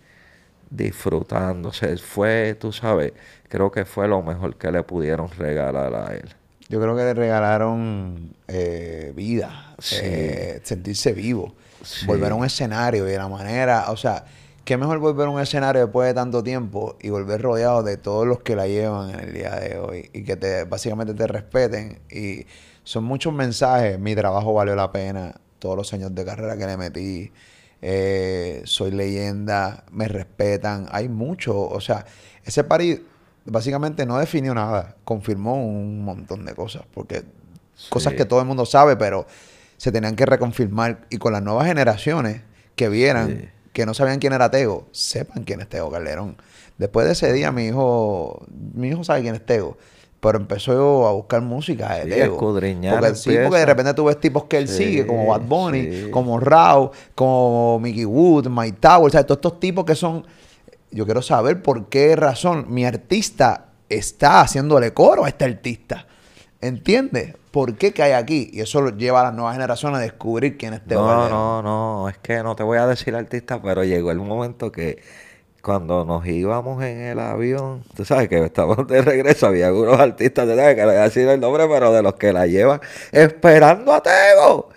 Speaker 6: disfrutándose. Fue, tú sabes, creo que fue lo mejor que le pudieron regalar a él.
Speaker 2: Yo creo que le regalaron eh, vida,
Speaker 6: Sí.
Speaker 2: eh, sentirse vivo,
Speaker 6: Sí.
Speaker 2: volver a un escenario y de la manera, o sea, qué mejor volver a un escenario después de tanto tiempo y volver rodeado de todos los que la llevan en el día de hoy y que te básicamente te respeten y son muchos mensajes, mi trabajo valió la pena, todos los años de carrera que le metí, eh, soy leyenda, me respetan, hay mucho, o sea, ese party básicamente no definió nada, confirmó un montón de cosas, porque cosas que todo el mundo sabe, pero se tenían que reconfirmar. Y con las nuevas generaciones que vieran
Speaker 6: Sí.
Speaker 2: Que no sabían quién era Tego, sepan quién es Tego Calderón. Después de ese día mi hijo, mi hijo sabe quién es Tego, pero empezó a buscar música de
Speaker 6: Sí,
Speaker 2: Tego. Porque, sí, porque de repente tú ves tipos que él
Speaker 6: Sí,
Speaker 2: sigue, como Bad Bunny, como Rao, como Mickey Wood, Mike Tower, o sea, todos estos tipos que son yo quiero saber por qué razón mi artista está haciéndole coro a este artista. ¿Entiendes? ¿Por qué cae aquí? Y eso lo lleva a las nuevas generaciones a descubrir quién es Teo
Speaker 6: No, no, no, es que no te voy a decir artista, pero llegó el momento que cuando nos íbamos en el avión, tú sabes que estábamos de regreso, había algunos artistas, tú sabes que no voy a decir el nombre, pero de los que la llevan esperando a Tego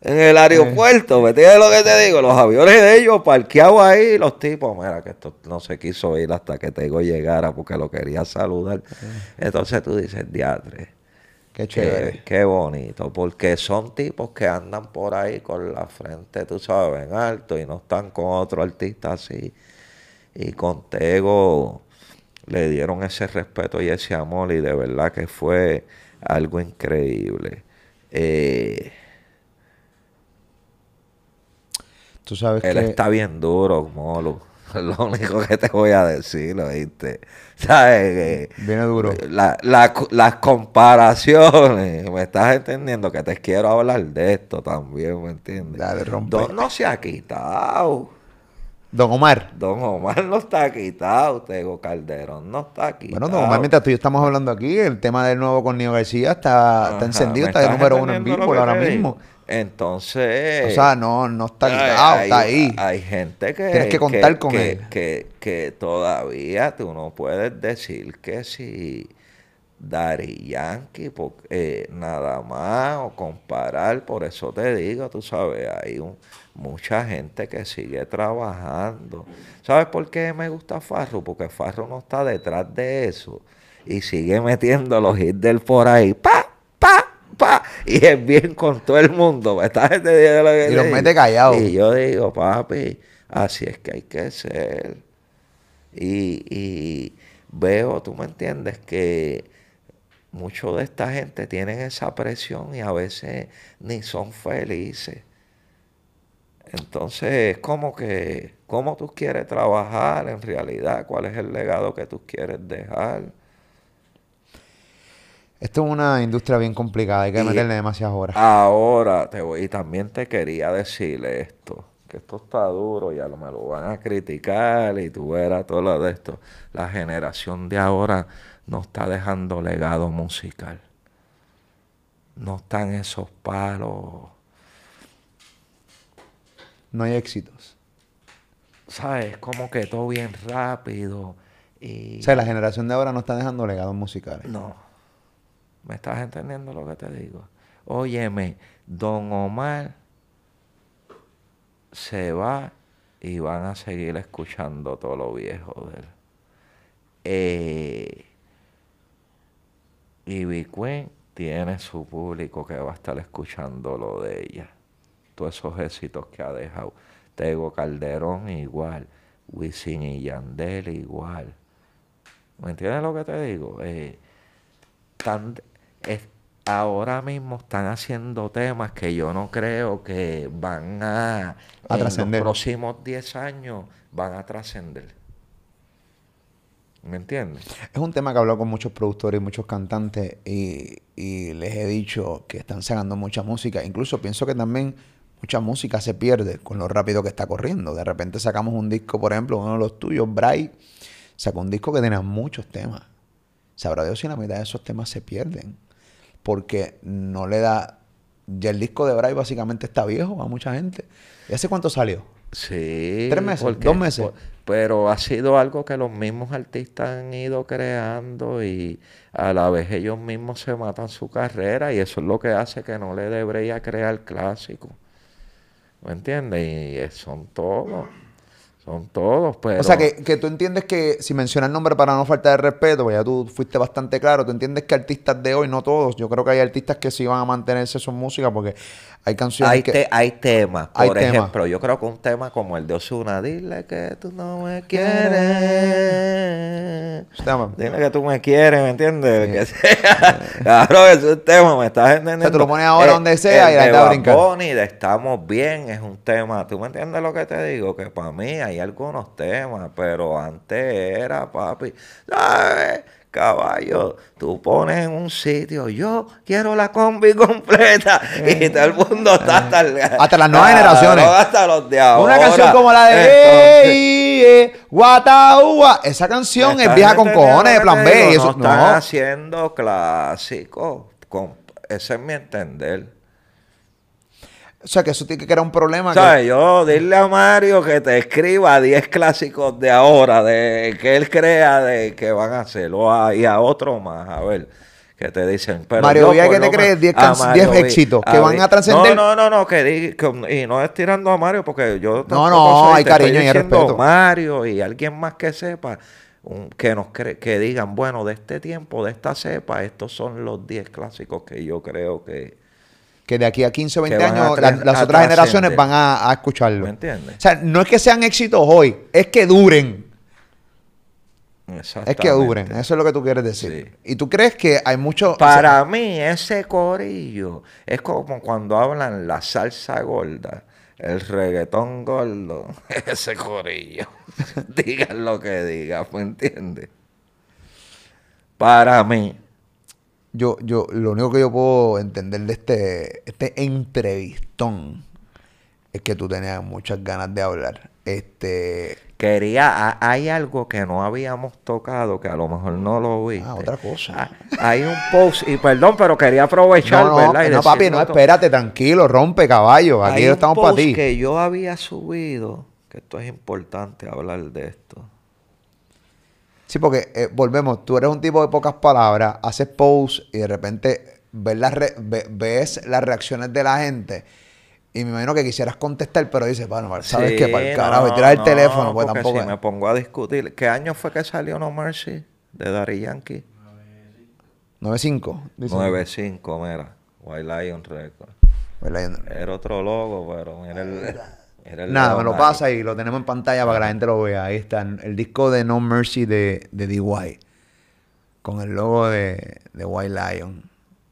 Speaker 6: en el aeropuerto, ¿me entiendes lo que te digo? Los aviones de ellos parqueados ahí, los tipos, mira que esto no se quiso ir hasta que Tego llegara porque lo quería saludar. Entonces tú dices, diatre.
Speaker 2: Qué chévere.
Speaker 6: qué bonito, porque son tipos que andan por ahí con la frente, tú sabes, en alto y no están con otro artista así. Y con Tego le dieron ese respeto y ese amor y de verdad que fue algo increíble. Eh,
Speaker 2: Tú sabes
Speaker 6: él
Speaker 2: que...
Speaker 6: está bien duro, Molo. <laughs> Lo único que te voy a decir, ¿oíste? ¿Sabes?
Speaker 2: Viene duro.
Speaker 6: la- la- las comparaciones, <laughs> ¿me estás entendiendo? Que te quiero hablar de esto también, ¿me entiendes?
Speaker 2: Dale, rompe.
Speaker 6: Don no se ha quitado.
Speaker 2: Don Omar.
Speaker 6: Don Omar no está quitado. Tego Calderón no está quitado.
Speaker 2: Bueno, Don Omar, mientras tú y yo estamos hablando aquí, el tema del nuevo con Nio García está, está encendido,
Speaker 6: ¿me
Speaker 2: está de número uno en
Speaker 6: que
Speaker 2: ahora mismo.
Speaker 6: digo? Entonces...
Speaker 2: O sea, no, no está
Speaker 6: hay,
Speaker 2: está ahí.
Speaker 6: Hay gente que...
Speaker 2: Tienes que contar con
Speaker 6: que,
Speaker 2: él.
Speaker 6: Que, que todavía tú no puedes decir que si Dari Yankee, po- eh, nada más, o comparar, por eso te digo, tú sabes, hay un- mucha gente que sigue trabajando. ¿Sabes por qué me gusta Farro? Porque Farro no está detrás de eso y sigue metiendo los hits del por ahí, pa, pa, y es bien con todo el mundo. ¿me estás entendiendo lo que
Speaker 2: Y los mete callados.
Speaker 6: Y yo digo, papi, así es que hay que ser. Y, y veo, tú me entiendes, que mucho de esta gente tienen esa presión y a veces ni son felices. Entonces, es como que, ¿cómo tú quieres trabajar en realidad? ¿Cuál es el legado que tú quieres dejar?
Speaker 2: Esto es una industria bien complicada, hay que
Speaker 6: Y-
Speaker 2: meterle demasiadas horas.
Speaker 6: Ahora te voy, y también te quería decirle esto, que esto está duro, ya lo- me lo van a criticar y tú verás todo lo de esto. La generación de ahora no está dejando legado musical. No están esos palos,
Speaker 2: No hay éxitos.
Speaker 6: ¿sabes? Como que todo bien rápido y...
Speaker 2: O sea, la generación de ahora no está dejando legados musicales.
Speaker 6: No. ¿Me estás entendiendo lo que te digo? Óyeme, Don Omar se va y van a seguir escuchando todo lo viejo de él. Eh, y Queen tiene su público que va a estar escuchando lo de ella. Todos esos éxitos que ha dejado. Tego Calderón igual. Wisin y Yandel igual. ¿Me entiendes lo que te digo? Eh, es- ahora mismo están haciendo temas que yo no creo que van a,
Speaker 2: A
Speaker 6: en
Speaker 2: trascender.
Speaker 6: los próximos 10 años van a trascender. ¿Me entiendes?
Speaker 2: Es un tema que hablo con muchos productores y muchos cantantes y, y les he dicho que están sacando mucha música. Incluso pienso que también mucha música se pierde con lo rápido que está corriendo. De repente sacamos un disco, por ejemplo, uno de los tuyos, Bray, sacó un disco que tenía muchos temas. Sabrá Dios si la mitad de esos temas se pierden. Porque no le da... Ya el disco de Bray básicamente está viejo a mucha gente. ¿Y hace cuánto salió?
Speaker 6: Sí.
Speaker 2: ¿Tres meses?
Speaker 6: porque-
Speaker 2: ¿Dos meses?
Speaker 6: Pero ha sido algo que los mismos artistas han ido creando y a la vez ellos mismos se matan su carrera y eso es lo que hace que no le debería crear clásico. ¿Me entiendes? Y eh, son todos. Son todos, pero...
Speaker 2: O sea, que, que tú entiendes que, si mencionas el nombre para no faltar de respeto, pues ya tú fuiste bastante claro, tú entiendes que artistas de hoy, no todos, yo creo que hay artistas que sí van a mantenerse su música porque hay canciones
Speaker 6: Hay,
Speaker 2: que...
Speaker 6: te- hay temas,
Speaker 2: Hay
Speaker 6: por ejemplo, yo creo que un tema como el de Osuna, dile que tú no me quieres.
Speaker 2: Tema.
Speaker 6: Dile que tú me quieres, ¿me entiendes? Que sea. <laughs> Claro, es un tema, me estás entendiendo.
Speaker 2: O sea, tú lo pones ahora donde sea
Speaker 6: el
Speaker 2: y la gente va a
Speaker 6: Bad
Speaker 2: brincar.
Speaker 6: Bunny, de Estamos Bien es un tema. ¿Tú me entiendes lo que te digo? Que para mí hay algunos temas, pero antes era, papi, ¿sabes? Caballo, tú pones en un sitio, yo quiero la combi <laughs> completa y todo el mundo está hasta, el-
Speaker 2: Eh. Hasta las nuevas generaciones.
Speaker 6: Hasta los de ahora.
Speaker 2: Una canción como la de
Speaker 6: Entonces,
Speaker 2: Ey, eh, Guataúa. Esa canción es
Speaker 6: ¿estás
Speaker 2: vieja con cojones de plan B.
Speaker 6: digo?
Speaker 2: Y eso,
Speaker 6: no están
Speaker 2: no.
Speaker 6: haciendo clásicos. Ese es mi entender.
Speaker 2: O sea, que eso tiene que crear un problema. que-
Speaker 6: ¿Sabes? Yo dile a Mario que te escriba 10 clásicos de ahora, de que él crea de que van a hacerlo, a- y a otro más, a ver, que te dicen. Pero
Speaker 2: Mario Villa, ¿qué te
Speaker 6: menos-
Speaker 2: 10
Speaker 6: a
Speaker 2: can-
Speaker 6: Mario
Speaker 2: 10
Speaker 6: Villa,
Speaker 2: éxitos que van a trascender.
Speaker 6: No, no, no, no, que, que- y no es tirando a Mario, porque yo tampoco
Speaker 2: no,
Speaker 6: soy-
Speaker 2: hay cariño y respeto.
Speaker 6: Mario y alguien más que sepa, un- que nos cre- que digan, bueno, de este tiempo, de esta cepa, estos son los 10 clásicos que yo creo que...
Speaker 2: que de aquí a 15 o 20
Speaker 6: Que van a
Speaker 2: años la- las otras generaciones van a, a escucharlo.
Speaker 6: ¿Me entiendes?
Speaker 2: O sea, no es que sean éxitos hoy, es que duren. Es que duren, eso es lo que tú quieres decir. Y tú crees que hay mucho... o sea,
Speaker 6: Para mí, ese corillo es como cuando hablan la salsa gorda, el reggaetón gordo, <laughs> ese corillo. <laughs> digan lo que digan, ¿me entiendes? Para mí,
Speaker 2: yo, yo, lo único que yo puedo entender de este, este entrevistón es que tú tenías muchas ganas de hablar. Este,
Speaker 6: quería, ha- hay algo que no habíamos tocado, que a lo mejor no lo viste.
Speaker 2: Ah, otra cosa.
Speaker 6: Ah, Hay un post, y perdón, pero quería aprovechar,
Speaker 2: no, no,
Speaker 6: ¿verdad?
Speaker 2: No, papi, no, espérate, tranquilo, rompe caballo. Aquí
Speaker 6: Hay
Speaker 2: estamos para
Speaker 6: post
Speaker 2: ti.
Speaker 6: que yo había subido, que esto es importante hablar de esto.
Speaker 2: Sí, porque eh, volvemos, tú eres un tipo de pocas palabras, haces posts y de repente ves las, re- ve- ves las reacciones de la gente y me imagino que quisieras contestar, pero dices, bueno, sabes que para el
Speaker 6: Sí,
Speaker 2: carajo, y
Speaker 6: no,
Speaker 2: tiras el
Speaker 6: no,
Speaker 2: teléfono, pues tampoco.
Speaker 6: Si me pongo a discutir, ¿qué año fue que salió No Mercy de Daddy Yankee?
Speaker 2: 9-5. dice.
Speaker 6: 9-5, mira. White Lion Record.
Speaker 2: ¿Verdad?
Speaker 6: Era otro logo, pero mira el.
Speaker 2: Nada, me lo
Speaker 6: ahí.
Speaker 2: pasa y lo tenemos en pantalla para que la gente lo vea. Ahí está el disco de No Mercy de, de DY. Con el logo de, de White Lion.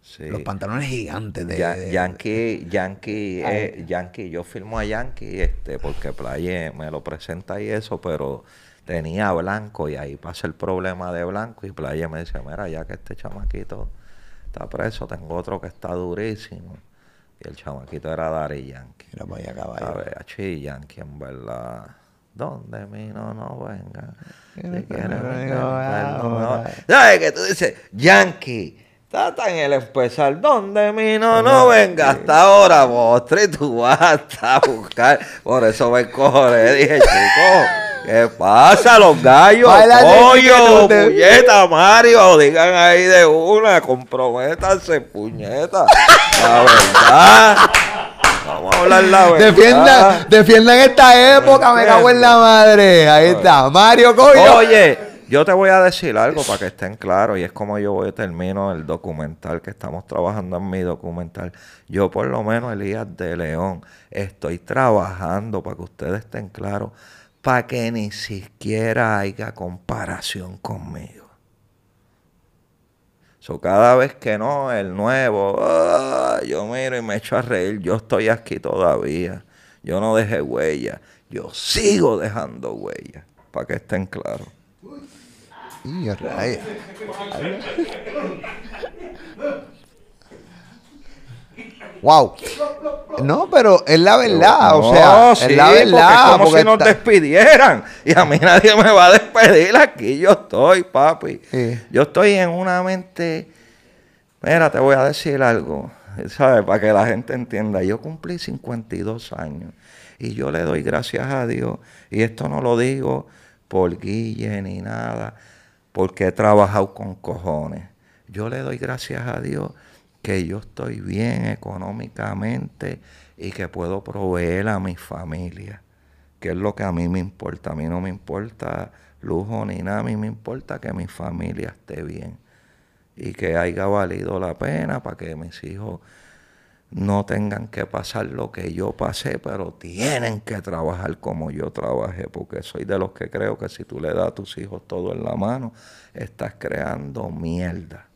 Speaker 6: Sí.
Speaker 2: Los pantalones gigantes de,
Speaker 6: Ya-
Speaker 2: de-
Speaker 6: Yankee, Yankee, eh, Yankee, yo filmo a Yankee, este, porque Playa me lo presenta y eso, pero tenía blanco y ahí pasa el problema de blanco y Playa me dice, mira, ya que este chamaquito está preso, tengo otro que está durísimo. Y el chamaquito era Dari Yankee.
Speaker 2: Mira para allá, caballo.
Speaker 6: Yankee, en verdad. ¿Dónde mi no no venga? Si quieres no. ¿Sabes que tú dices, Yankee? Está tan el empezar, ¿dónde mi no no venga? Hasta ahora, vos, tú vas a buscar. Por eso me cojones, dije, chico, ¿Qué pasa, los gallos?
Speaker 2: Te-
Speaker 6: puñeta, Mario. Digan ahí de una, comprométanse, puñeta. La verdad. Vamos a hablar la verdad.
Speaker 2: Defiendan, defiendan esta época, me cago en la madre. Ahí está, Mario Coño.
Speaker 6: Oye, yo te voy a decir algo para que estén claros y es como yo voy a termino el documental que estamos trabajando en mi documental. Yo por lo menos Elías de León estoy trabajando para que ustedes estén claros, para que ni siquiera haya comparación conmigo. So, cada vez que no, el nuevo, ah, yo miro y me echo a reír. Yo estoy aquí todavía. Yo no dejé huella. Yo sigo dejando huella. Para que estén claros.
Speaker 2: Y a rayos. <laughs> Wow. No, pero es la verdad, o sea,
Speaker 6: sí,
Speaker 2: es la
Speaker 6: porque
Speaker 2: verdad.
Speaker 6: es como
Speaker 2: porque
Speaker 6: si nos despidieran. Y a mí nadie me va a despedir aquí. Yo estoy, papi.
Speaker 2: Sí.
Speaker 6: Yo estoy en una mente. Mira, te voy a decir algo. ¿Sabes? Para que la gente entienda. Yo cumplí 52 años. Y yo le doy gracias a Dios. Y esto no lo digo por Guille ni nada. Porque he trabajado con cojones. Yo le doy gracias a Dios que yo estoy bien económicamente y que puedo proveer a mi familia, que es lo que a mí me importa. A mí no me importa lujo ni nada, a mí me importa que mi familia esté bien y que haya valido la pena para que mis hijos no tengan que pasar lo que yo pasé, pero tienen que trabajar como yo trabajé, porque soy de los que creo que si tú le das a tus hijos todo en la mano, estás creando mierda.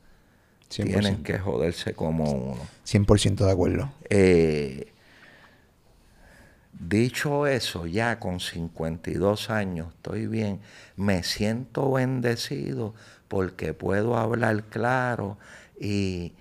Speaker 2: 100%.
Speaker 6: Tienen que joderse como uno.
Speaker 2: 100% de acuerdo.
Speaker 6: Eh, dicho eso, ya con 52 años estoy bien, me siento bendecido porque puedo hablar claro y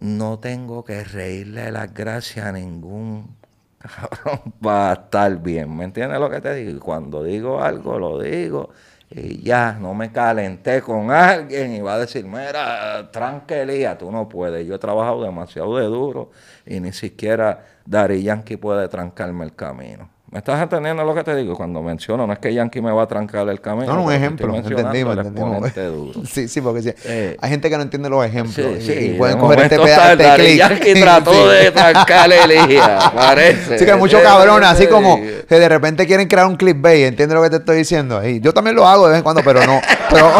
Speaker 6: no tengo que reírle las gracias a ningún <laughs> cabrón para estar bien. ¿Me entiendes lo que te digo? Cuando digo algo, lo digo. Y ya, no me calenté con alguien y va a decir, mira, tranquilía, tú no puedes. Yo he trabajado demasiado de duro y ni siquiera Dari Yankee puede trancarme el camino. ¿Me estás entendiendo lo que te digo? Cuando menciono, no es que Yankee me va a trancar el camino.
Speaker 2: No, no, un ejemplo. Entendimos,
Speaker 6: el
Speaker 2: entendimos.
Speaker 6: duro. <laughs>
Speaker 2: Sí, sí, porque sí.
Speaker 6: Eh,
Speaker 2: hay gente que no entiende los ejemplos.
Speaker 6: Sí,
Speaker 2: y,
Speaker 6: sí,
Speaker 2: y
Speaker 6: de
Speaker 2: pueden coger este pedazo
Speaker 6: Daddy
Speaker 2: clic.
Speaker 6: Yankee <laughs> trató de trancar Elía, parece.
Speaker 2: Sí, que muchos
Speaker 6: Ese es lo
Speaker 2: cabrones, así como que de repente quieren crear un clickbait, ¿entiendes lo que te estoy diciendo? ahí? yo también lo hago de vez en cuando, pero no. Pero, <laughs>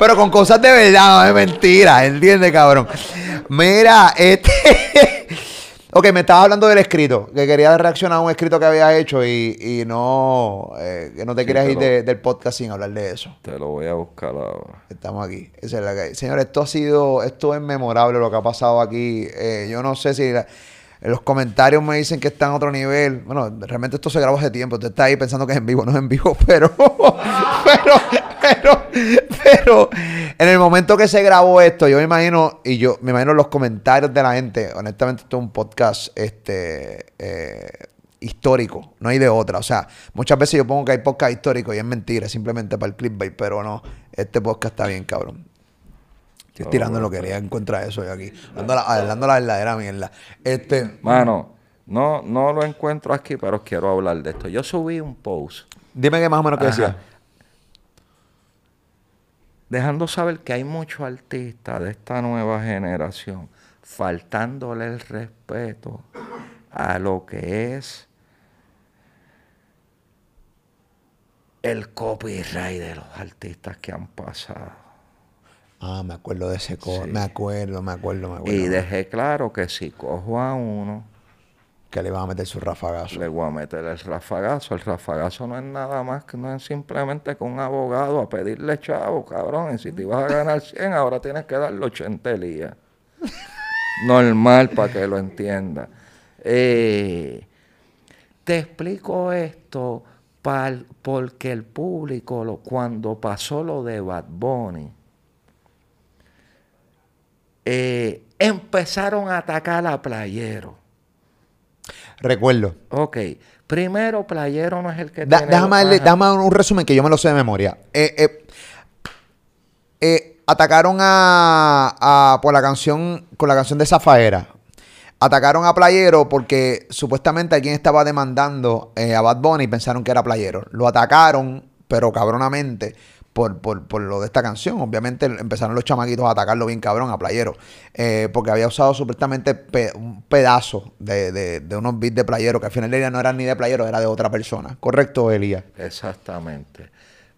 Speaker 2: pero con cosas de verdad, no de mentira, ¿entiendes, cabrón? Mira, este. Ok, me estabas hablando del escrito, que quería reaccionar a un escrito que había hecho y, y no. eh, que no te
Speaker 6: Sí,
Speaker 2: querías ir de- del podcast sin hablar de eso.
Speaker 6: Te lo voy a buscar ahora.
Speaker 2: Estamos aquí. Esa es la que hay. Señores, esto ha sido, esto es memorable lo que ha pasado aquí. Eh, yo no sé si la- los comentarios me dicen que está en otro nivel. Bueno, realmente esto se grabó hace tiempo. Usted está ahí pensando que es en vivo, no es en vivo, <laughs> pero, <laughs> pero, <laughs> pero, pero, en el momento que se grabó esto, yo me imagino, y yo me imagino los comentarios de la gente. Honestamente, esto es un podcast, este, eh, histórico, no hay de otra. O sea, muchas veces yo pongo que hay podcast histórico y es mentira, simplemente para el clickbait, pero no, este podcast está bien, cabrón. Estoy tirando lo que quería encontrar eso yo aquí. Hablando la, hablando la verdadera mierda. Este,
Speaker 6: Mano, no, no lo encuentro aquí, pero quiero hablar de esto. Yo subí un post
Speaker 2: dime qué más o menos que
Speaker 6: Ajá.
Speaker 2: decía.
Speaker 6: Dejando saber que hay muchos artistas de esta nueva generación faltándole el respeto a lo que es el copyright de los artistas que han pasado.
Speaker 2: Ah, me acuerdo de ese
Speaker 6: Sí.
Speaker 2: Me acuerdo, me acuerdo, me acuerdo.
Speaker 6: Y dejé claro que si cojo a uno,
Speaker 2: Que le iban a meter su rafagazo.
Speaker 6: le voy a meter el rafagazo. El rafagazo no es nada más que no es simplemente con un abogado a pedirle chavo, cabrón. Y si te ibas a ganar 100, ahora tienes que darle 80 elías. Normal para que lo entienda. Eh, te explico esto pal- porque el público, lo- cuando pasó lo de Bad Bunny, eh, empezaron a atacar a Playero.
Speaker 2: Recuerdo.
Speaker 6: Ok, primero Playero no es el que
Speaker 2: Da-
Speaker 6: tiene...
Speaker 2: déjame, darle- déjame un resumen que yo me lo sé de memoria. Eh, eh, eh, atacaron a, a- por la canción, con la canción de Zafaera. Atacaron a Playero porque supuestamente alguien estaba demandando eh, a Bad Bunny y pensaron que era Playero. Lo atacaron, pero cabronamente, por, por, por lo de esta canción. Obviamente empezaron los chamaquitos a atacarlo bien cabrón a Playero. eh, porque había usado supuestamente un pedazo de, de- de unos beats de Playero que al final día no eran ni de Playero, era de otra persona. ¿Correcto, Elías?
Speaker 6: Exactamente.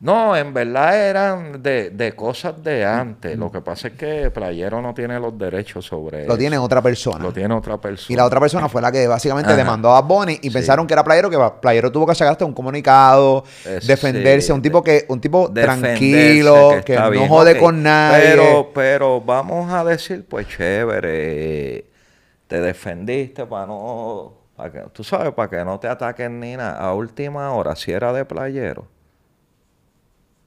Speaker 6: No, en verdad eran de, de cosas de antes. Lo que pasa es que Playero no tiene los derechos sobre
Speaker 2: Lo
Speaker 6: eso.
Speaker 2: tiene otra persona.
Speaker 6: Lo tiene otra persona.
Speaker 2: Y la otra persona fue la que básicamente
Speaker 6: Ajá.
Speaker 2: demandó a Bad Bunny y
Speaker 6: Sí.
Speaker 2: pensaron que era Playero, que Playero tuvo que sacar hasta un comunicado,
Speaker 6: Es-
Speaker 2: defenderse,
Speaker 6: sí,
Speaker 2: un tipo que, un tipo tranquilo, que, no
Speaker 6: bien,
Speaker 2: jode con nadie.
Speaker 6: Pero, pero vamos a decir, pues chévere, te defendiste para no, para que, tú sabes, para que no te ataquen ni nada. A última hora, si era de playero,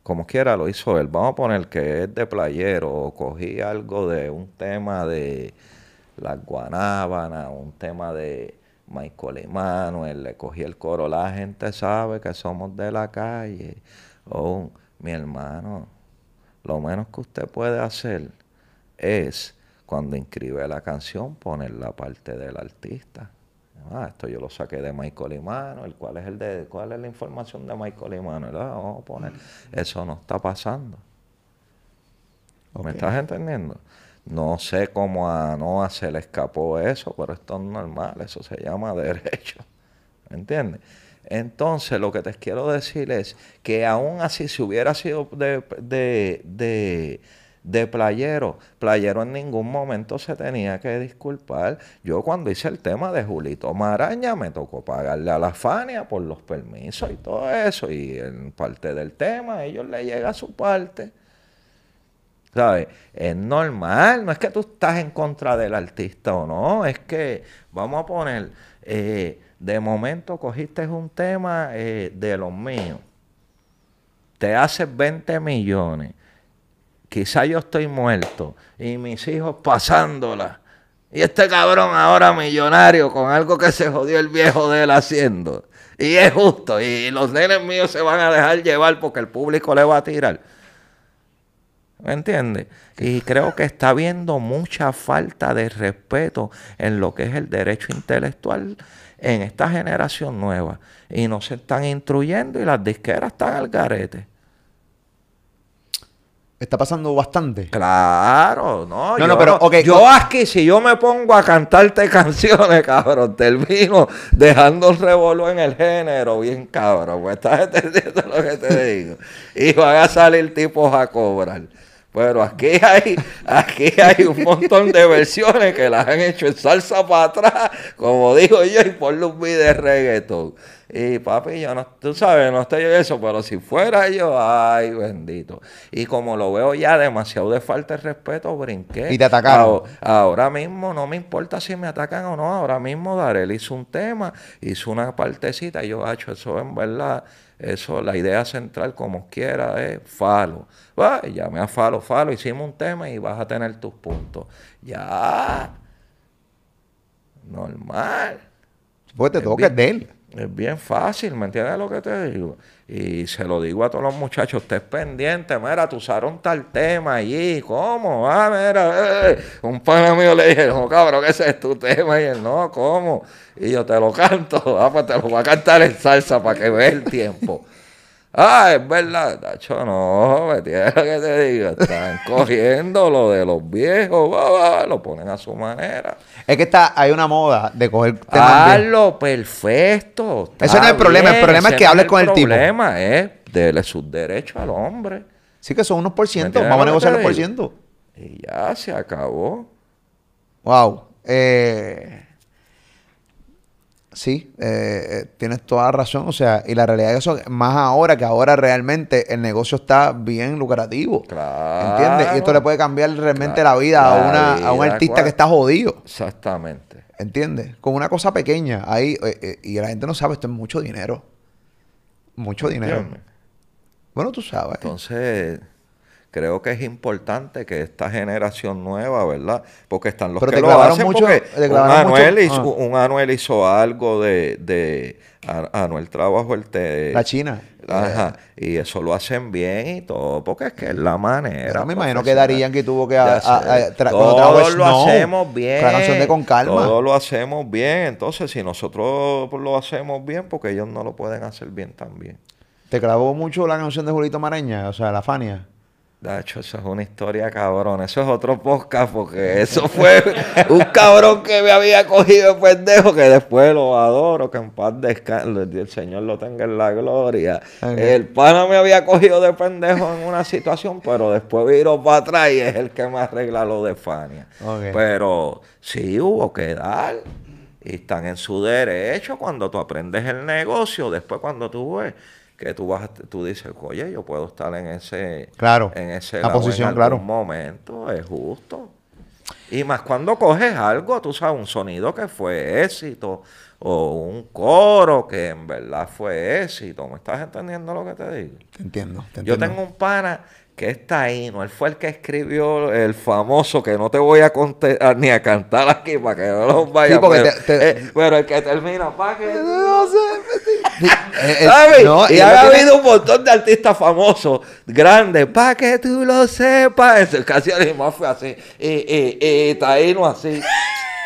Speaker 6: como quiera lo hizo él. Vamos a poner que es de playero o cogí algo de un tema de las guanábanas, un tema de Michael Emanuel, le cogí el coro. La gente sabe que somos de la calle. Oh, mi hermano, lo menos que usted puede hacer es cuando inscribe la canción poner la parte del artista. Ah, esto yo lo saqué de Michael Emanuel. ¿Cuál es el de, cuál es la información de Michael Emanuel? Ah, vamos a poner. Eso no está pasando.
Speaker 2: Ok.
Speaker 6: ¿Me estás entendiendo? No sé cómo a Noah se le escapó eso, pero esto es normal, eso se llama <laughs> derecho. ¿Me entiendes? Entonces, lo que te quiero decir es que aún así, si hubiera sido de, de, de, de playero, playero en ningún momento se tenía que disculpar. Yo cuando hice el tema de Julito Maraña, me tocó pagarle a la Fania por los permisos y todo eso, y en parte del tema, a ellos le llega su parte. ¿Sabes? Es normal, no es que tú estás en contra del artista o no, es que, vamos a poner, eh, de momento cogiste un tema eh, de los míos, te haces 20 millones, quizá yo estoy muerto y mis hijos pasándola, y este cabrón ahora millonario con algo que se jodió el viejo de él haciendo, y es justo, y los nenes míos se van a dejar llevar porque el público le va a tirar. ¿Me entiendes? Y creo que está habiendo mucha falta de respeto en lo que es el derecho intelectual en esta generación nueva. Y no se están instruyendo y las disqueras están al garete.
Speaker 2: Está pasando bastante.
Speaker 6: Claro, no.
Speaker 2: No,
Speaker 6: yo
Speaker 2: no, pero, ok,
Speaker 6: yo
Speaker 2: no.
Speaker 6: aquí, si yo me pongo a cantarte <laughs> canciones, cabrón, termino dejando el revolvo en el género, bien cabrón. Pues estás entendiendo lo que te digo. Y van a salir tipos a cobrar. Pero aquí hay, aquí hay un montón de versiones que las han hecho en salsa para atrás, como digo yo, y un video de reggaetón. Y papi, yo no, tú sabes, no estoy en eso, pero si fuera yo, ay, bendito. Y como lo veo ya demasiado de falta de respeto, brinqué.
Speaker 2: Y te atacaron.
Speaker 6: Ahora, ahora mismo no me importa si me atacan o no. Ahora mismo Darel hizo un tema, hizo una partecita y yo, hecho eso en verdad, eso, la idea central como quiera es falo. Va, y llamé a falo, falo, hicimos un tema y vas a tener tus puntos. Ya. Normal.
Speaker 2: Pues te toca de él.
Speaker 6: Es bien fácil, ¿me entiendes lo que te digo? Y se lo digo a todos los muchachos, estés pendiente, mira, tú usaron tal tema allí, ¿cómo? Ah, mira, eh. un pana mío le dije, no, cabrón, ese es tu tema, y él, no, ¿cómo? Y yo te lo canto, <laughs> ah, pues te lo voy a cantar en salsa para que veas el tiempo. Ah, es verdad, Tacho, no, me tienes que te digo, están <laughs> cogiendo lo de los viejos, va, va, lo ponen a su manera.
Speaker 2: Es que está, hay una moda de coger temas
Speaker 6: Hazlo perfecto.
Speaker 2: Ese no es el problema, el problema es que
Speaker 6: no
Speaker 2: hables con el tipo.
Speaker 6: El problema es darle sus derechos al hombre.
Speaker 2: Sí que son unos por ciento. Vamos a negociar los por ciento.
Speaker 6: Y ya se acabó.
Speaker 2: Wow. Eh, sí, eh, eh, tienes toda razón. O sea, y la realidad es eso, más ahora que ahora realmente el negocio está bien lucrativo.
Speaker 6: Claro.
Speaker 2: ¿Entiendes? Y esto le puede cambiar realmente
Speaker 6: Claro.
Speaker 2: la vida a, una, a un artista
Speaker 6: cual-
Speaker 2: que está jodido.
Speaker 6: Exactamente.
Speaker 2: ¿Entiendes? Con una cosa pequeña. Ahí, eh, eh, y la gente no sabe, esto es mucho dinero. Mucho dinero. Bueno, tú sabes.
Speaker 6: Entonces, creo que es importante que esta generación nueva, ¿verdad? Porque están los
Speaker 2: Pero
Speaker 6: que
Speaker 2: te
Speaker 6: lo hacen
Speaker 2: mucho-
Speaker 6: porque
Speaker 2: te
Speaker 6: un
Speaker 2: clavaron mucho-
Speaker 6: Anuel, hizo,
Speaker 2: ah.
Speaker 6: un Anuel hizo algo de... de Anuel trabajó el... Te,
Speaker 2: La China.
Speaker 6: Ajá, y eso lo hacen bien y todo, porque es que es la manera.
Speaker 2: Me imagino que Darían que tuvo que... a- a- a- tra-
Speaker 6: Todos lo
Speaker 2: Snow,
Speaker 6: hacemos bien.
Speaker 2: La canción de Con Calma.
Speaker 6: Todos lo hacemos bien. Entonces, si nosotros pues, lo hacemos bien, porque ellos no lo pueden hacer bien también.
Speaker 2: ¿Te clavó mucho la canción de Julito Mareña? O sea, la Fania.
Speaker 6: De hecho, eso es una historia cabrón. Eso es otro podcast porque eso fue un cabrón que me había cogido de pendejo que después lo adoro, que en paz descanse, el Señor lo tenga en la gloria. El pana me había cogido de pendejo en una situación, pero después vino para atrás y es el que me arregla lo de Fania. Pero sí hubo que dar. Y están en su derecho cuando tú aprendes el negocio. Después cuando tú ves que tú vas, tú dices, oye, yo puedo estar en ese,
Speaker 2: Claro,
Speaker 6: en ese
Speaker 2: la posición,
Speaker 6: en
Speaker 2: claro.
Speaker 6: momento, es justo. Y más cuando coges algo, tú sabes, un sonido que fue éxito, o un coro que en verdad fue éxito. ¿Me estás entendiendo lo que te digo?
Speaker 2: Te entiendo. te
Speaker 6: Yo
Speaker 2: entiendo.
Speaker 6: tengo un pana que está ahí, ¿no? Él fue el que escribió el famoso que no te voy a contestar ni a cantar aquí para que no los vaya
Speaker 2: Sí, porque
Speaker 6: pero,
Speaker 2: te- te-
Speaker 6: eh, pero el que termina, para que
Speaker 2: No sé. Eh, eh,
Speaker 6: ¿Sabes?
Speaker 2: no,
Speaker 6: y ha
Speaker 2: tiene-
Speaker 6: habido un montón de artistas famosos, grandes, para que tú lo sepas. Canciones y más fue así. Y, y, y Taíno así.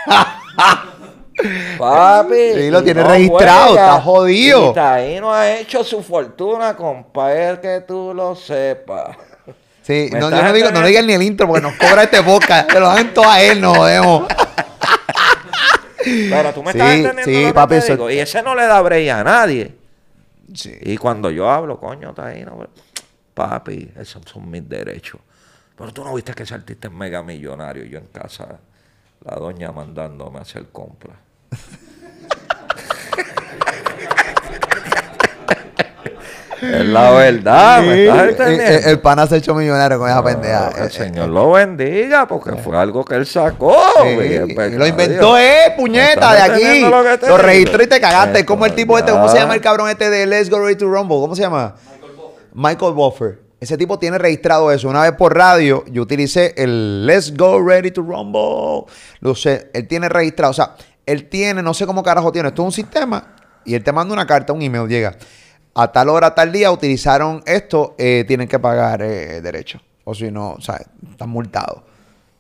Speaker 6: <laughs> Papi.
Speaker 2: Sí, lo tiene registrado, está jodido.
Speaker 6: Y Taíno ha hecho su fortuna, compadre, que tú lo sepas.
Speaker 2: Sí,
Speaker 6: ¿Me
Speaker 2: no, yo no digo, no digan ni el intro porque nos cobra este podcast. <laughs> Se lo dan todo a él, no jodemos.
Speaker 6: Pero tú me
Speaker 2: Sí,
Speaker 6: estás entendiendo
Speaker 2: sí,
Speaker 6: lo que
Speaker 2: papi,
Speaker 6: te
Speaker 2: eso-
Speaker 6: digo? Y ese no le da break a nadie.
Speaker 2: Sí.
Speaker 6: Y cuando yo hablo, coño, Taíno, bro, papi, esos son mis derechos. Pero tú no viste que ese artista es mega millonario y yo en casa, la doña mandándome a hacer compras. <laughs> es la verdad, ¿me estás
Speaker 2: Sí,
Speaker 6: entendiendo?
Speaker 2: el, el pana se ha hecho millonario con esa pendeja.
Speaker 6: Que el
Speaker 2: Eh,
Speaker 6: Señor lo bendiga porque fue algo que él sacó.
Speaker 2: Sí,
Speaker 6: bien,
Speaker 2: y
Speaker 6: pues,
Speaker 2: lo inventó
Speaker 6: Dios.
Speaker 2: él, puñeta, de
Speaker 6: ¿Estás
Speaker 2: aquí.
Speaker 6: lo
Speaker 2: registró y te cagaste. Como el tipo este, ¿cómo se llama el cabrón este de Let's Go Ready to Rumble? ¿Cómo se llama? Michael Buffer. Ese tipo tiene registrado eso. Una vez por radio, yo utilicé el Let's Go Ready to Rumble. Lo sé, él tiene registrado. O sea, él tiene, no sé cómo carajo tiene. Esto es un sistema y él te manda una carta, un email, llega. A tal hora, tal día utilizaron esto, eh, tienen que pagar eh, derecho. O si no, o sea, están multados.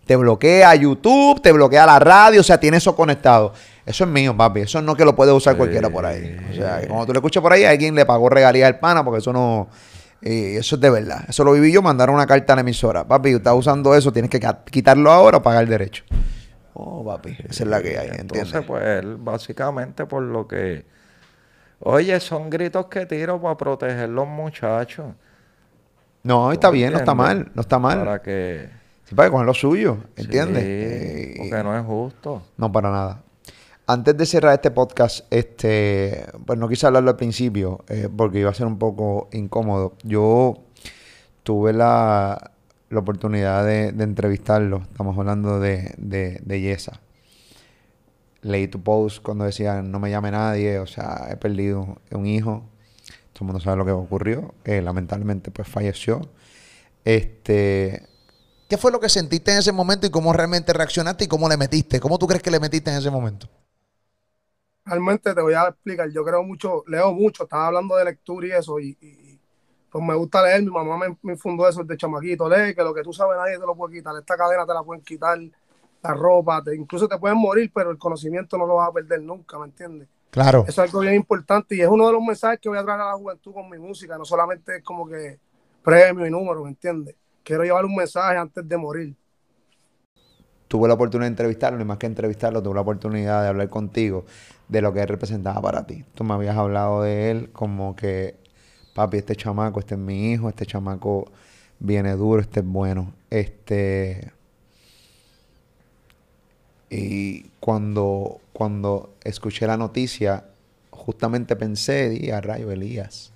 Speaker 2: Te bloquea YouTube, te bloquea la radio, o sea, tiene eso conectado. Eso es mío, papi. Eso no es que lo puede usar cualquiera por ahí. O sea, que cuando tú lo escuchas por ahí, alguien le pagó regalías al pana, porque eso no. eh, eso es de verdad. Eso lo viví yo, mandaron una carta a la emisora. Papi, estás usando eso, tienes que quitarlo ahora o pagar derecho. Oh, papi, esa es la que hay, ¿entiendes?
Speaker 6: Entonces, pues él básicamente por lo que... Oye, son gritos que tiro para proteger los muchachos.
Speaker 2: No, está bien, no está mal, no está mal.
Speaker 6: Para que...
Speaker 2: Sí, para que coger lo suyo, ¿entiendes?
Speaker 6: Sí,
Speaker 2: Eh,
Speaker 6: porque no es justo.
Speaker 2: No, para nada. Antes de cerrar este podcast, este, pues no quise hablarlo al principio, eh, porque iba a ser un poco incómodo. Yo tuve la, la oportunidad de, de entrevistarlo. Estamos hablando de, de, de Yesa. Leí tu post cuando decían no me llame nadie, o sea, he perdido un hijo. Todo el mundo sabe lo que ocurrió. Eh, lamentablemente, pues falleció. Este, ¿Qué fue lo que sentiste en ese momento y cómo realmente reaccionaste y cómo le metiste? ¿Cómo tú crees que le metiste en ese momento?
Speaker 8: Realmente te voy a explicar, yo creo mucho, leo mucho, estaba hablando de lectura y eso, y, pues me gusta leer, mi mamá me, me infundó eso de chamaquito, lee que lo que tú sabes nadie te lo puede quitar, esta cadena te la pueden quitar, la ropa, te- incluso te pueden morir, pero el conocimiento no lo vas a perder nunca, ¿me entiendes?
Speaker 2: Claro.
Speaker 8: Eso es algo bien importante y es uno de los mensajes que voy a traer a la juventud con mi música, no solamente es como que premio y número, ¿me entiendes? Quiero llevar un mensaje antes de morir.
Speaker 2: Tuve la oportunidad de entrevistarlo y más que entrevistarlo, tuve la oportunidad de hablar contigo de lo que él representaba para ti. Tú me habías hablado de él como que, papi, este chamaco, este es mi hijo, este chamaco viene duro, este es bueno. Este... Y cuando, cuando escuché la noticia, justamente pensé, di a rayo Elías.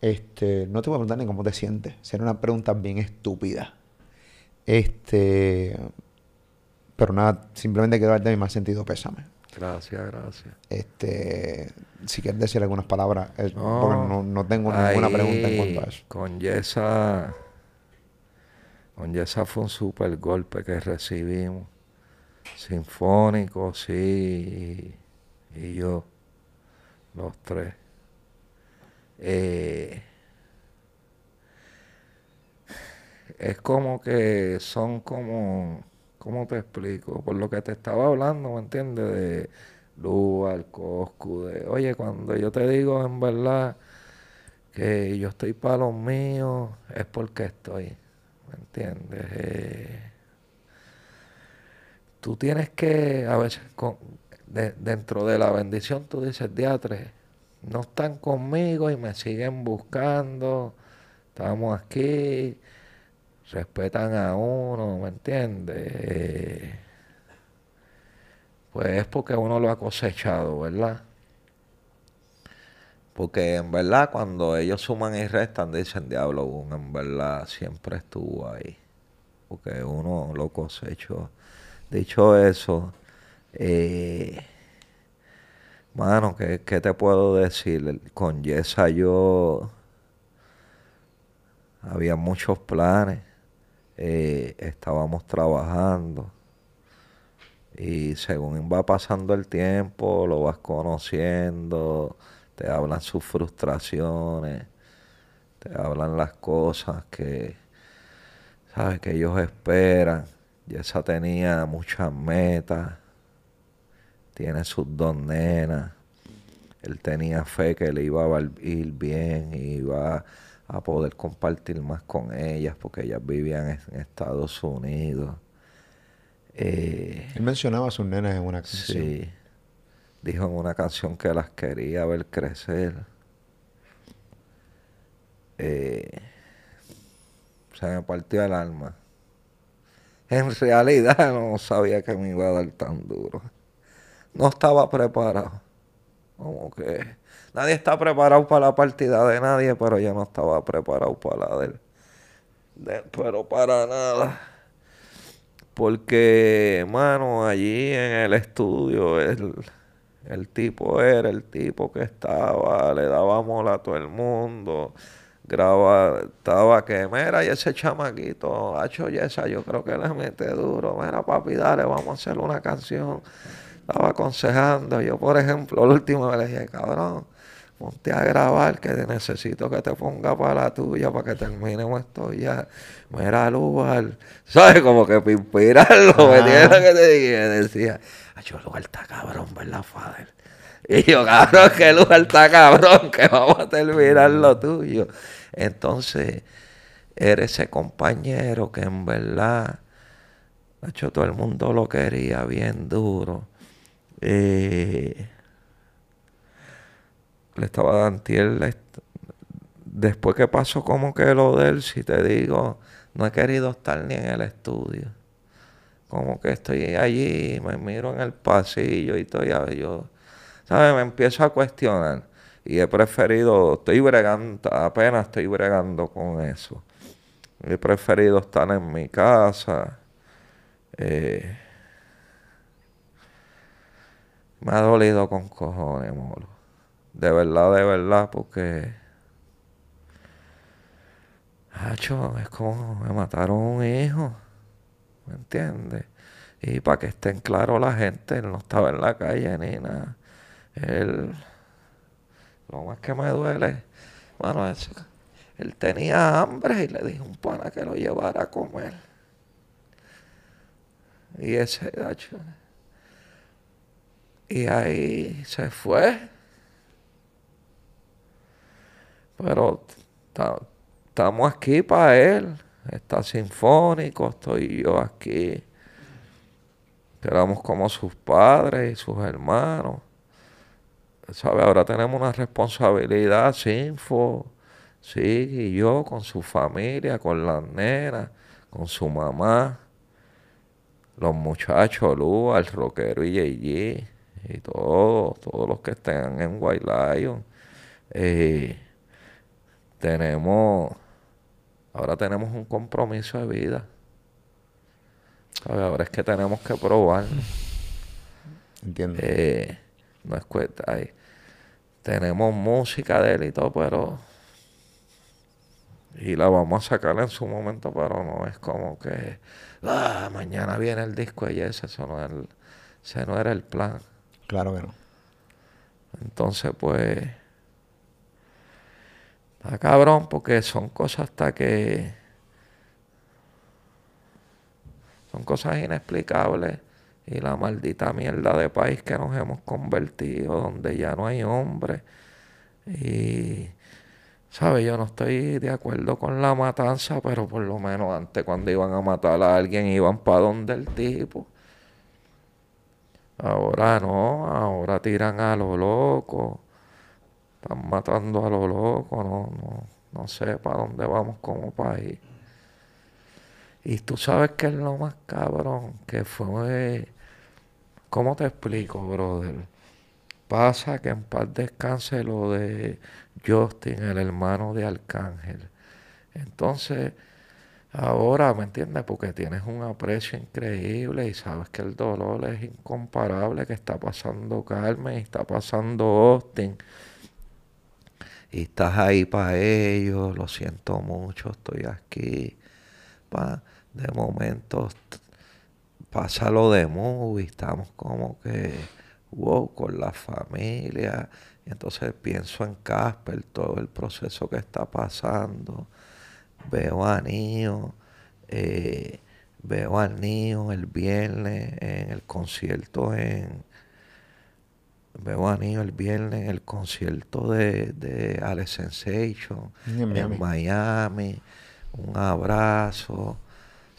Speaker 2: Este, no te voy a preguntar ni cómo te sientes. Será una pregunta bien estúpida. Este, pero nada, simplemente quiero darte mi más sentido pésame.
Speaker 6: Gracias, gracias.
Speaker 2: Este, si quieres decir algunas palabras, es-
Speaker 6: No,
Speaker 2: porque no, no tengo ninguna pregunta en cuanto a eso.
Speaker 6: Con Yesa, con Yesa fue un super golpe que recibimos. Sinfónico, sí, y, yo, los tres. eh, es como que son como, ¿cómo te explico? Por lo que te estaba hablando, ¿me entiendes? De Lugar, Coscu, de, oye, cuando yo te digo en verdad que yo estoy para los míos, es porque estoy, ¿me entiendes? Eh, tú tienes que, a veces, con- de- dentro de la bendición, tú dices, diatre, no están conmigo y me siguen buscando, estamos aquí, respetan a uno, ¿me entiendes? Pues es porque uno lo ha cosechado, ¿verdad? Porque en verdad cuando ellos suman y restan dicen, diablo, uno en verdad siempre estuvo ahí. Porque uno lo cosechó. Dicho eso, eh, mano, ¿qué, te puedo decir? Con Yesa yo había muchos planes. eh, estábamos trabajando. Y según va pasando el tiempo, lo vas conociendo, te hablan sus frustraciones, te hablan las cosas que, sabes, que ellos esperan. Y esa tenía muchas metas, tiene sus dos nenas. Él tenía fe que le iba a ir bien y iba a poder compartir más con ellas porque ellas vivían en en Estados Unidos. Eh,
Speaker 2: Él mencionaba a sus nenas en una canción.
Speaker 6: Sí. Dijo en una canción que las quería ver crecer. Eh, se me partió el alma. En realidad <laughs> no sabía que me iba a dar tan duro. No estaba preparado. Como que nadie está preparado para la partida de nadie, pero yo no estaba preparado para la de él. De- pero para nada. Porque, mano, allí en el estudio, el, el tipo era el tipo que estaba, le daba mola a todo el mundo, graba, estaba que, mira, y ese chamaquito, hacho esa, yo creo que le mete duro, mira, papi, dale, vamos a hacer una canción. Estaba aconsejando, yo, por ejemplo, la última le dije, cabrón, ponte a grabar que necesito que te ponga para la tuya para que terminemos esto ya. Mira, Lugar, ¿sabes? Como que para inspirarlo, ¿me entiendes lo que te dije? Decía, yo Lugar está cabrón, ¿verdad, Fader? Y yo, cabrón, que Lugar está cabrón, que vamos a terminar lo tuyo. Entonces, era ese compañero que en verdad, hecho, todo el mundo lo quería bien duro. Eh, le estaba dando después que pasó como que lo de él, si te digo, no he querido estar ni en el estudio. Como que estoy allí, me miro en el pasillo y estoy yo, ¿sabes? Me empiezo a cuestionar. Y he preferido, estoy bregando, apenas estoy bregando con eso. He preferido estar en mi casa. eh, me ha dolido con cojones, molo. De verdad, de verdad, porque. Hacho, es como me mataron un hijo. ¿Me entiendes? Y para que estén claros la gente, él no estaba en la calle ni nada. Él. Lo más que me duele, bueno, es, él tenía hambre y le dije un pana que lo llevara a comer. Y ese, y ahí se fue. Pero estamos aquí para él. Está sinfónico, estoy yo aquí. Éramos como sus padres y sus hermanos. ¿Sabe? Ahora tenemos una responsabilidad, Sinfo, sí, y yo con su familia, con las nenas, con su mamá, los muchachos, Lua, el rockero y JG y todos, todos los que estén en White Lion. Eh, tenemos, ahora tenemos un compromiso de vida. ¿Sabe? Ahora es que tenemos que probarlo.
Speaker 2: Entiendo.
Speaker 6: Eh, no es cuesta. Tenemos música de él y todo, pero. Y la vamos a sacar en su momento, pero no es como que. "Ah, mañana viene el disco y ese, eso no, es el- ese no era el plan.
Speaker 2: Claro que no.
Speaker 6: Entonces, pues. Está cabrón porque son cosas hasta que... Son cosas inexplicables. Y la maldita mierda de país que nos hemos convertido, donde ya no hay hombres. Y, ¿sabes? Yo no estoy de acuerdo con la matanza, pero por lo menos antes cuando iban a matar a alguien iban para donde el tipo. Ahora no, ahora tiran a lo loco. Están matando a lo loco, no, no, no sé para dónde vamos como país. Y tú sabes que es lo más cabrón, que fue... ¿Cómo te explico, brother? Pasa que en paz descanse lo de Justin, el hermano de Arcángel. Entonces, ahora, ¿me entiendes? Porque tienes un aprecio increíble y sabes que el dolor es incomparable, que está pasando Carmen, y está pasando Austin. Y estás ahí para ellos, lo siento mucho, estoy aquí. Pa, de momento pasa lo de movie, estamos como que, wow, con la familia. Y entonces pienso en Casper, todo el proceso que está pasando. Veo a Nio, eh, veo al Nio el viernes en el concierto en... Veo a Nio el viernes en el concierto de, de Alex Sensation
Speaker 2: En Miami.
Speaker 6: en Miami. Un abrazo.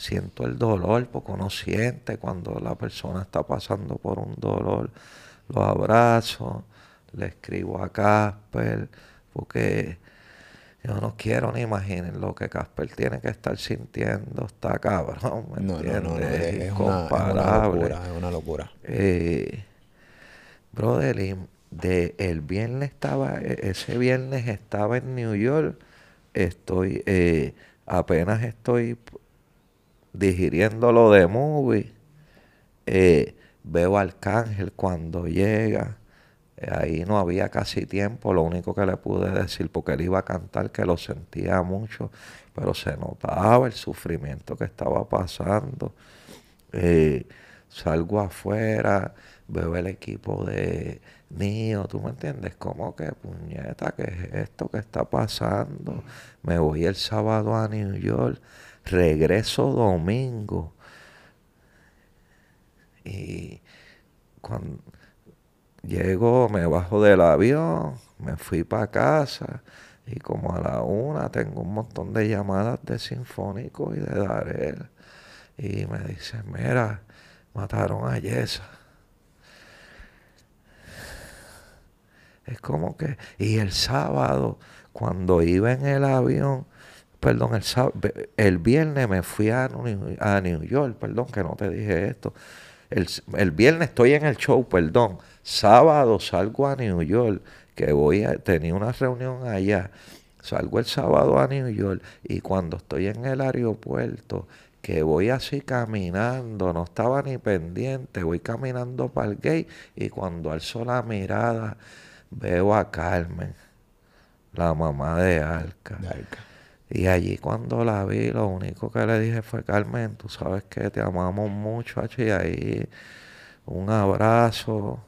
Speaker 6: Siento el dolor porque uno siente cuando la persona está pasando por un dolor. Lo abrazo, le escribo a Casper porque yo no quiero ni imaginen lo que Casper tiene que estar sintiendo. Está cabrón, ¿me
Speaker 2: No, no, no, no,
Speaker 6: entiendes?
Speaker 2: es, es una, es una
Speaker 6: incomparable.
Speaker 2: locura, es una locura.
Speaker 6: Eh, brother, de el viernes estaba, e- ese viernes estaba en New York. Estoy, eh, apenas estoy digiriendo lo de movie. Eh, veo a Arcángel cuando llega. Ahí no había casi tiempo. Lo único que le pude decir, porque él iba a cantar, que lo sentía mucho, pero se notaba el sufrimiento que estaba pasando. Eh, salgo afuera, veo el equipo de Nio, ¿tú me entiendes? Como que, puñeta, ¿qué es esto que está pasando? Me voy el sábado a New York, regreso domingo. Y cuando llego, me bajo del avión, me fui para casa y como a la una tengo un montón de llamadas de Sinfónico y de Darel. Y me dice, mira, mataron a Yesa. Es como que, y el sábado, cuando iba en el avión, perdón, el, el viernes me fui a, a New York, perdón, que no te dije esto. El, el viernes estoy en el show, perdón. Sábado salgo a New York, que voy a, tenía una reunión allá. Salgo el sábado a New York y cuando estoy en el aeropuerto, que voy así caminando, no estaba ni pendiente, voy caminando para el gate y cuando alzo la mirada veo a Carmen, la mamá de Alca.
Speaker 2: De Arca.
Speaker 6: Y allí cuando la vi, lo único que le dije fue, Carmen, tú sabes que te amamos mucho, hacho", y ahí un abrazo.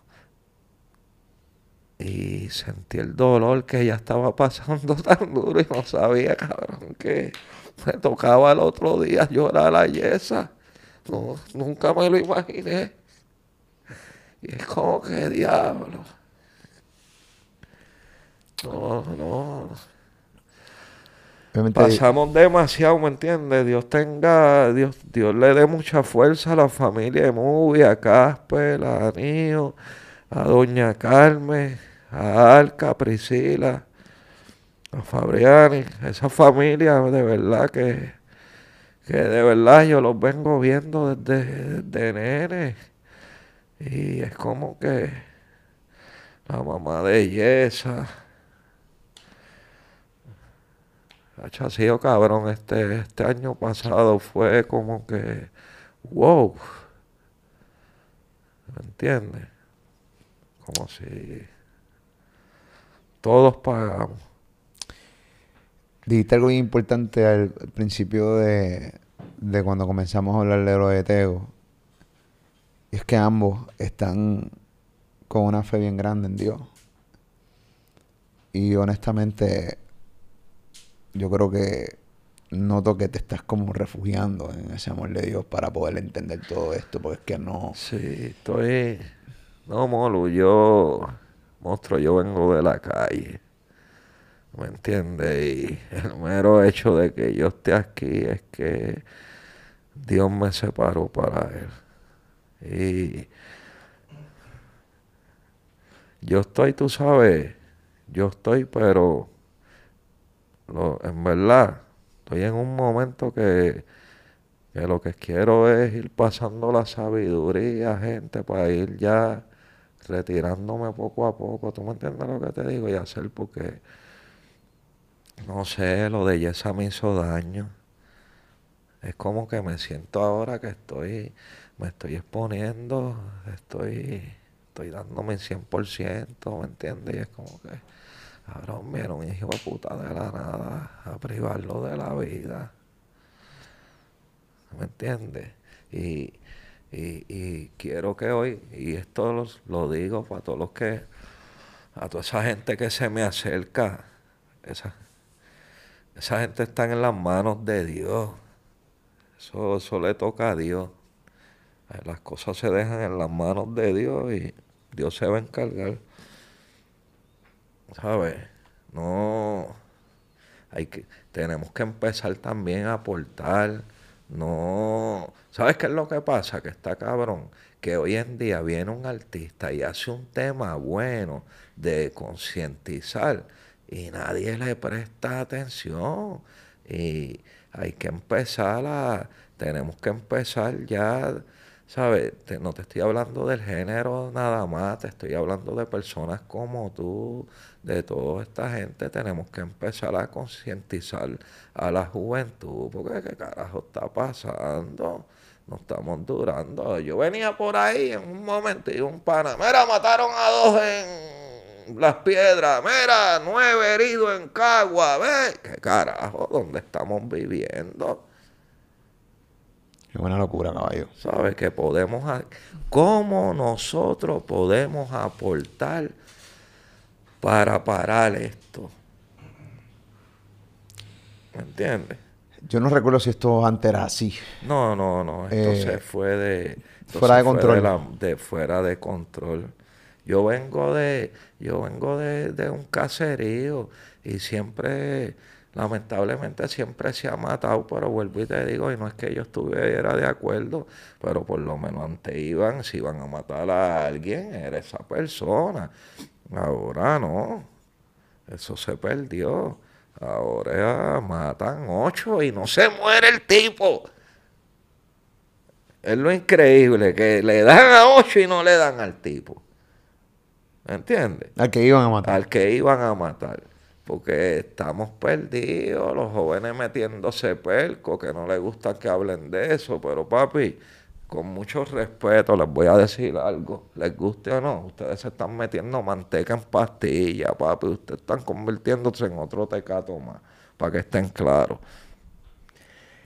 Speaker 6: Y sentí el dolor que ella estaba pasando <laughs> tan duro y no sabía, cabrón, que me tocaba el otro día llorar a Yesa. No, nunca me lo imaginé. Y es como que diablo. No, no. Pasamos demasiado, ¿me entiendes? Dios tenga, Dios, Dios le dé mucha fuerza a la familia de Movie, a Casper, a Nio, a Doña Carmen, a Alca, a Priscila, a Fabriani, esa familia de verdad que, que de verdad yo los vengo viendo desde, desde nene. Y es como que la mamá de Yesa. Sido cabrón. Este, este año pasado fue como que, wow. ¿Me entiendes? Como si todos pagamos.
Speaker 2: dijiste algo importante al, principio de, de cuando comenzamos a hablar de los de Teo. Y es que ambos están con una fe bien grande en Dios. Y honestamente, yo creo que noto que te estás como refugiando en ese amor de Dios para poder entender todo esto, porque es que no...
Speaker 6: Sí, estoy... No, Molu, yo... Monstruo, yo vengo de la calle. ¿Me entiendes? Y el mero hecho de que yo esté aquí es que Dios me separó para Él. Y yo estoy, tú sabes, yo estoy, pero lo- en verdad, estoy en un momento que, que lo que quiero es ir pasando la sabiduría, gente, para ir ya retirándome poco a poco. ¿Tú me entiendes lo que te digo? Y hacer porque, no sé, lo de Yesa me hizo daño. Es como que me siento ahora que estoy, me estoy exponiendo, estoy, estoy dándome el 100%, ¿me entiendes? Y es como que, cabrón, viene un hijo de puta de la nada a privarlo de la vida. ¿Me entiendes? Y, y, y quiero que hoy, y esto los- lo digo para todos los que, a toda esa gente que se me acerca, esa, esa gente está en las manos de Dios. Eso, eso le toca a Dios. Las cosas se dejan en las manos de Dios y Dios se va a encargar. ¿Sabes? No. Hay que, tenemos que empezar también a aportar. No. ¿Sabes qué es lo que pasa? Que está cabrón. Que hoy en día viene un artista y hace un tema bueno de concientizar y nadie le presta atención. Y hay que empezar a. Tenemos que empezar ya. ¿Sabes? Te- no te estoy hablando del género nada más, te estoy hablando de personas como tú, de toda esta gente. Tenemos que empezar a concientizar a la juventud, porque qué carajo está pasando. No estamos durando. Yo venía por ahí en un momento y un pana, mira, mataron a dos en las piedras, mira, nueve heridos en Cagua, ve, qué carajo, ¿dónde estamos viviendo?
Speaker 2: Es una locura, caballo.
Speaker 6: ¿Sabes? Que podemos... ¿Cómo nosotros podemos aportar para parar esto? ¿Me entiendes?
Speaker 2: Yo no recuerdo si esto antes era así.
Speaker 6: No, no, no. Esto
Speaker 2: Eh,
Speaker 6: se fue de...
Speaker 2: fuera de control.
Speaker 6: la- de fuera de control. Yo vengo de... Yo vengo de, de un caserío y siempre... Lamentablemente siempre se ha matado, pero vuelvo y te digo, y no es que yo estuviera de acuerdo, pero por lo menos antes iban, si iban a matar a alguien, era esa persona. Ahora no. Eso se perdió. Ahora matan ocho y no se muere el tipo. Es lo increíble, que le dan a ocho y no le dan al tipo. ¿Me entiendes?
Speaker 2: Al que iban a matar.
Speaker 6: Al que iban a matar. Porque estamos perdidos, los jóvenes metiéndose perco, que no les gusta que hablen de eso. Pero papi, con mucho respeto les voy a decir algo. Les guste o no, ustedes se están metiendo manteca en pastilla, papi. Ustedes están convirtiéndose en otro tecato más, para que estén claros.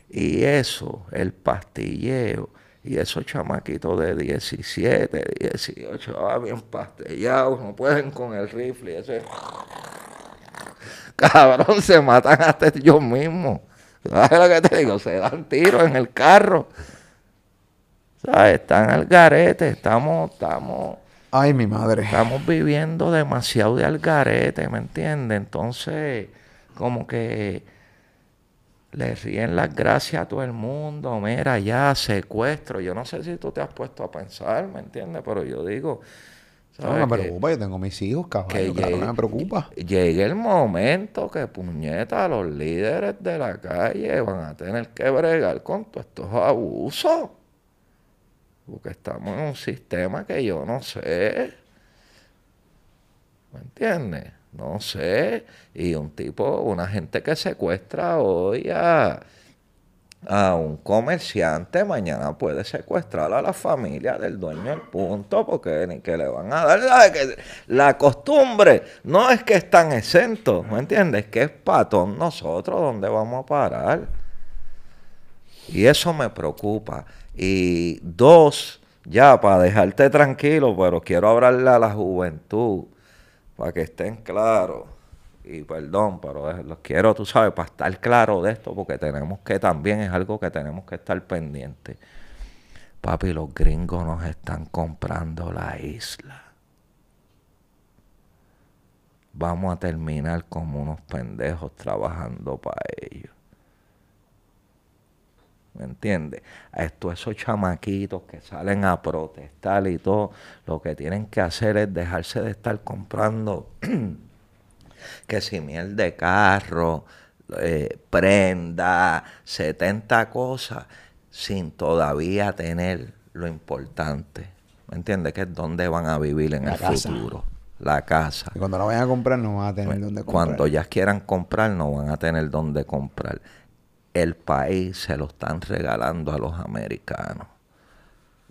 Speaker 6: Y eso, el pastilleo, y esos chamaquitos de 17, 18, ah, bien pastellados, no pueden con el rifle, ese... Cabrón, se matan hasta ellos mismos. ¿Sabes lo que te digo? Se dan tiros en el carro. ¿Sabes? Están al garete, estamos, estamos...
Speaker 2: Ay, mi madre.
Speaker 6: Estamos viviendo demasiado de al garete, ¿me entiendes? Entonces, como que le ríen las gracias a todo el mundo. Mira, ya, secuestro. Yo no sé si tú te has puesto a pensar, ¿me entiendes? Pero yo digo,
Speaker 2: No me preocupa, yo tengo mis hijos, caballo.
Speaker 6: que llegue,
Speaker 2: que me preocupa.
Speaker 6: llegue el momento que puñeta los líderes de la calle van a tener que bregar con todos estos abusos. Porque estamos en un sistema que yo no sé. ¿Me entiendes? No sé. Y un tipo, una gente que secuestra hoy a, a un comerciante, mañana puede secuestrar a la familia del dueño del punto, porque ni que le van a dar la, que la costumbre. No es que están exentos, ¿me entiendes? Que es patón nosotros donde vamos a parar. Y eso me preocupa. Y dos, ya para dejarte tranquilo, pero quiero hablarle a la juventud, para que estén claros. Y perdón, pero los quiero, tú sabes, para estar claro de esto, porque tenemos que también, es algo que tenemos que estar pendientes. Papi, los gringos nos están comprando la isla. Vamos a terminar como unos pendejos trabajando para ellos. ¿Me entiendes? A estos esos chamaquitos que salen a protestar y todo, lo que tienen que hacer es dejarse de estar comprando <clears throat> que si miel de carro, eh, prenda, 70 cosas, sin todavía tener lo importante. ¿Me entiendes? Que es dónde van a vivir en
Speaker 2: La
Speaker 6: el
Speaker 2: casa.
Speaker 6: futuro. La casa.
Speaker 2: Y cuando la vayan a comprar no van a tener dónde comprar.
Speaker 6: Cuando ya quieran comprar, no van a tener dónde comprar. El país se lo están regalando a los americanos.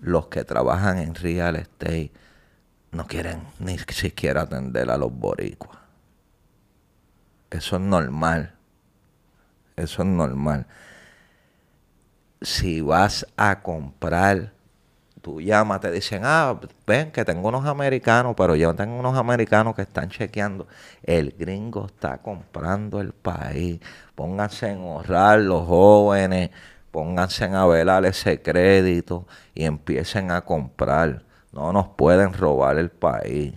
Speaker 6: Los que trabajan en real estate no quieren ni siquiera atender a los boricuas. Eso es normal. Eso es normal. Si vas a comprar, tú llamas, te dicen, ah, ven que tengo unos americanos, pero yo tengo unos americanos que están chequeando. El gringo está comprando el país. Pónganse en ahorrar los jóvenes, pónganse a velar ese crédito y empiecen a comprar. No nos pueden robar el país.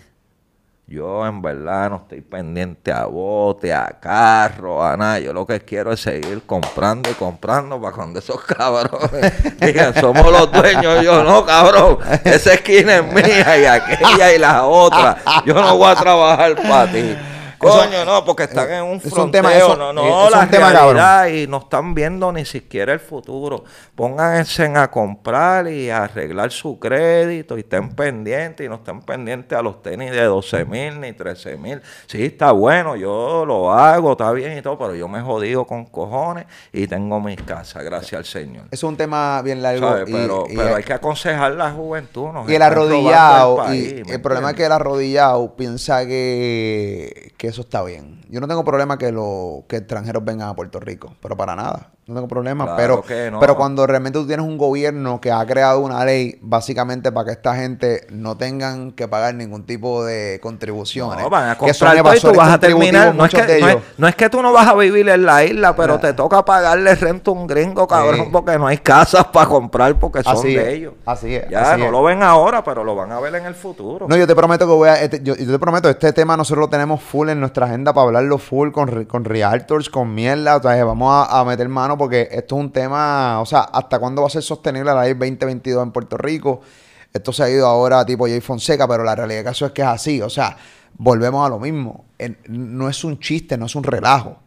Speaker 6: Yo en verdad no estoy pendiente a bote, a carro, a nada. Yo lo que quiero es seguir comprando y comprando para cuando esos <laughs> cabrones digan, somos los dueños. Yo no, cabrón. Esa esquina es mía y aquella y la otra. Yo no voy a trabajar para ti. Coño, no, porque están en un
Speaker 2: es un
Speaker 6: fronteo.
Speaker 2: tema- eso-
Speaker 6: no,
Speaker 2: eh,
Speaker 6: no,
Speaker 2: es
Speaker 6: la
Speaker 2: un tema,
Speaker 6: realidad y no están viendo ni siquiera el futuro. Pónganse a comprar y a arreglar su crédito y estén pendientes y no estén pendientes a los tenis de 12 mil ni 13 mil. Sí, está bueno, yo lo hago, está bien y todo, pero yo me jodido con cojones y tengo mis casas, gracias al Señor.
Speaker 2: Es un tema bien largo.
Speaker 6: Pero,
Speaker 2: y-
Speaker 6: pero hay que aconsejar la juventud.
Speaker 2: Y el arrodillado,
Speaker 6: el país,
Speaker 2: y
Speaker 6: ¿me
Speaker 2: el problema es que el arrodillado piensa que, que eso está bien. Yo no tengo problema que los que extranjeros vengan a Puerto Rico, pero para nada. No tengo problema.
Speaker 6: Claro
Speaker 2: pero,
Speaker 6: que no.
Speaker 2: pero cuando realmente tú tienes un gobierno que ha creado una ley básicamente para que esta gente no tengan que pagar ningún tipo de contribuciones.
Speaker 6: No, van a
Speaker 2: que son
Speaker 6: comprar y tú vas a terminar. No es, que, no, es, no es que tú no vas a vivir en la isla, pero te toca pagarle renta a un gringo, cabrón,
Speaker 2: Sí.
Speaker 6: porque no hay casas para comprar porque son
Speaker 2: Así
Speaker 6: de
Speaker 2: es,
Speaker 6: ellos.
Speaker 2: así es,
Speaker 6: Ya,
Speaker 2: así
Speaker 6: no lo ven ahora, pero lo van a ver en el futuro.
Speaker 2: No, yo te prometo que voy a. este- yo, yo te prometo, este tema nosotros lo tenemos full en nuestra agenda para hablarlo full con, con realtors, con mierda. O sea, vamos a, a meter mano porque esto es un tema. O sea, ¿hasta cuándo va a ser sostenible la ley 2022 en Puerto Rico? Esto se ha ido ahora tipo Jay Fonseca, pero la realidad del caso es que es así. O sea, volvemos a lo mismo. No es un chiste, no es un relajo.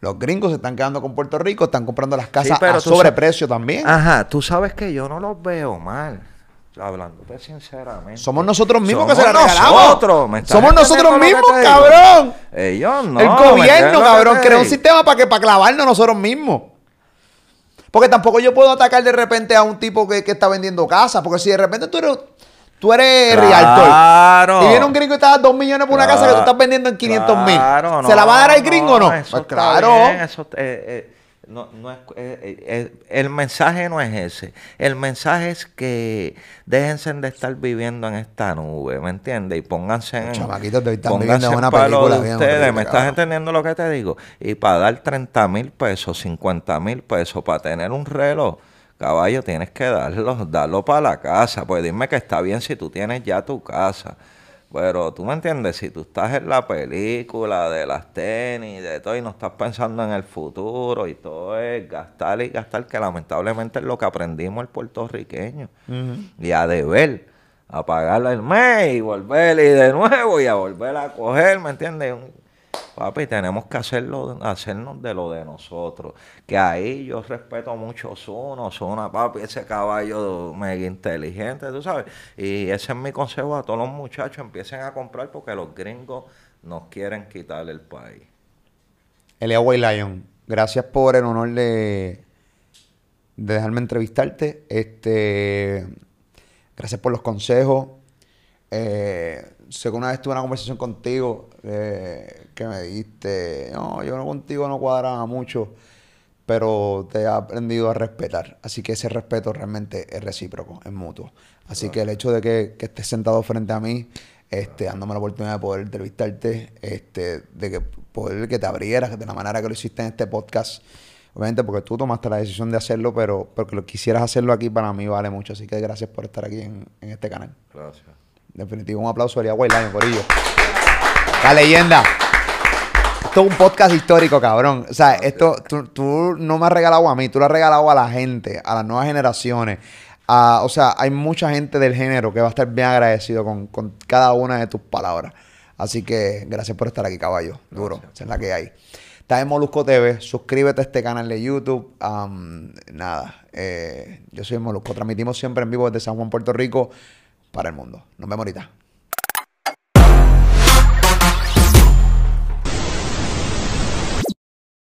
Speaker 2: Los gringos se están quedando con Puerto Rico, están comprando las casas
Speaker 6: pero
Speaker 2: a sobreprecio también.
Speaker 6: Ajá, tú sabes que yo no los veo mal. Hablándote sinceramente.
Speaker 2: Somos nosotros mismos que se la regalamos.
Speaker 6: nosotros, ¿me estás
Speaker 2: Somos nosotros mismos, cabrón.
Speaker 6: Ellos no.
Speaker 2: el
Speaker 6: ¿me entiendes
Speaker 2: gobierno, cabrón,
Speaker 6: te
Speaker 2: crea un sistema para que para clavarnos nosotros mismos. Porque tampoco yo puedo atacar de repente a un tipo que, que está vendiendo casas. Porque si de repente tú eres, tú eres realtor.
Speaker 6: Claro.
Speaker 2: Y viene un gringo y te da dos millones por una casa que tú estás vendiendo en 500 mil.
Speaker 6: Claro,
Speaker 2: ¿Se la va a dar al
Speaker 6: no,
Speaker 2: gringo o no?
Speaker 6: eso
Speaker 2: Pues claro.
Speaker 6: bien, eso, eh, eh, no, no es, eh, eh, eh, el mensaje no es ese. El mensaje es que déjense de estar viviendo en esta nube, ¿me entiendes? Y pónganse en.
Speaker 2: Los chamaquitos de están viviendo en una película
Speaker 6: de ustedes. ¿Me estás entendiendo lo que te digo? Y para dar 30 mil pesos, 50 mil pesos, para tener un reloj. Caballo, tienes que darlo, darlo para la casa. Pues dime que está bien si tú tienes ya tu casa. Pero tú me entiendes, si tú estás en la película de las tenis, de todo, y no estás pensando en el futuro, y todo es gastar y gastar, que lamentablemente es lo que aprendimos el puertorriqueño. Y a deber, a pagarle el mes y volver y de nuevo y a volver a coger, ¿me entiendes? Un- Papi, tenemos que hacerlo, hacernos de lo de nosotros. Que ahí yo respeto mucho a Zuno, Zuna, papi, ese caballo mega inteligente, tú sabes. Y ese es mi consejo a todos los muchachos, empiecen a comprar porque los gringos nos quieren quitar el país.
Speaker 2: Elia Lion, gracias por el honor de, de dejarme entrevistarte. Este, gracias por los consejos. Eh, sé que una vez tuve una conversación contigo eh, que me dijiste, no, yo no contigo no cuadraba mucho, pero te he aprendido a respetar. Así que ese respeto realmente es recíproco, es mutuo. Así que el hecho de que, que estés sentado frente a mí, este, dándome la oportunidad de poder entrevistarte, este, de que por que te abrieras de la manera que lo hiciste en este podcast. Obviamente porque tú tomaste la decisión de hacerlo, pero porque lo quisieras hacerlo aquí para mí vale mucho. Así que gracias por estar aquí en, en este canal.
Speaker 6: Gracias.
Speaker 2: Definitivo, un aplauso a White Lion, Corillo. La leyenda. Esto es un podcast histórico, cabrón. O sea, esto tú, tú no me has regalado a mí, tú lo has regalado a la gente, a las nuevas generaciones. A- o sea, hay mucha gente del género que va a estar bien agradecido con, con cada una de tus palabras. Así que gracias por estar aquí, caballo. Duro. Esa es la que hay. Está en Molusco TV. Suscríbete a este canal de YouTube. Nada. eh, yo soy Molusco. Transmitimos siempre en vivo desde San Juan, Puerto Rico, para el mundo. Nos vemos ahorita.